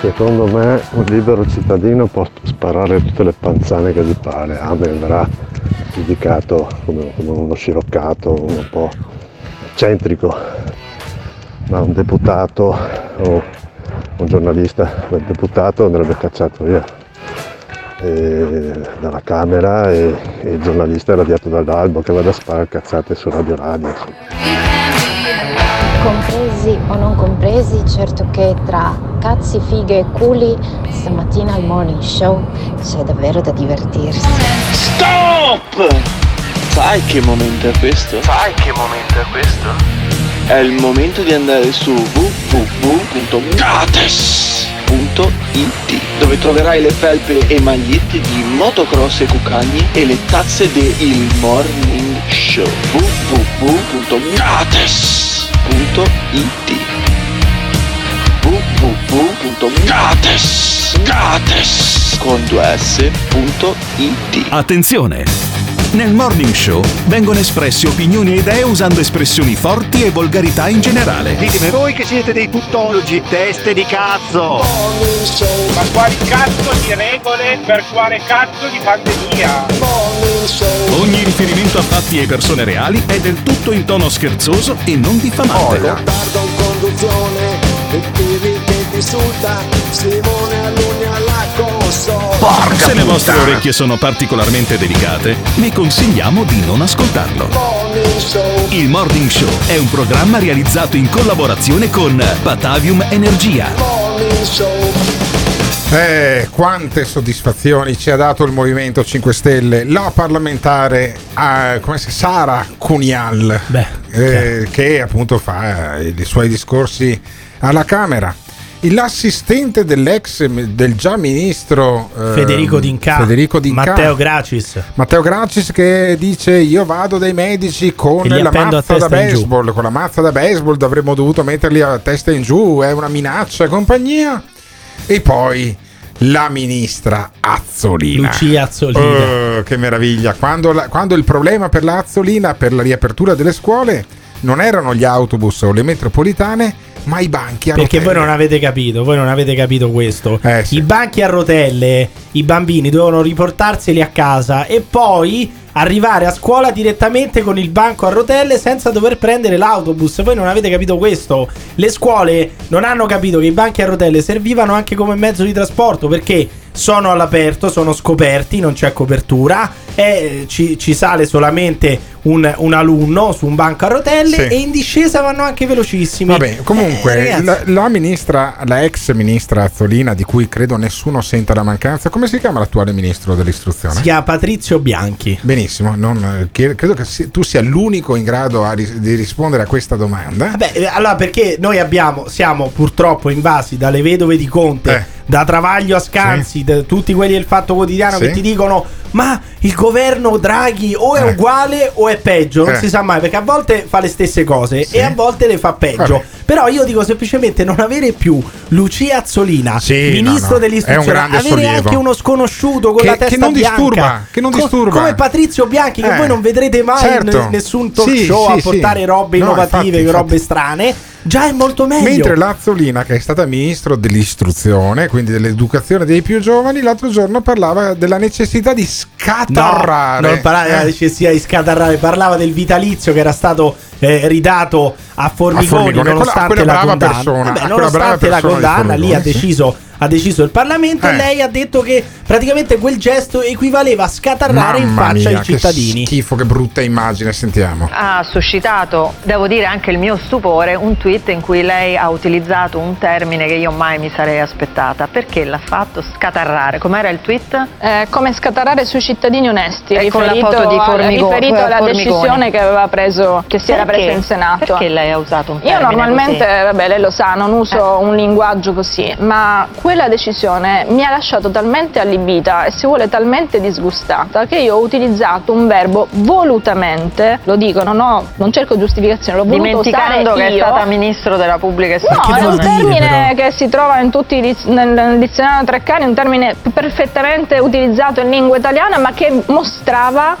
Secondo me un libero cittadino può sparare tutte le panzane che gli pare, a me verrà giudicato come, come uno sciroccato, uno un po' eccentrico, ma un deputato o un giornalista, il deputato andrebbe cacciato via dalla Camera e, e il giornalista è radiato dall'albo che vada a sparare cazzate su Radio Radio. Compresi o non compresi, certo che tra cazzi, fighe e culi, stamattina al morning show c'è davvero da divertirsi. Stop! Sai che momento è questo? Sai che momento è questo? È il momento di andare su www.gates.it dove troverai le felpe e magliette di motocross e cucagni e le tazze del Morning Show www.gates.it www.gates Gates con 2s.it Attenzione! Nel Morning Show vengono espresse opinioni e idee usando espressioni forti e volgarità in generale. Ditemi voi che siete dei tuttologi, teste di cazzo! Ma quali cazzo di regole per quale cazzo di pandemia? Ogni riferimento a fatti e persone reali è del tutto in tono scherzoso e non diffamante. in conduzione E bevi che ti insulta Simone all'ugna console Se le vostre orecchie sono particolarmente delicate, vi consigliamo di non ascoltarlo. Il Morning Show è un programma realizzato in collaborazione con Batavium Energia. Eh, quante soddisfazioni ci ha dato il Movimento 5 Stelle, la parlamentare eh, come si Sara Cunial, eh, che appunto fa eh, i suoi discorsi alla Camera. L'assistente dell'ex, del già ministro eh, Federico D'Inca, Federico D'Inca. Matteo Gracis. Matteo Gracis che dice io vado dai medici con la mazza da testa in giù." baseball, con la mazza da baseball avremmo dovuto metterli a testa in giù, è una minaccia e compagnia. E poi la ministra Azzolina. Lucia Azzolina. Oh, che meraviglia. Quando, la- quando il problema per la Azzolina, per la riapertura delle scuole, non erano gli autobus o le metropolitane, ma i banchi a Perché rotelle. voi non avete capito, voi non avete capito questo. I banchi a rotelle, i bambini dovevano riportarseli a casa e poi arrivare a scuola direttamente con il banco a rotelle senza dover prendere l'autobus. Voi non avete capito questo. Le scuole non hanno capito che i banchi a rotelle servivano anche come mezzo di trasporto perché sono all'aperto, sono scoperti, non c'è copertura e ci, ci sale solamente un, un alunno su un banco a rotelle Sì. e in discesa vanno anche velocissimi. Vabbè, comunque, Eh, la, la ministra, la ex ministra Azzolina, di cui credo nessuno senta la mancanza, come si chiama l'attuale ministro dell'istruzione? Si chiama Patrizio Bianchi. Benissimo, non, eh, credo che si- tu sia l'unico in grado a di rispondere a questa domanda. Vabbè, eh, allora perché noi abbiamo, siamo purtroppo invasi dalle vedove di Conte, Eh. da Travaglio a Scanzi, da tutti quelli del Fatto Quotidiano Sì. che ti dicono ma il governo Draghi o è Eh. uguale o è peggio, non Eh. si sa mai perché a volte fa le stesse cose Sì. e a volte le fa peggio. Vabbè. Però io dico semplicemente non avere più Lucia Azzolina, Sì, ministro no, no, dell'istruzione, avere sollievo. anche uno sconosciuto con Che- la testa che non bianca, disturba, che non co- disturba. come Patrizio Bianchi che Eh, voi non vedrete mai certo. in nessun talk Sì, show sì, a portare robe No, innovative, infatti, robe strane, già è molto meglio. Mentre l'Azzolina, che è stata ministro dell'istruzione, quindi dell'educazione dei più giovani, l'altro giorno parlava della necessità di scatarrare. No, non parlava della Eh. necessità di scatarrare, parlava del vitalizio che era stato eh, ridato a Formigoni, A Formigoni, quella- nonostante la condanna. Vabbè, nonostante la condanna, lì ha deciso, ha deciso il Parlamento e Eh. lei ha detto che praticamente quel gesto equivaleva a scatarrare in Mamma faccia mia, ai che cittadini. schifo, che brutta immagine, sentiamo. Ha suscitato, devo dire, anche il mio stupore un tweet in cui lei ha utilizzato un termine che io mai mi sarei aspettata. Perché l'ha fatto? Scatarrare. Com'era il tweet? Eh, come scatarrare sui cittadini onesti, E con la riferito, foto di Formigo- riferito alla Formigoni. decisione che aveva preso, che si era Perché? presa in Senato. Perché lei ha usato un Io termine normalmente, così? vabbè, lei lo sa, non uso un linguaggio così, ma quella decisione mi ha lasciato talmente allibita e si vuole talmente disgustata che io ho utilizzato un verbo volutamente, lo dico, non, ho, non cerco giustificazione, l'ho voluto Dimenticando usare che è io. stata ministro della pubblica No, istruzione. è un termine che si trova in tutti i nel dizionario Treccani, un termine perfettamente utilizzato in lingua italiana, ma che mostrava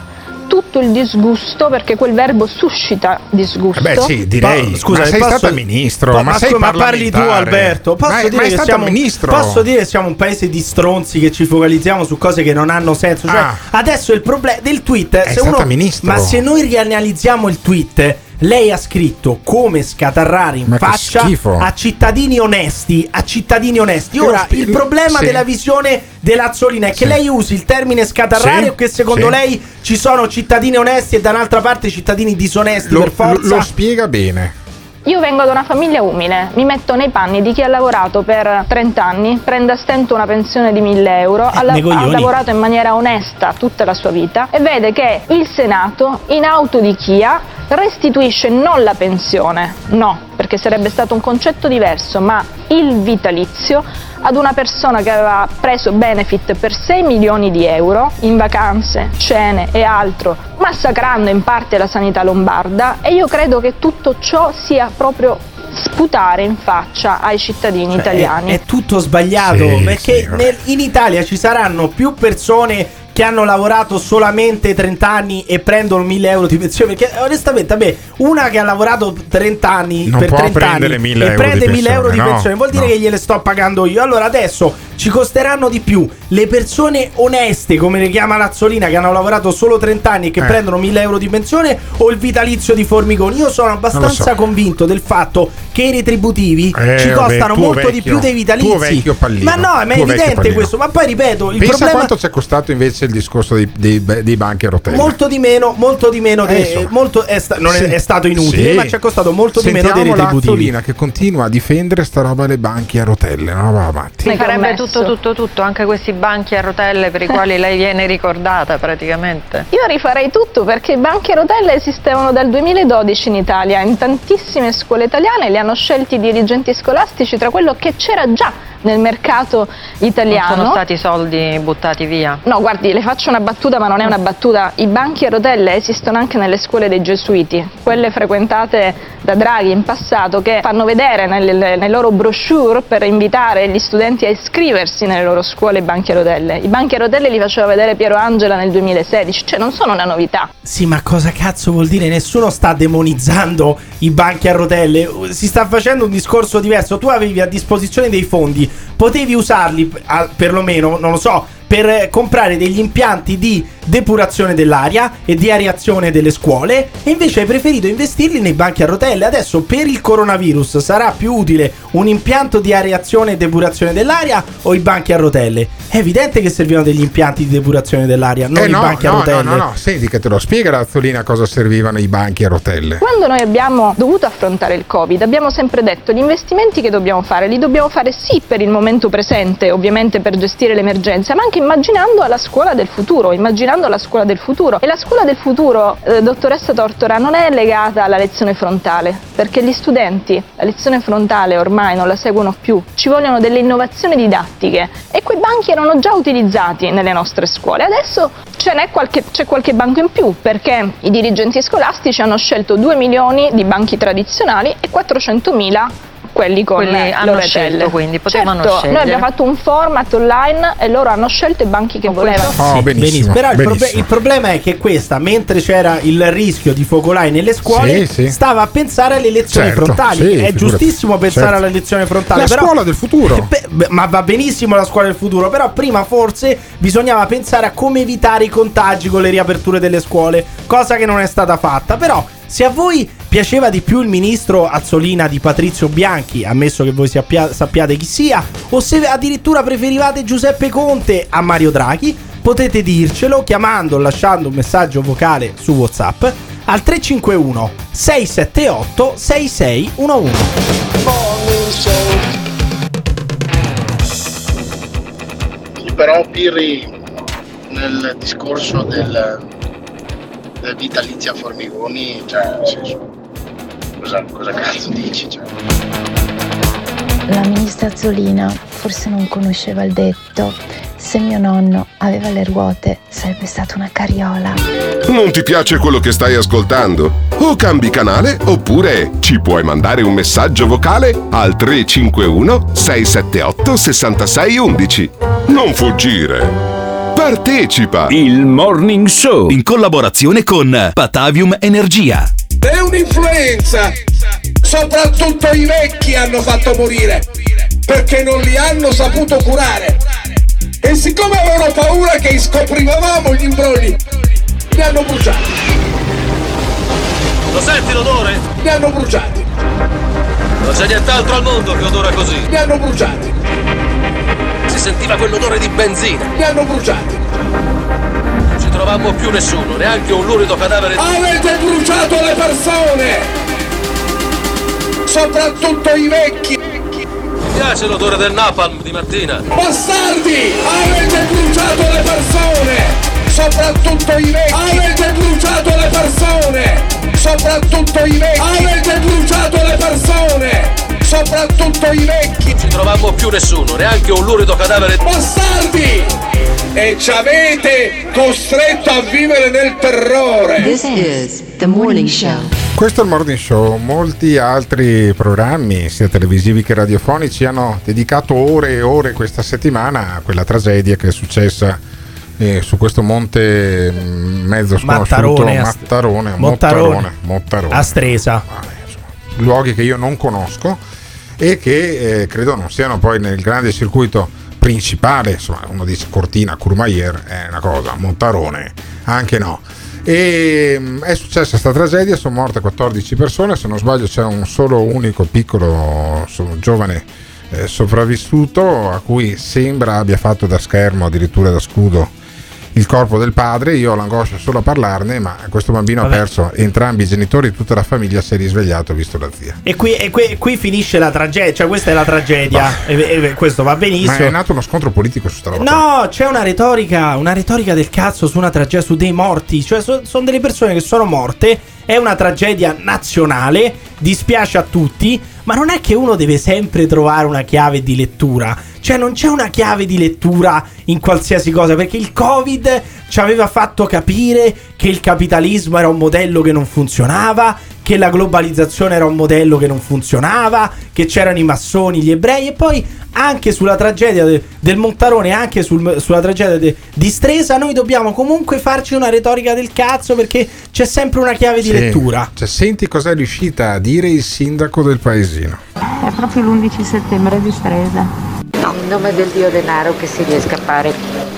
tutto il disgusto, perché quel verbo suscita disgusto. Eh Beh, sì, direi. Ma- scusa, ma sei posso- stata ministro, po- ma, sei scu- parli tu. Alberto. Posso Ma è- dire ma è che siamo, ministro. Posso dire che siamo un paese di stronzi che ci focalizziamo su cose che non hanno senso. Cioè, Ah. adesso il problema del tweet È se stata uno- ministro. Ma se noi rianalizziamo il tweet. Lei ha scritto come scatarrare in Ma faccia a cittadini onesti. A cittadini onesti. Ora, spi- il problema sì. della visione dell'Azzolina è che Sì. lei usi il termine scatarrare Sì, o che secondo lei ci sono cittadini onesti e da un'altra parte cittadini disonesti Lo, per forza. lo spiega bene. Io vengo da una famiglia umile, mi metto nei panni di chi ha lavorato per 30 anni, prende a stento una pensione di 1000 euro, ha, nei coglioni. ha lavorato in maniera onesta tutta la sua vita e vede che il Senato, in autodichia, restituisce non la pensione, no, perché sarebbe stato un concetto diverso, ma il vitalizio ad una persona che aveva preso benefit per 6 milioni di euro in vacanze, cene e altro, massacrando in parte la sanità lombarda e io credo che tutto ciò sia proprio sputare in faccia ai cittadini Cioè, italiani. È, è tutto sbagliato Sì, perché sì, nel- in Italia ci saranno più persone che hanno lavorato solamente 30 anni e prendono 1000 euro di pensione. Perché onestamente, a me, una che ha lavorato 30 anni Non per può 30 prendere anni 1000 e euro di prende 1000 euro di pensione, no, vuol dire no. che gliele sto pagando io. Allora adesso ci costeranno di più le persone oneste, come le chiama Lazzolina, che hanno lavorato solo 30 anni e che Eh. prendono 1000 euro di pensione, o il vitalizio di Formigoni? Io sono abbastanza so. convinto del fatto che i retributivi Eh, ci vabbè, costano tuo molto di vecchio- più dei vitalizi. ma no, ma è evidente questo. Ma poi ripeto, il Pensa problema quanto ci è costato invece il discorso dei, dei- dei banchi a rotelle. molto di meno, molto di meno. Eh, insomma. molto è, sta- non è, Sì. è stato inutile, Sì. ma ci è costato molto di meno dei Sentiamo retributivi. Lazzolina che continua a difendere sta roba dei banchi a rotelle. No, va avanti. Mi farebbe tutto, tutto, tutto, anche questi banchi a rotelle per i quali lei viene ricordata praticamente. Io rifarei tutto perché i banchi a rotelle esistevano dal 2012 in Italia, in tantissime scuole italiane li hanno scelti i dirigenti scolastici tra quello che c'era già nel mercato italiano. Non sono stati soldi buttati via. No, guardi, le faccio una battuta, ma non è una battuta. I banchi a rotelle esistono anche nelle scuole dei gesuiti, quelle frequentate da Draghi in passato, che fanno vedere nelle- nei loro brochure per invitare gli studenti a iscriversi nelle loro scuole i banchi a rotelle. I banchi a rotelle li faceva vedere Piero Angela nel 2016, cioè non sono una novità. Sì, ma cosa cazzo vuol dire? Nessuno sta demonizzando i banchi a rotelle. Si sta facendo un discorso diverso. Tu avevi a disposizione dei fondi, potevi usarli perlomeno, non lo so, per eh, comprare degli impianti di depurazione dell'aria e di areazione delle scuole e invece hai preferito investirli nei banchi a rotelle. Adesso per il coronavirus sarà più utile un impianto di areazione e depurazione dell'aria o i banchi a rotelle? È evidente che servivano degli impianti di depurazione dell'aria, non Eh i no, banchi a no, rotelle. no, no, no, senti che te lo spiega Lazzolina cosa servivano i banchi a rotelle. Quando noi abbiamo dovuto affrontare il Covid, abbiamo sempre detto gli investimenti che dobbiamo fare li dobbiamo fare sì per il momento presente, ovviamente per gestire l'emergenza, ma anche immaginando alla scuola del futuro, immaginando la scuola del futuro. E la scuola del futuro, eh, dottoressa Tortora, non è legata alla lezione frontale, perché gli studenti la lezione frontale ormai non la seguono più, ci vogliono delle innovazioni didattiche e quei banchi erano già utilizzati nelle nostre scuole. Adesso qualche, c'è qualche banco in più perché i dirigenti scolastici hanno scelto 2 milioni di banchi tradizionali e 400 mila quelli con Quelli le hanno scelto, quindi, potevano certo, scegliere. noi abbiamo fatto un format online e loro hanno scelto i banchi che volevano. Oh, Sì, benissimo, Però il, proble- benissimo. il problema è che questa, mentre c'era il rischio di focolai nelle scuole, Sì, sì. stava a pensare alle lezioni Certo, frontali. sì, è figurati. giustissimo pensare Certo. alle lezioni frontali. La però- scuola del futuro. Beh, beh, ma va benissimo la scuola del futuro, però prima forse bisognava pensare a come evitare i contagi con le riaperture delle scuole, cosa che non è stata fatta. Però se a voi piaceva di più il ministro Azzolina di Patrizio Bianchi, ammesso che voi sappia- sappiate chi sia, o se addirittura preferivate Giuseppe Conte a Mario Draghi, potete dircelo chiamando o lasciando un messaggio vocale su WhatsApp al 351 678 6611. Sì, però Pirri nel discorso del, del vitalizio a Formigoni, cioè, nel senso, cosa, cosa cazzo dici? Cioè? La ministra Zolina forse non conosceva il detto. Se mio nonno aveva le ruote sarebbe stata una carriola. Non ti piace quello che stai ascoltando? O cambi canale oppure ci puoi mandare un messaggio vocale al 351 678 6611. Non fuggire. Partecipa. Il Morning Show in collaborazione con Patavium Energia. È un'influenza! Soprattutto i vecchi hanno fatto morire perché non li hanno saputo curare. E siccome avevano paura che scoprivamo gli imbrogli, li hanno bruciati. Lo senti l'odore? Li hanno bruciati. Non c'è nient'altro al mondo che odora così. Li hanno bruciati. Sentiva quell'odore di benzina. Li hanno bruciati. Non ci trovammo più nessuno, neanche un lurido cadavere di... Avete bruciato le persone! Soprattutto i vecchi! Mi piace l'odore del napalm di mattina. Bastardi! Avete bruciato le persone! Soprattutto i vecchi! Avete bruciato le persone! Soprattutto i vecchi! Avete bruciato le persone! Soprattutto i vecchi! Non ci trovammo più nessuno, neanche un lurido cadavere di... Bastardi! E ci avete costretto a vivere nel terrore! This is the morning show. Questo è il Morning Show, molti altri programmi, sia televisivi che radiofonici, hanno dedicato ore e ore questa settimana a quella tragedia che è successa eh, su questo monte mm, mezzo sconosciuto, Mattarone, Mattarone, Mottarone. Mottarone, Mottarone. A Stresa. luoghi che io non conosco e che eh, credo non siano poi nel grande circuito principale, insomma, uno dice Cortina, Courmayeur è una cosa, Montarone anche no. E mm, è successa questa tragedia, sono morte 14 persone, se non sbaglio c'è un solo unico piccolo giovane eh, sopravvissuto a cui sembra abbia fatto da schermo, addirittura da scudo il corpo del padre, io ho l'angoscia solo a parlarne, ma questo bambino Vabbè. ha perso entrambi i genitori, tutta la famiglia si è risvegliato visto la zia. E qui, e qui- qui finisce la tragedia, cioè questa è la tragedia, e, e questo va Ma benissimo. è nato uno scontro politico su sta roba. No, c'è una retorica, una retorica del cazzo su una tragedia, su dei morti. Cioè, sono delle persone che sono morte. È una tragedia nazionale. Dispiace a tutti. Ma non è che uno deve sempre trovare una chiave di lettura. Cioè, non c'è una chiave di lettura in qualsiasi cosa. Perché il Covid ci aveva fatto capire che il capitalismo era un modello che non funzionava. Che la globalizzazione era un modello che non funzionava. Che c'erano i massoni, gli ebrei. E poi anche sulla tragedia de- del Montarone, anche sul- sulla tragedia de- di Stresa, noi dobbiamo comunque farci una retorica del cazzo perché c'è sempre una chiave di Sì. lettura. Cioè, senti cosa è riuscita a dire il sindaco del paesino. È proprio l'11 settembre di Stresa. In nome del dio denaro che si riesca a fare,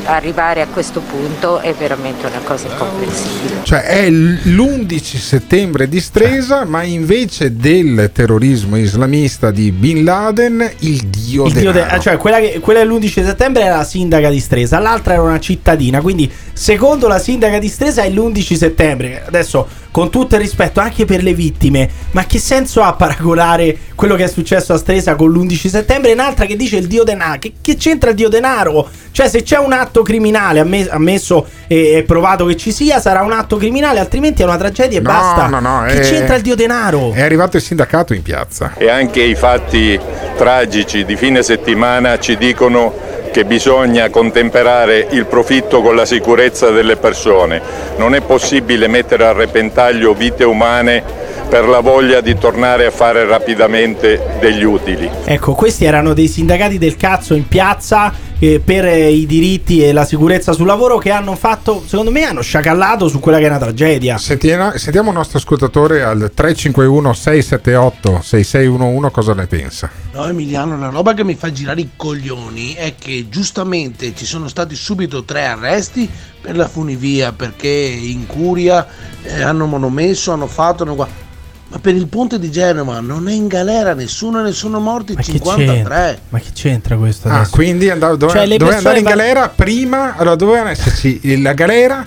arrivare a questo punto è veramente una cosa incomprensibile. Cioè è l'11 settembre di Stresa, ma invece del terrorismo islamista di Bin Laden, il dio Il dio denaro. de- cioè quella, che- quella dell'11 settembre era la sindaca di Stresa, l'altra era una cittadina. Quindi, secondo la sindaca di Stresa, è l'11 settembre. Adesso, con tutto il rispetto anche per le vittime, ma che senso ha paragonare quello che è successo a Stresa con l'11 settembre? E un'altra che dice il dio denaro. Che, che c'entra il dio denaro? Cioè, se c'è un atto criminale, amme- ammesso e e provato che ci sia, sarà un atto criminale, altrimenti è una tragedia e No, basta. no, no, che è- c'entra il dio denaro? È arrivato il sindacato in piazza. E anche i fatti tragici di fine settimana ci dicono che bisogna contemperare il profitto con la sicurezza delle persone. Non è possibile mettere a repentaglio vite umane per la voglia di tornare a fare rapidamente degli utili. Ecco, questi erano dei sindacati del cazzo in piazza eh, per eh, i diritti e la sicurezza sul lavoro che hanno fatto, secondo me, hanno sciacallato su quella che è una tragedia. Sentiamo, sentiamo il nostro ascoltatore al 351 678 6611 cosa ne pensa. No Emiliano, la roba che mi fa girare i coglioni è che giustamente ci sono stati subito tre arresti per la funivia perché in curia eh, hanno monomesso, hanno fatto... hanno Ma per il ponte di Genova non è in galera nessuno, ne sono morti Ma che 53. c'entra? Ma che c'entra questo? Ah, adesso? quindi andava, doveva, Cioè, persone andare in va- galera prima, allora doveva esserci la galera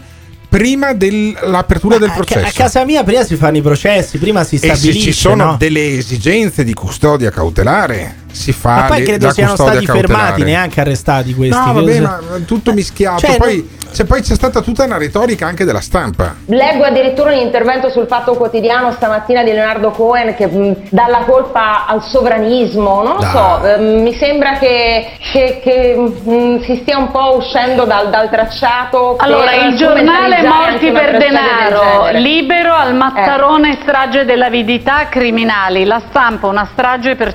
prima dell'apertura del processo. a casa mia prima si fanno i processi, prima si e se stabilisce ci sono no? delle esigenze di custodia cautelare, si fa Ma poi le- credo siano stati fermati, cautelare. neanche arrestati questi. No, vabbè, ma tutto mischiato. Cioè, poi, c'è, poi c'è stata tutta una retorica anche della stampa. Leggo addirittura un intervento sul Fatto Quotidiano stamattina di Leonardo Cohen che mh, dà la colpa al sovranismo, non lo Dai. so, ehm, mi sembra che, che- che, mh, si stia un po' uscendo dal, dal tracciato. Allora, il giornale Morti per denaro, libero al Mattarone strage dell'avidità criminali, la stampa una strage per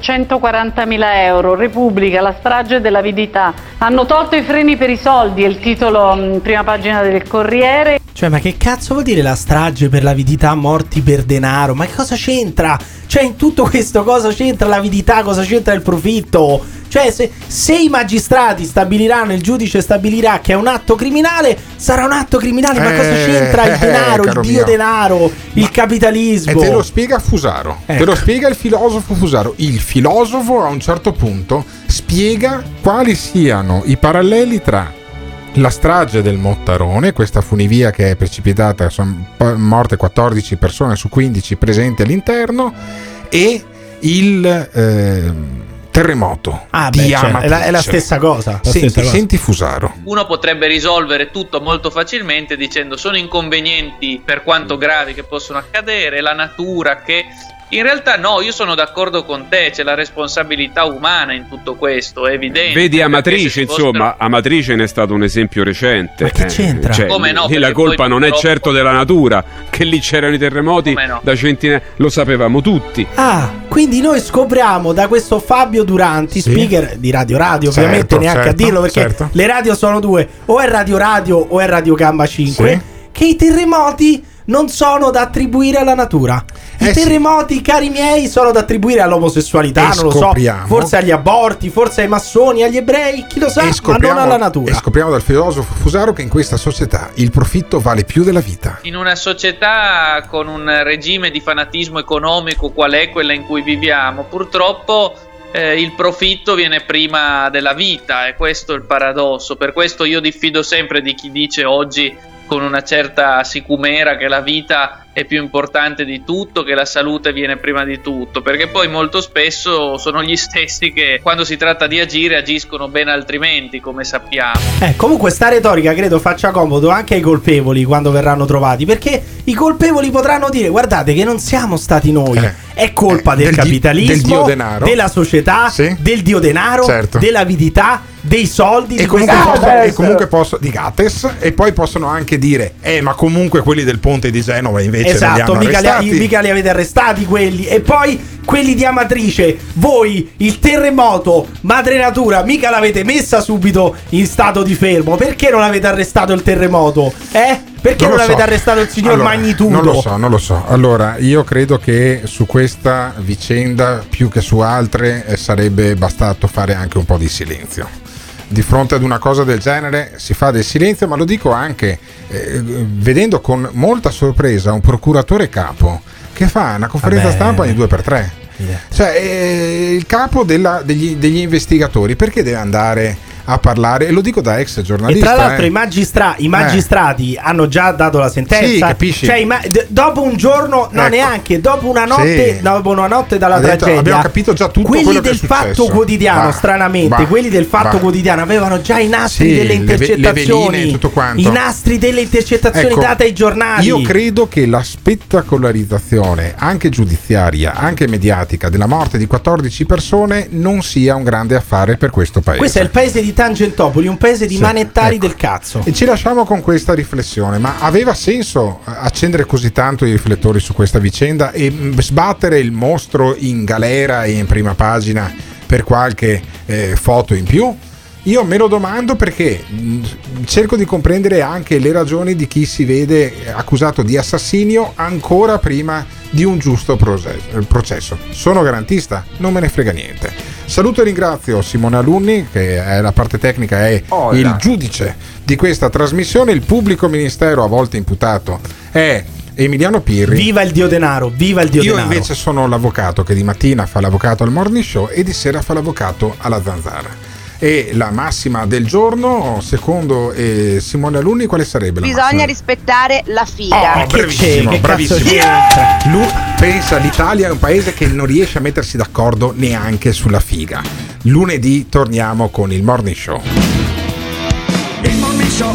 140.000 euro, Repubblica la strage dell'avidità, hanno tolto i freni per i soldi, è il titolo mh, prima pagina del Corriere. Cioè, ma che cazzo vuol dire la strage per l'avidità morti per denaro? Ma che cosa c'entra? Cioè, in tutto questo cosa c'entra l'avidità? Cosa c'entra il profitto? Cioè, se, se i magistrati stabiliranno, il giudice stabilirà che è un atto criminale, sarà un atto criminale. Ma cosa Eh, c'entra il eh, denaro, il caro dio mio. denaro, il capitalismo? E te lo spiega Fusaro. Te Ecco. lo spiega il filosofo Fusaro. Il filosofo a un certo punto spiega quali siano i paralleli tra la strage del Mottarone, questa funivia che è precipitata, sono morte 14 persone su 15 presenti all'interno, e il ehm, terremoto Ah, di beh, cioè, è, la, è la stessa cosa. la Senti, stessa cosa. senti Fusaro. Uno potrebbe risolvere tutto molto facilmente dicendo sono inconvenienti per quanto gravi che possono accadere, la natura che... In realtà no, io sono d'accordo con te, c'è la responsabilità umana in tutto questo, è evidente. Vedi Amatrice, fossero- insomma, Amatrice ne è stato un esempio recente. Ma che Eh, c'entra? cioè, Come no, la colpa non è purtroppo- certo della natura, che lì c'erano i terremoti no? da centinaia, lo sapevamo tutti. Ah, quindi noi scopriamo da questo Fabio Duranti, Sì. speaker di Radio Radio, Certo, ovviamente neanche a certo, dirlo perché certo. le radio sono due, o è Radio Radio o è Radio Gamba 5, Sì. che i terremoti non sono da attribuire alla natura. I I Eh sì. terremoti, cari miei, sono da attribuire all'omosessualità, E non lo so. Forse agli aborti, forse ai massoni, agli ebrei, chi lo sa, ma non alla natura. e scopriamo dal filosofo Fusaro che in questa società il profitto vale più della vita. In una società con un regime di fanatismo economico qual è quella in cui viviamo, purtroppo eh, il profitto viene prima della vita e questo è il paradosso. Per questo io diffido sempre di chi dice oggi con una certa sicumera che la vita è più importante di tutto, che la salute viene prima di tutto, perché poi molto spesso sono gli stessi che quando si tratta di agire agiscono ben altrimenti, come sappiamo. Eh, comunque sta retorica credo faccia comodo anche ai colpevoli quando verranno trovati, perché i colpevoli potranno dire guardate che non siamo stati noi, è colpa del, Eh, del di- capitalismo, del dio denaro. della società, del dio denaro, Certo. dell'avidità, dei soldi, E di comunque, posso- e comunque posso di Gates e poi possono anche dire eh ma comunque quelli del ponte di Genova invece non li Esatto, hanno mica li, mica li avete arrestati quelli. E poi quelli di Amatrice, voi, il terremoto, madre natura, mica l'avete messa subito in stato di fermo. Perché non avete arrestato il terremoto? Eh? Perché non, lo avete so. arrestato il signor Allora, Magnitudo? Non lo so, non lo so. Allora, io credo che su questa vicenda, più che su altre, eh, sarebbe bastato fare anche un po' di silenzio. Di fronte ad una cosa del genere si fa del silenzio, ma lo dico anche eh, vedendo con molta sorpresa un procuratore capo che fa una conferenza Vabbè. stampa in 2x3. Cioè, eh, il capo della- degli, degli investigatori perché deve andare a parlare? E lo dico da ex E giornalista. tra l'altro eh. i, magistra- i Eh. magistrati hanno già dato la sentenza. Sì, capisci? Cioè, ma- d- dopo un giorno, no, Ecco. neanche dopo una notte, Sì. dopo una notte dalla detto, tragedia. abbiamo capito già tutto quelli quello che del fatto quotidiano, Va, stranamente, va, quelli del fatto va. quotidiano avevano già i nastri Sì, delle le le intercettazioni. e tutto quanto. I nastri delle intercettazioni Ecco, date ai giornali. Io credo che la spettacolarizzazione, anche giudiziaria, anche mediatica, della morte di 14 persone non sia un grande affare per questo paese. Questo è il paese di Tangentopoli, un paese di Sì, manettari ecco. del cazzo. E ci lasciamo con questa riflessione, ma aveva senso eh, accendere così tanto i riflettori su questa vicenda e mm, sbattere il mostro in galera e in prima pagina per qualche eh, foto in più? Io me lo domando perché mh, cerco di comprendere anche le ragioni di chi si vede accusato di assassinio ancora prima di un giusto processo. Sono garantista? Non me ne frega niente. Saluto e ringrazio Simone Alunni, che è la parte tecnica, è Hola. il giudice di questa trasmissione. Il pubblico ministero, a volte imputato, è Emiliano Pirri. Viva il dio denaro, viva il dio Io denaro. invece sono l'avvocato che di mattina fa l'avvocato al morning show e di sera fa l'avvocato alla zanzara. E la massima del giorno, secondo eh, Simone Alunni, quale sarebbe la Bisogna massima? rispettare la figa. Oh, bravissimo, bravissimo. Lu- pensa, l'Italia è un paese che non riesce a mettersi d'accordo neanche sulla figa. Lunedì torniamo con il morning show. Il morning show,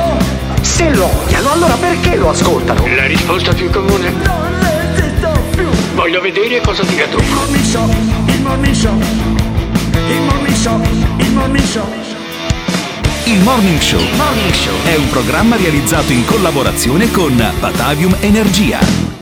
Se lo odiano, allora perché lo ascoltano? La risposta più comune? Non resisto più. Voglio vedere cosa dirà tu. Il morning show, il morning show. Il morning show, il morning show. Il Morning Show è un programma realizzato in collaborazione con Batavium Energia.